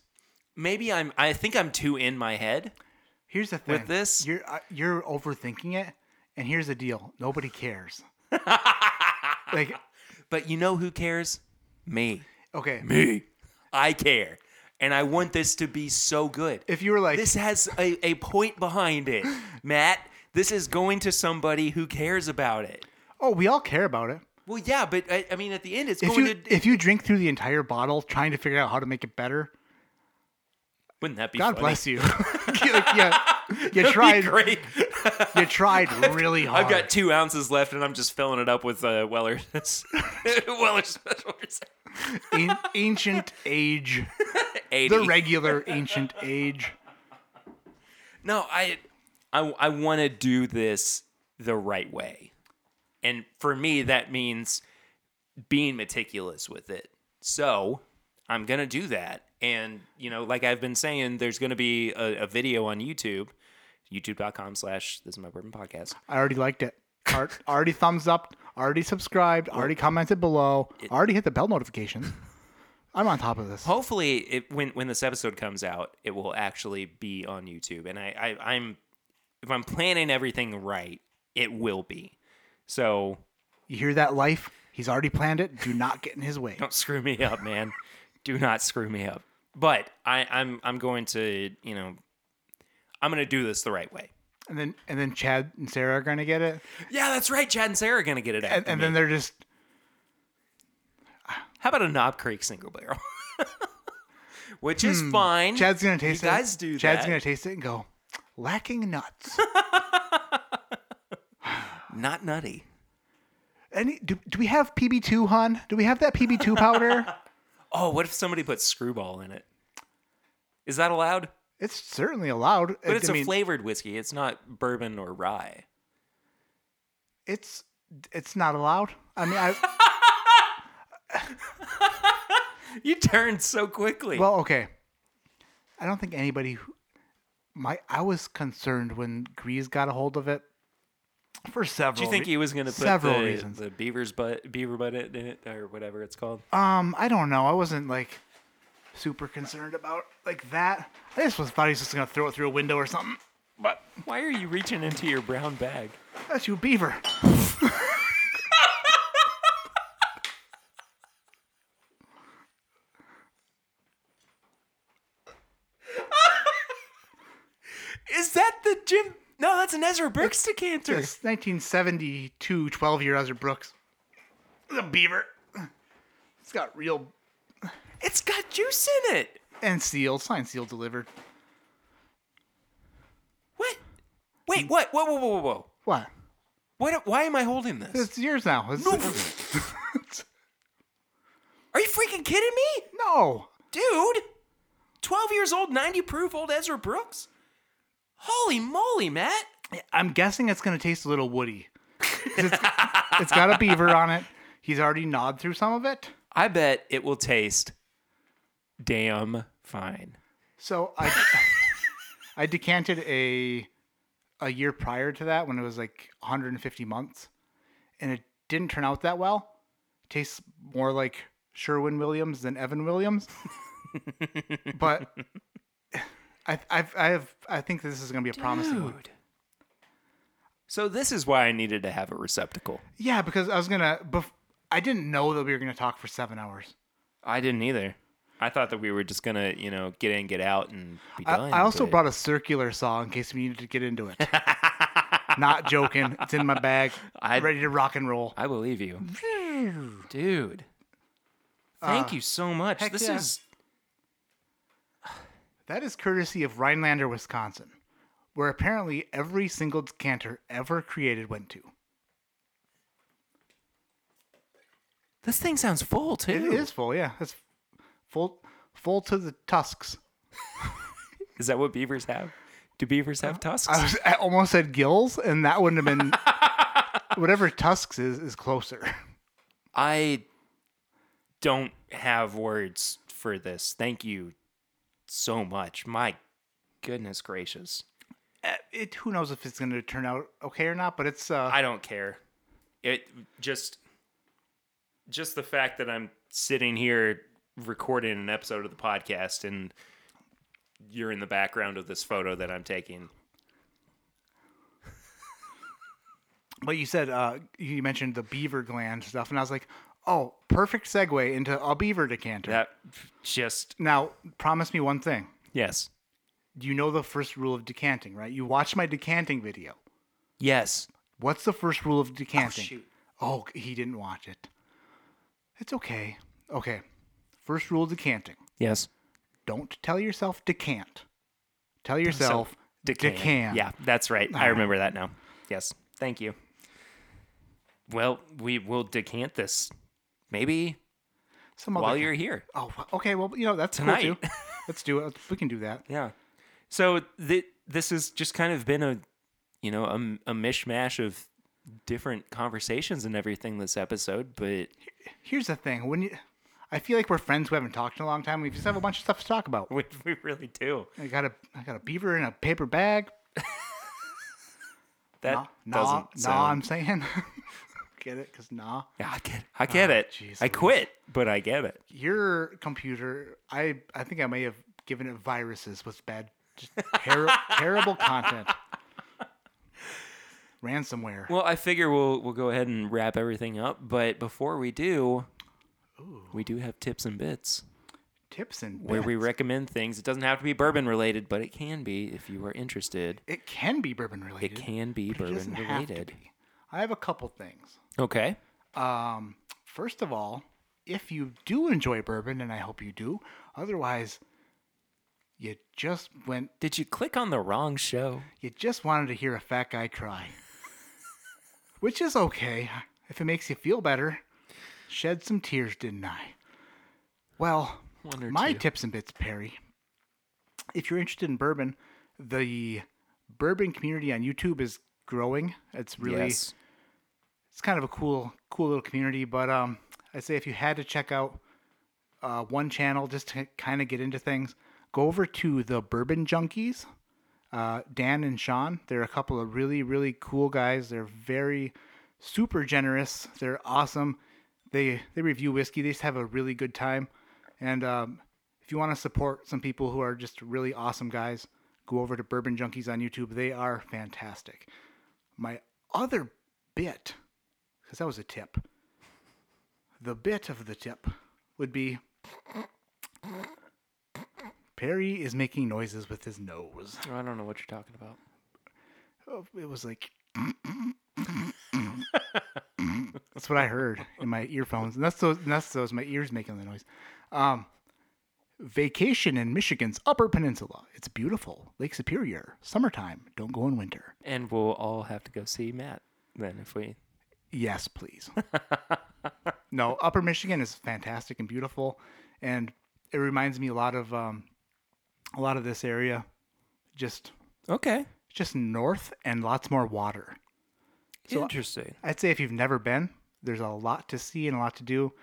Speaker 2: maybe I'm I think I'm too in my head.
Speaker 1: Here's the thing.
Speaker 2: With this?
Speaker 1: you're uh, you're overthinking it, and here's the deal: nobody cares. like,
Speaker 2: But you know who cares? Me.
Speaker 1: okay,
Speaker 2: Me. I care. And I want this to be so good.
Speaker 1: if you were like,
Speaker 2: this has a, a point behind it. Matt, this is going to somebody who cares about it.
Speaker 1: oh, we all care about it.
Speaker 2: Well, yeah, but I, I mean, at the end, it's
Speaker 1: If
Speaker 2: going
Speaker 1: you
Speaker 2: to.
Speaker 1: if you drink through the entire bottle trying to figure out how to make it better,
Speaker 2: wouldn't that be
Speaker 1: God
Speaker 2: funny?
Speaker 1: bless you. Like, yeah, you
Speaker 2: That'd
Speaker 1: tried.
Speaker 2: great.
Speaker 1: You tried really hard.
Speaker 2: I've got two ounces left, and I'm just filling it up with uh, Weller's Weller Special.
Speaker 1: An- ancient age,
Speaker 2: 80.
Speaker 1: the regular ancient age.
Speaker 2: No, I, I, I want to do this the right way, and for me, that means being meticulous with it. So I'm gonna do that, and you know, like I've been saying, there's gonna be a, a video on YouTube, YouTube.com/slash This is my bourbon podcast.
Speaker 1: I already liked it. Already thumbs up. Already subscribed. Already commented below. Already hit the bell notifications. I'm on top of this.
Speaker 2: Hopefully, it, when when this episode comes out, it will actually be on YouTube, and I, I I'm if I'm planning everything right, it will be. So
Speaker 1: You hear that, life? He's already planned it. Do not get in his way.
Speaker 2: don't screw me up, man. do not screw me up. But I, I'm I'm going to you know I'm going to do this the right way.
Speaker 1: And then and then Chad and Sarah are gonna get it.
Speaker 2: Yeah, that's right. Chad and Sarah are going to get it
Speaker 1: And, and then they're just
Speaker 2: How about a Knob Creek single barrel? Which is fine.
Speaker 1: Hmm. Chad's gonna taste
Speaker 2: you
Speaker 1: it.
Speaker 2: guys do
Speaker 1: Chad's
Speaker 2: that.
Speaker 1: gonna taste it and go, lacking nuts.
Speaker 2: Not nutty.
Speaker 1: Any do, do we have PB2, hon? Do we have that PB2 powder?
Speaker 2: Oh, what if somebody puts Skrewball in it? Is that allowed?
Speaker 1: it's certainly allowed.
Speaker 2: But it's
Speaker 1: I
Speaker 2: a
Speaker 1: mean,
Speaker 2: flavored whiskey. It's not bourbon or rye.
Speaker 1: it's it's not allowed. I mean, I
Speaker 2: You turned so quickly.
Speaker 1: well, okay. I don't think anybody. Who, my I was concerned when Grease got a hold of it for several.
Speaker 2: Do you think he was going to put
Speaker 1: several
Speaker 2: the,
Speaker 1: reasons?
Speaker 2: the beaver's butt, beaver butt in it, or whatever it's called?
Speaker 1: Um, I don't know. I wasn't like super concerned about like that. I just was thought he was just gonna throw it through a window or something. But
Speaker 2: Why are you reaching into your brown bag?
Speaker 1: that's you, Beaver.
Speaker 2: Is that the Jim? No, that's an Ezra Brooks decanter.
Speaker 1: It's 1972 12 year Ezra Brooks. The Beaver. It's got real
Speaker 2: It's got juice in it.
Speaker 1: and sealed, signed, sealed, delivered.
Speaker 2: What? Wait, what? Whoa, whoa, whoa, whoa, whoa.
Speaker 1: What?
Speaker 2: What? Why am I holding this?
Speaker 1: It's yours now. It's,
Speaker 2: Are you freaking kidding me?
Speaker 1: no.
Speaker 2: Dude, 12 years old, 90 proof old Ezra Brooks? Holy moly, Matt.
Speaker 1: I'm guessing it's gonna taste a little woody. 'Cause It's, it's got a beaver on it. He's already gnawed through some of it.
Speaker 2: I bet it will taste damn fine.
Speaker 1: So I I decanted a a year prior to that when it was like 150 months, and it didn't turn out that well. tastes more like Sherwin Williams than Evan Williams. but I I've, I have I think this is gonna be a promising one.
Speaker 2: Dude. So this is why I needed to have a receptacle.
Speaker 1: Yeah, because I was gonna. Bef- I didn't know that we were gonna talk for seven hours.
Speaker 2: I didn't either. I thought that we were just gonna, you know, get in, get out, and be
Speaker 1: I,
Speaker 2: done.
Speaker 1: I also
Speaker 2: but-
Speaker 1: brought a circular saw in case we needed to get into it. Not joking. It's in my bag.
Speaker 2: I'm
Speaker 1: ready to rock and roll.
Speaker 2: I believe you, dude. Thank
Speaker 1: Uh,
Speaker 2: you so much.
Speaker 1: heck
Speaker 2: This
Speaker 1: yeah.
Speaker 2: is
Speaker 1: That is courtesy of Rhinelander, Wisconsin, where apparently every single decanter ever created went to.
Speaker 2: this thing sounds full too.
Speaker 1: It is full, yeah. It's full, full to the tusks.
Speaker 2: Is that what beavers have? Do beavers have uh, tusks?
Speaker 1: I, was, I almost said gills, and that wouldn't have been. whatever tusks is is closer.
Speaker 2: I don't have words for this. Thank you so much. My goodness gracious.
Speaker 1: Uh, It who knows if it's going to turn out okay or not, but it's uh,
Speaker 2: I don't care. It just just the fact that I'm sitting here recording an episode of the podcast and you're in the background of this photo that I'm taking.
Speaker 1: But you said uh, you mentioned the beaver gland stuff, and I was like, oh, perfect segue into a beaver decanter.
Speaker 2: That just
Speaker 1: Now, promise me one thing.
Speaker 2: yes.
Speaker 1: Do you know the first rule of decanting, right? You watched my decanting video.
Speaker 2: Yes.
Speaker 1: What's the first rule of oh, decanting?
Speaker 2: Oh, shoot.
Speaker 1: Oh, he didn't watch it. It's okay. Okay. First rule of decanting.
Speaker 2: Yes.
Speaker 1: Don't tell yourself decant. Tell yourself decant.
Speaker 2: Yeah, that's right. I remember that now. Yes. Thank you. Well, we will decant this maybe
Speaker 1: Some
Speaker 2: while
Speaker 1: other
Speaker 2: you're here.
Speaker 1: Oh, okay. Well, you know that's
Speaker 2: Tonight.
Speaker 1: cool too. Let's do it. We can do that.
Speaker 2: Yeah. So th- this has just kind of been a, you know, a, a mishmash of different conversations and everything this episode, but
Speaker 1: Here's the thing: when you, I feel like we're friends who haven't talked in a long time. We just have a bunch of stuff to talk about.
Speaker 2: we, we really do.
Speaker 1: I got a, I got a beaver in a paper bag.
Speaker 2: That
Speaker 1: Nah, nah,
Speaker 2: doesn't
Speaker 1: nah.
Speaker 2: sound.
Speaker 1: I'm saying, get it? Cause nah,
Speaker 2: Yeah, I get it. I get ah, it.
Speaker 1: jeez
Speaker 2: I quit, but I get it.
Speaker 1: your computer. I, I think I may have given it viruses with bad, ter- terrible content. Ransomware.
Speaker 2: Well, I figure we'll we'll go ahead and wrap everything up, but before we do, we do have tips and bits
Speaker 1: Tips and
Speaker 2: where we recommend things. It doesn't have to be bourbon related, but it can be if you are interested.
Speaker 1: It can be bourbon related.
Speaker 2: It can be bourbon
Speaker 1: doesn't have to
Speaker 2: related.
Speaker 1: I have a couple things.
Speaker 2: Okay.
Speaker 1: Um, first of all, if you do enjoy bourbon, and I hope you do, otherwise, you just went,
Speaker 2: Did you click on the wrong show?
Speaker 1: you just wanted to hear a fat guy cry, which is okay if it makes you feel better. Shed some tears, didn't I? Well, my
Speaker 2: two.
Speaker 1: tips and bits, Perry. If you're interested in bourbon, the bourbon community on YouTube is growing. It's really
Speaker 2: yes.
Speaker 1: it's kind of a cool cool little community but um i say if you had to check out uh, one channel just to kind of get into things go over to the bourbon junkies. Uh, dan and shawn they're a couple of really really cool guys. They're very super generous. They're awesome. They they review whiskey. They just have a really good time. And um, if you want to support some people who are just really awesome guys go over to bourbon junkies on youtube. They are fantastic my other bit, because that was a tip. The bit of the tip would be Perry is making noises with his nose.
Speaker 2: I don't know what you're talking about.
Speaker 1: Oh, It was like. that's what I heard in my earphones, and that's those. And that's those. My ears making the noise. Um, vacation in Michigan's Upper Peninsula. It's beautiful. Lake Superior. Summertime. Don't go in winter.
Speaker 2: And we'll all have to go see Matt then if we.
Speaker 1: Yes, please. no, Upper Michigan is fantastic and beautiful, and it reminds me a lot of um, a lot of this area, just
Speaker 2: Okay.
Speaker 1: just north and lots more water. So-
Speaker 2: Interesting.
Speaker 1: I'd say if you've never been, there's a lot to see and a lot to do,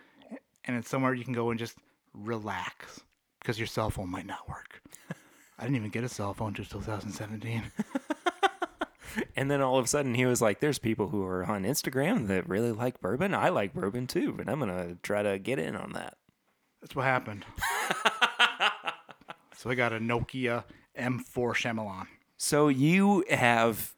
Speaker 1: and it's somewhere you can go and just relax because your cell phone might not work. I didn't even get a cell phone until 2017.
Speaker 2: And then all of a sudden he was like, "There's people who are on Instagram that really like bourbon. I like bourbon too, and I'm gonna try to get in on that."
Speaker 1: That's what happened. so I got a Nokia M4 Shyamalan.
Speaker 2: So you have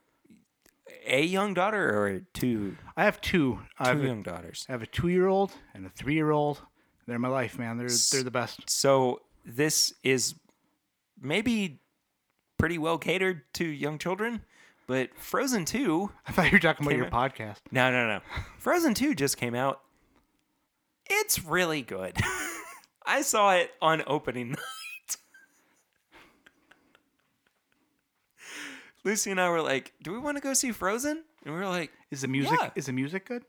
Speaker 2: a young daughter or two
Speaker 1: I have two. I have,
Speaker 2: two
Speaker 1: a,
Speaker 2: young daughters.
Speaker 1: I have a two-year-old and a three-year-old. They're my life, man. They're they're the best.
Speaker 2: So this is maybe pretty well catered to young children, but Frozen 2
Speaker 1: I thought you were talking about your
Speaker 2: out-
Speaker 1: podcast.
Speaker 2: No, no, no. Frozen 2 just came out. It's really good. I saw it on opening night. Lucy and I were like, "Do we want to go see Frozen?" And we were like,
Speaker 1: Is the music
Speaker 2: Yeah.
Speaker 1: is the music good?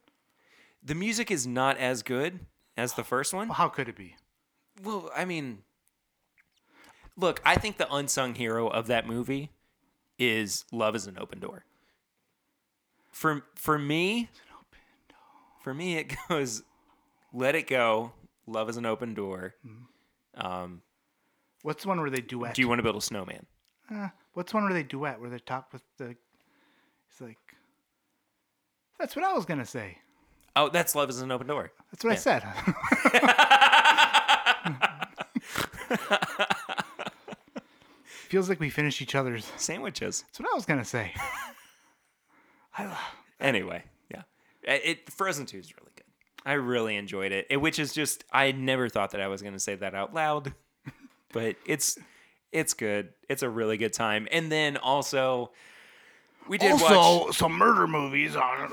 Speaker 2: "The music is not as good as the first one."
Speaker 1: Well, how could it be?
Speaker 2: Well, I mean, look, I think the unsung hero of that movie is Love is an Open Door. For for me, for me, it goes, Let It Go, Love is an Open Door. Um,
Speaker 1: What's the one where they duet?
Speaker 2: do you want to build a snowman?
Speaker 1: Uh, what's the one where they duet? Where they talk with the? He's like. That's what I was gonna say.
Speaker 2: Oh, that's Love is an Open Door.
Speaker 1: That's what I said. Feels like we finished each other's.
Speaker 2: Sandwiches.
Speaker 1: That's what I was gonna say.
Speaker 2: Anyway, yeah, it, it Frozen Two is really good. I really enjoyed it, it, which is just I never thought that I was going to say that out loud, but it's it's good. It's a really good time. And then also, we did watch.
Speaker 1: some murder movies on.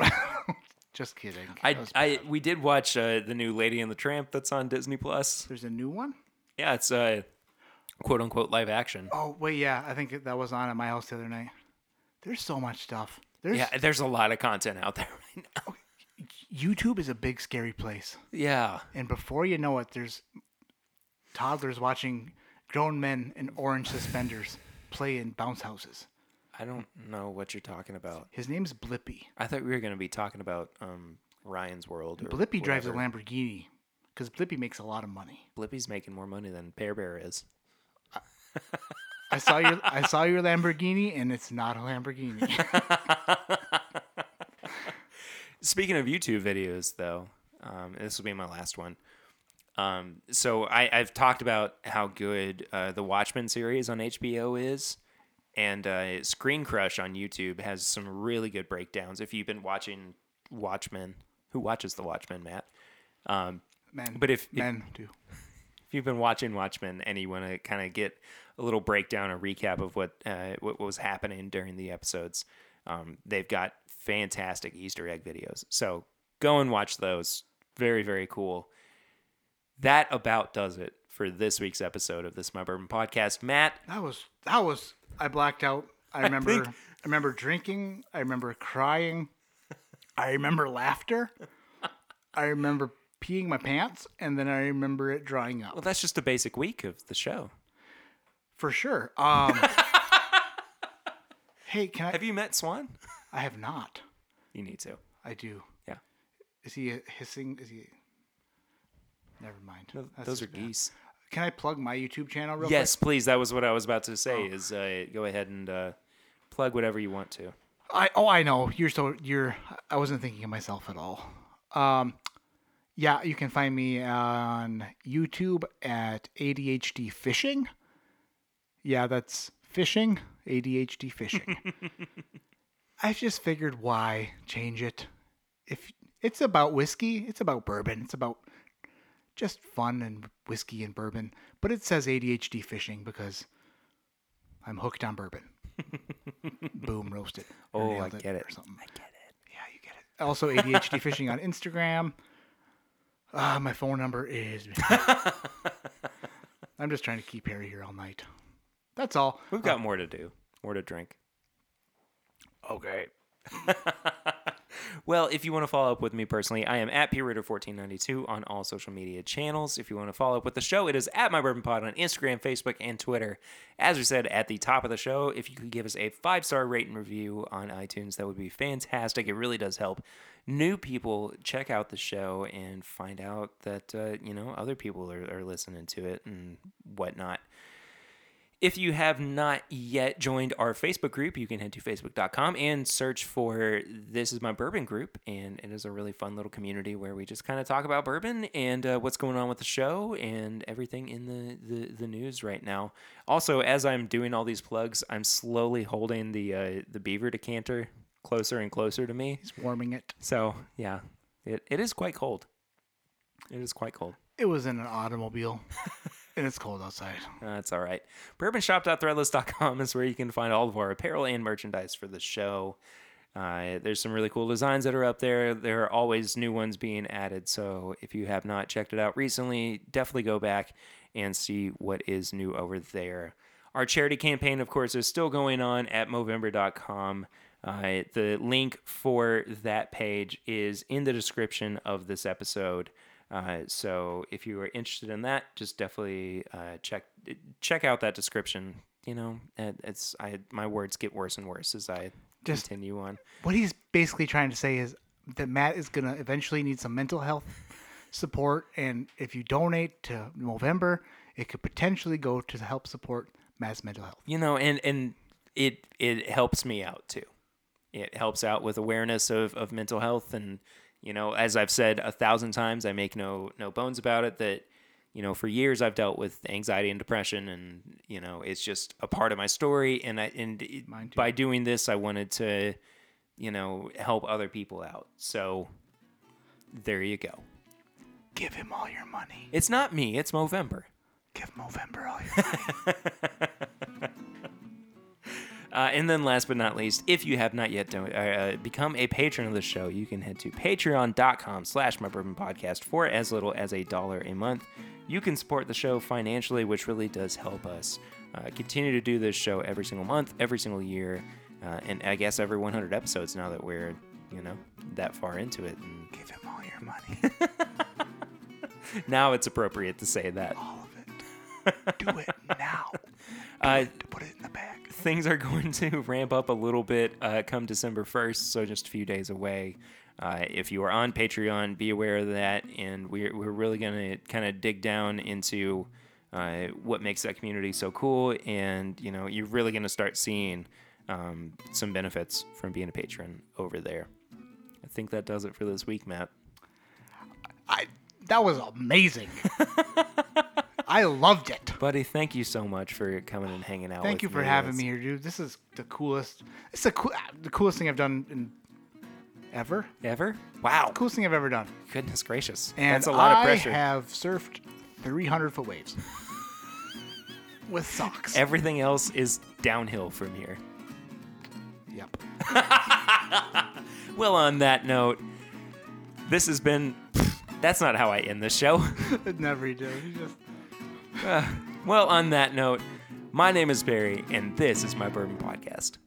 Speaker 1: Just kidding.
Speaker 2: I, I we did watch uh, the new Lady and the Tramp that's on Disney Plus.
Speaker 1: There's a new one.
Speaker 2: Yeah, it's uh, quote unquote live action.
Speaker 1: Oh wait, yeah, I think that was on at my house the other night. There's so much stuff. There's
Speaker 2: Yeah, there's a lot of content out there right now.
Speaker 1: YouTube is a big scary place,
Speaker 2: Yeah,
Speaker 1: and before you know it, there's toddlers watching grown men in orange suspenders play in bounce houses.
Speaker 2: I don't know what you're talking about.
Speaker 1: His name's Blippi.
Speaker 2: I thought we were going to be talking about um, Ryan's World. Or
Speaker 1: Blippi drives a. Lamborghini because Blippi makes a lot of money.
Speaker 2: Blippi's making more money than Pear Bear is.
Speaker 1: I saw your I saw your Lamborghini, and it's not a Lamborghini.
Speaker 2: Speaking of YouTube videos, though, um, this will be my last one. Um, so I, I've talked about how good uh, the Watchmen series on HBO is, and uh, Screen Crush on YouTube has some really good breakdowns. If you've been watching Watchmen, who watches the Watchmen, Matt? Um,
Speaker 1: Men,
Speaker 2: But if- if-
Speaker 1: men do,
Speaker 2: if you've been watching Watchmen and you want to kind of get a little breakdown a recap of what uh, what was happening during the episodes, um, they've got fantastic Easter egg videos. So go and watch those. Very very cool. That about does it for this week's episode of this My Bourbon podcast. Matt,
Speaker 1: that was that was. I blacked out. I remember. I,
Speaker 2: think-
Speaker 1: remember drinking. I remember crying. I remember laughter. I remember peeing my pants, and then I remember it drying up
Speaker 2: well, that's just a basic week of the show.
Speaker 1: For sure. Um, hey, can I?
Speaker 2: Have you met Swan?
Speaker 1: I have not.
Speaker 2: You need to.
Speaker 1: I do.
Speaker 2: Yeah.
Speaker 1: Is he hissing? Is he? Never mind.
Speaker 2: No, those are
Speaker 1: bad.
Speaker 2: geese.
Speaker 1: Can I plug my YouTube channel real
Speaker 2: Yes, please. That was what I was about to
Speaker 1: Oh.
Speaker 2: say. Is uh, go ahead and uh, plug whatever you want to.
Speaker 1: I oh I know you're so you're. I wasn't thinking of myself at all. Um, yeah, you can find me on YouTube at ADHD Fishing. Yeah, that's fishing. ADHD Fishing. I just figured why change it. If it's about whiskey, it's about bourbon. It's about just fun and whiskey and bourbon. But it says ADHD Fishing because I'm hooked on bourbon. Boom, roasted.
Speaker 2: Oh, I get it.
Speaker 1: Or something.
Speaker 2: I get it.
Speaker 1: Yeah, you get it. Also, ADHD fishing on Instagram. Uh, my phone number is. I'm just trying to keep Harry here all night. That's all.
Speaker 2: We've got more to do, more to drink.
Speaker 1: Okay.
Speaker 2: Well, if you want to follow up with me personally, I am at PureRitter1492 on all social media channels. If you want to follow up with the show, it is at My Bourbon Pod on Instagram, Facebook, and Twitter. As we said at the top of the show, if you could give us a five star rate and review on iTunes, that would be fantastic. It really does help new people check out the show and find out that uh, you know other people are, are listening to it and whatnot. If you have not yet joined our Facebook group, you can head to facebook.com and search for This Is My Bourbon group. And it is a really fun little community where we just kind of talk about bourbon and uh, what's going on with the show and everything in the, the, the news right now. Also, as I'm doing all these plugs, I'm slowly holding the, uh, the beaver decanter closer and closer to me.
Speaker 1: He's warming it.
Speaker 2: So, yeah, it, it is quite cold. It is quite cold.
Speaker 1: It was in an automobile, and it's cold outside.
Speaker 2: That's all right. Bourbonshop.threadless.com is where you can find all of our apparel and merchandise for the show. Uh, there's some really cool designs that are up there. There are always new ones being added. So if you have not checked it out recently, definitely go back and see what is new over there. Our charity campaign, of course, is still going on at Movember.com. Uh, the link for that page is in the description of this episode. Uh, so if you are interested in that, just definitely uh, check check out that description. You know, it- it's I my words get worse and worse as I
Speaker 1: Just-
Speaker 2: continue on.
Speaker 1: What he's basically trying to say is that Matt is gonna eventually need some mental health support, and if you donate to Movember, it could potentially go to help support Matt's mental health.
Speaker 2: you know and and it it helps me out too it helps out with awareness of, of mental health and you know as i've said a thousand times i make no no bones about it that you know for years i've dealt with anxiety and depression and you know it's just a part of my story and i and it-
Speaker 1: Mine too.
Speaker 2: by doing this i wanted to you know help other people out so there you go
Speaker 1: Give him all your money.
Speaker 2: it's not me it's movember
Speaker 1: Give Movember all your money.
Speaker 2: Uh, and then last but not least, if you have not yet done, uh, become a patron of the show, you can head to patreon.com slash my bourbon podcast for as little as a dollar a month. You can support the show financially, which really does help us uh, continue to do this show every single month, every single year, uh, and I guess every 100 episodes now that we're, you know, that far into it. And
Speaker 1: Give him all your money.
Speaker 2: now it's appropriate to say that.
Speaker 1: All of it. Do it now.
Speaker 2: Uh,
Speaker 1: To put it in the bag.
Speaker 2: Things are going to ramp up a little bit uh, come December 1st, so just a few days away. Uh, if you are on Patreon, be aware of that, and we're, we're really going to kind of dig down into uh, what makes that community so cool, and you know you're really going to start seeing um, some benefits from being a patron over there. I think that does it for this week, Matt.
Speaker 1: I that was amazing. I loved it.
Speaker 2: Buddy, thank you so much for coming and hanging out.
Speaker 1: Thank you for
Speaker 2: me.
Speaker 1: having
Speaker 2: It's-
Speaker 1: me here, dude. This is the coolest. It's the cool, the coolest thing I've done in ever.
Speaker 2: Ever? Wow!
Speaker 1: Coolest thing I've ever done.
Speaker 2: Goodness gracious,
Speaker 1: And
Speaker 2: that's a lot
Speaker 1: I
Speaker 2: of pressure.
Speaker 1: I have surfed 300 foot waves with socks.
Speaker 2: Everything else is downhill from here.
Speaker 1: yep.
Speaker 2: Well, on that note, this has been. That's not how I end the show.
Speaker 1: Never did. Uh,
Speaker 2: well, on that note, my name is Barry, and this is my Bourbon Podcast.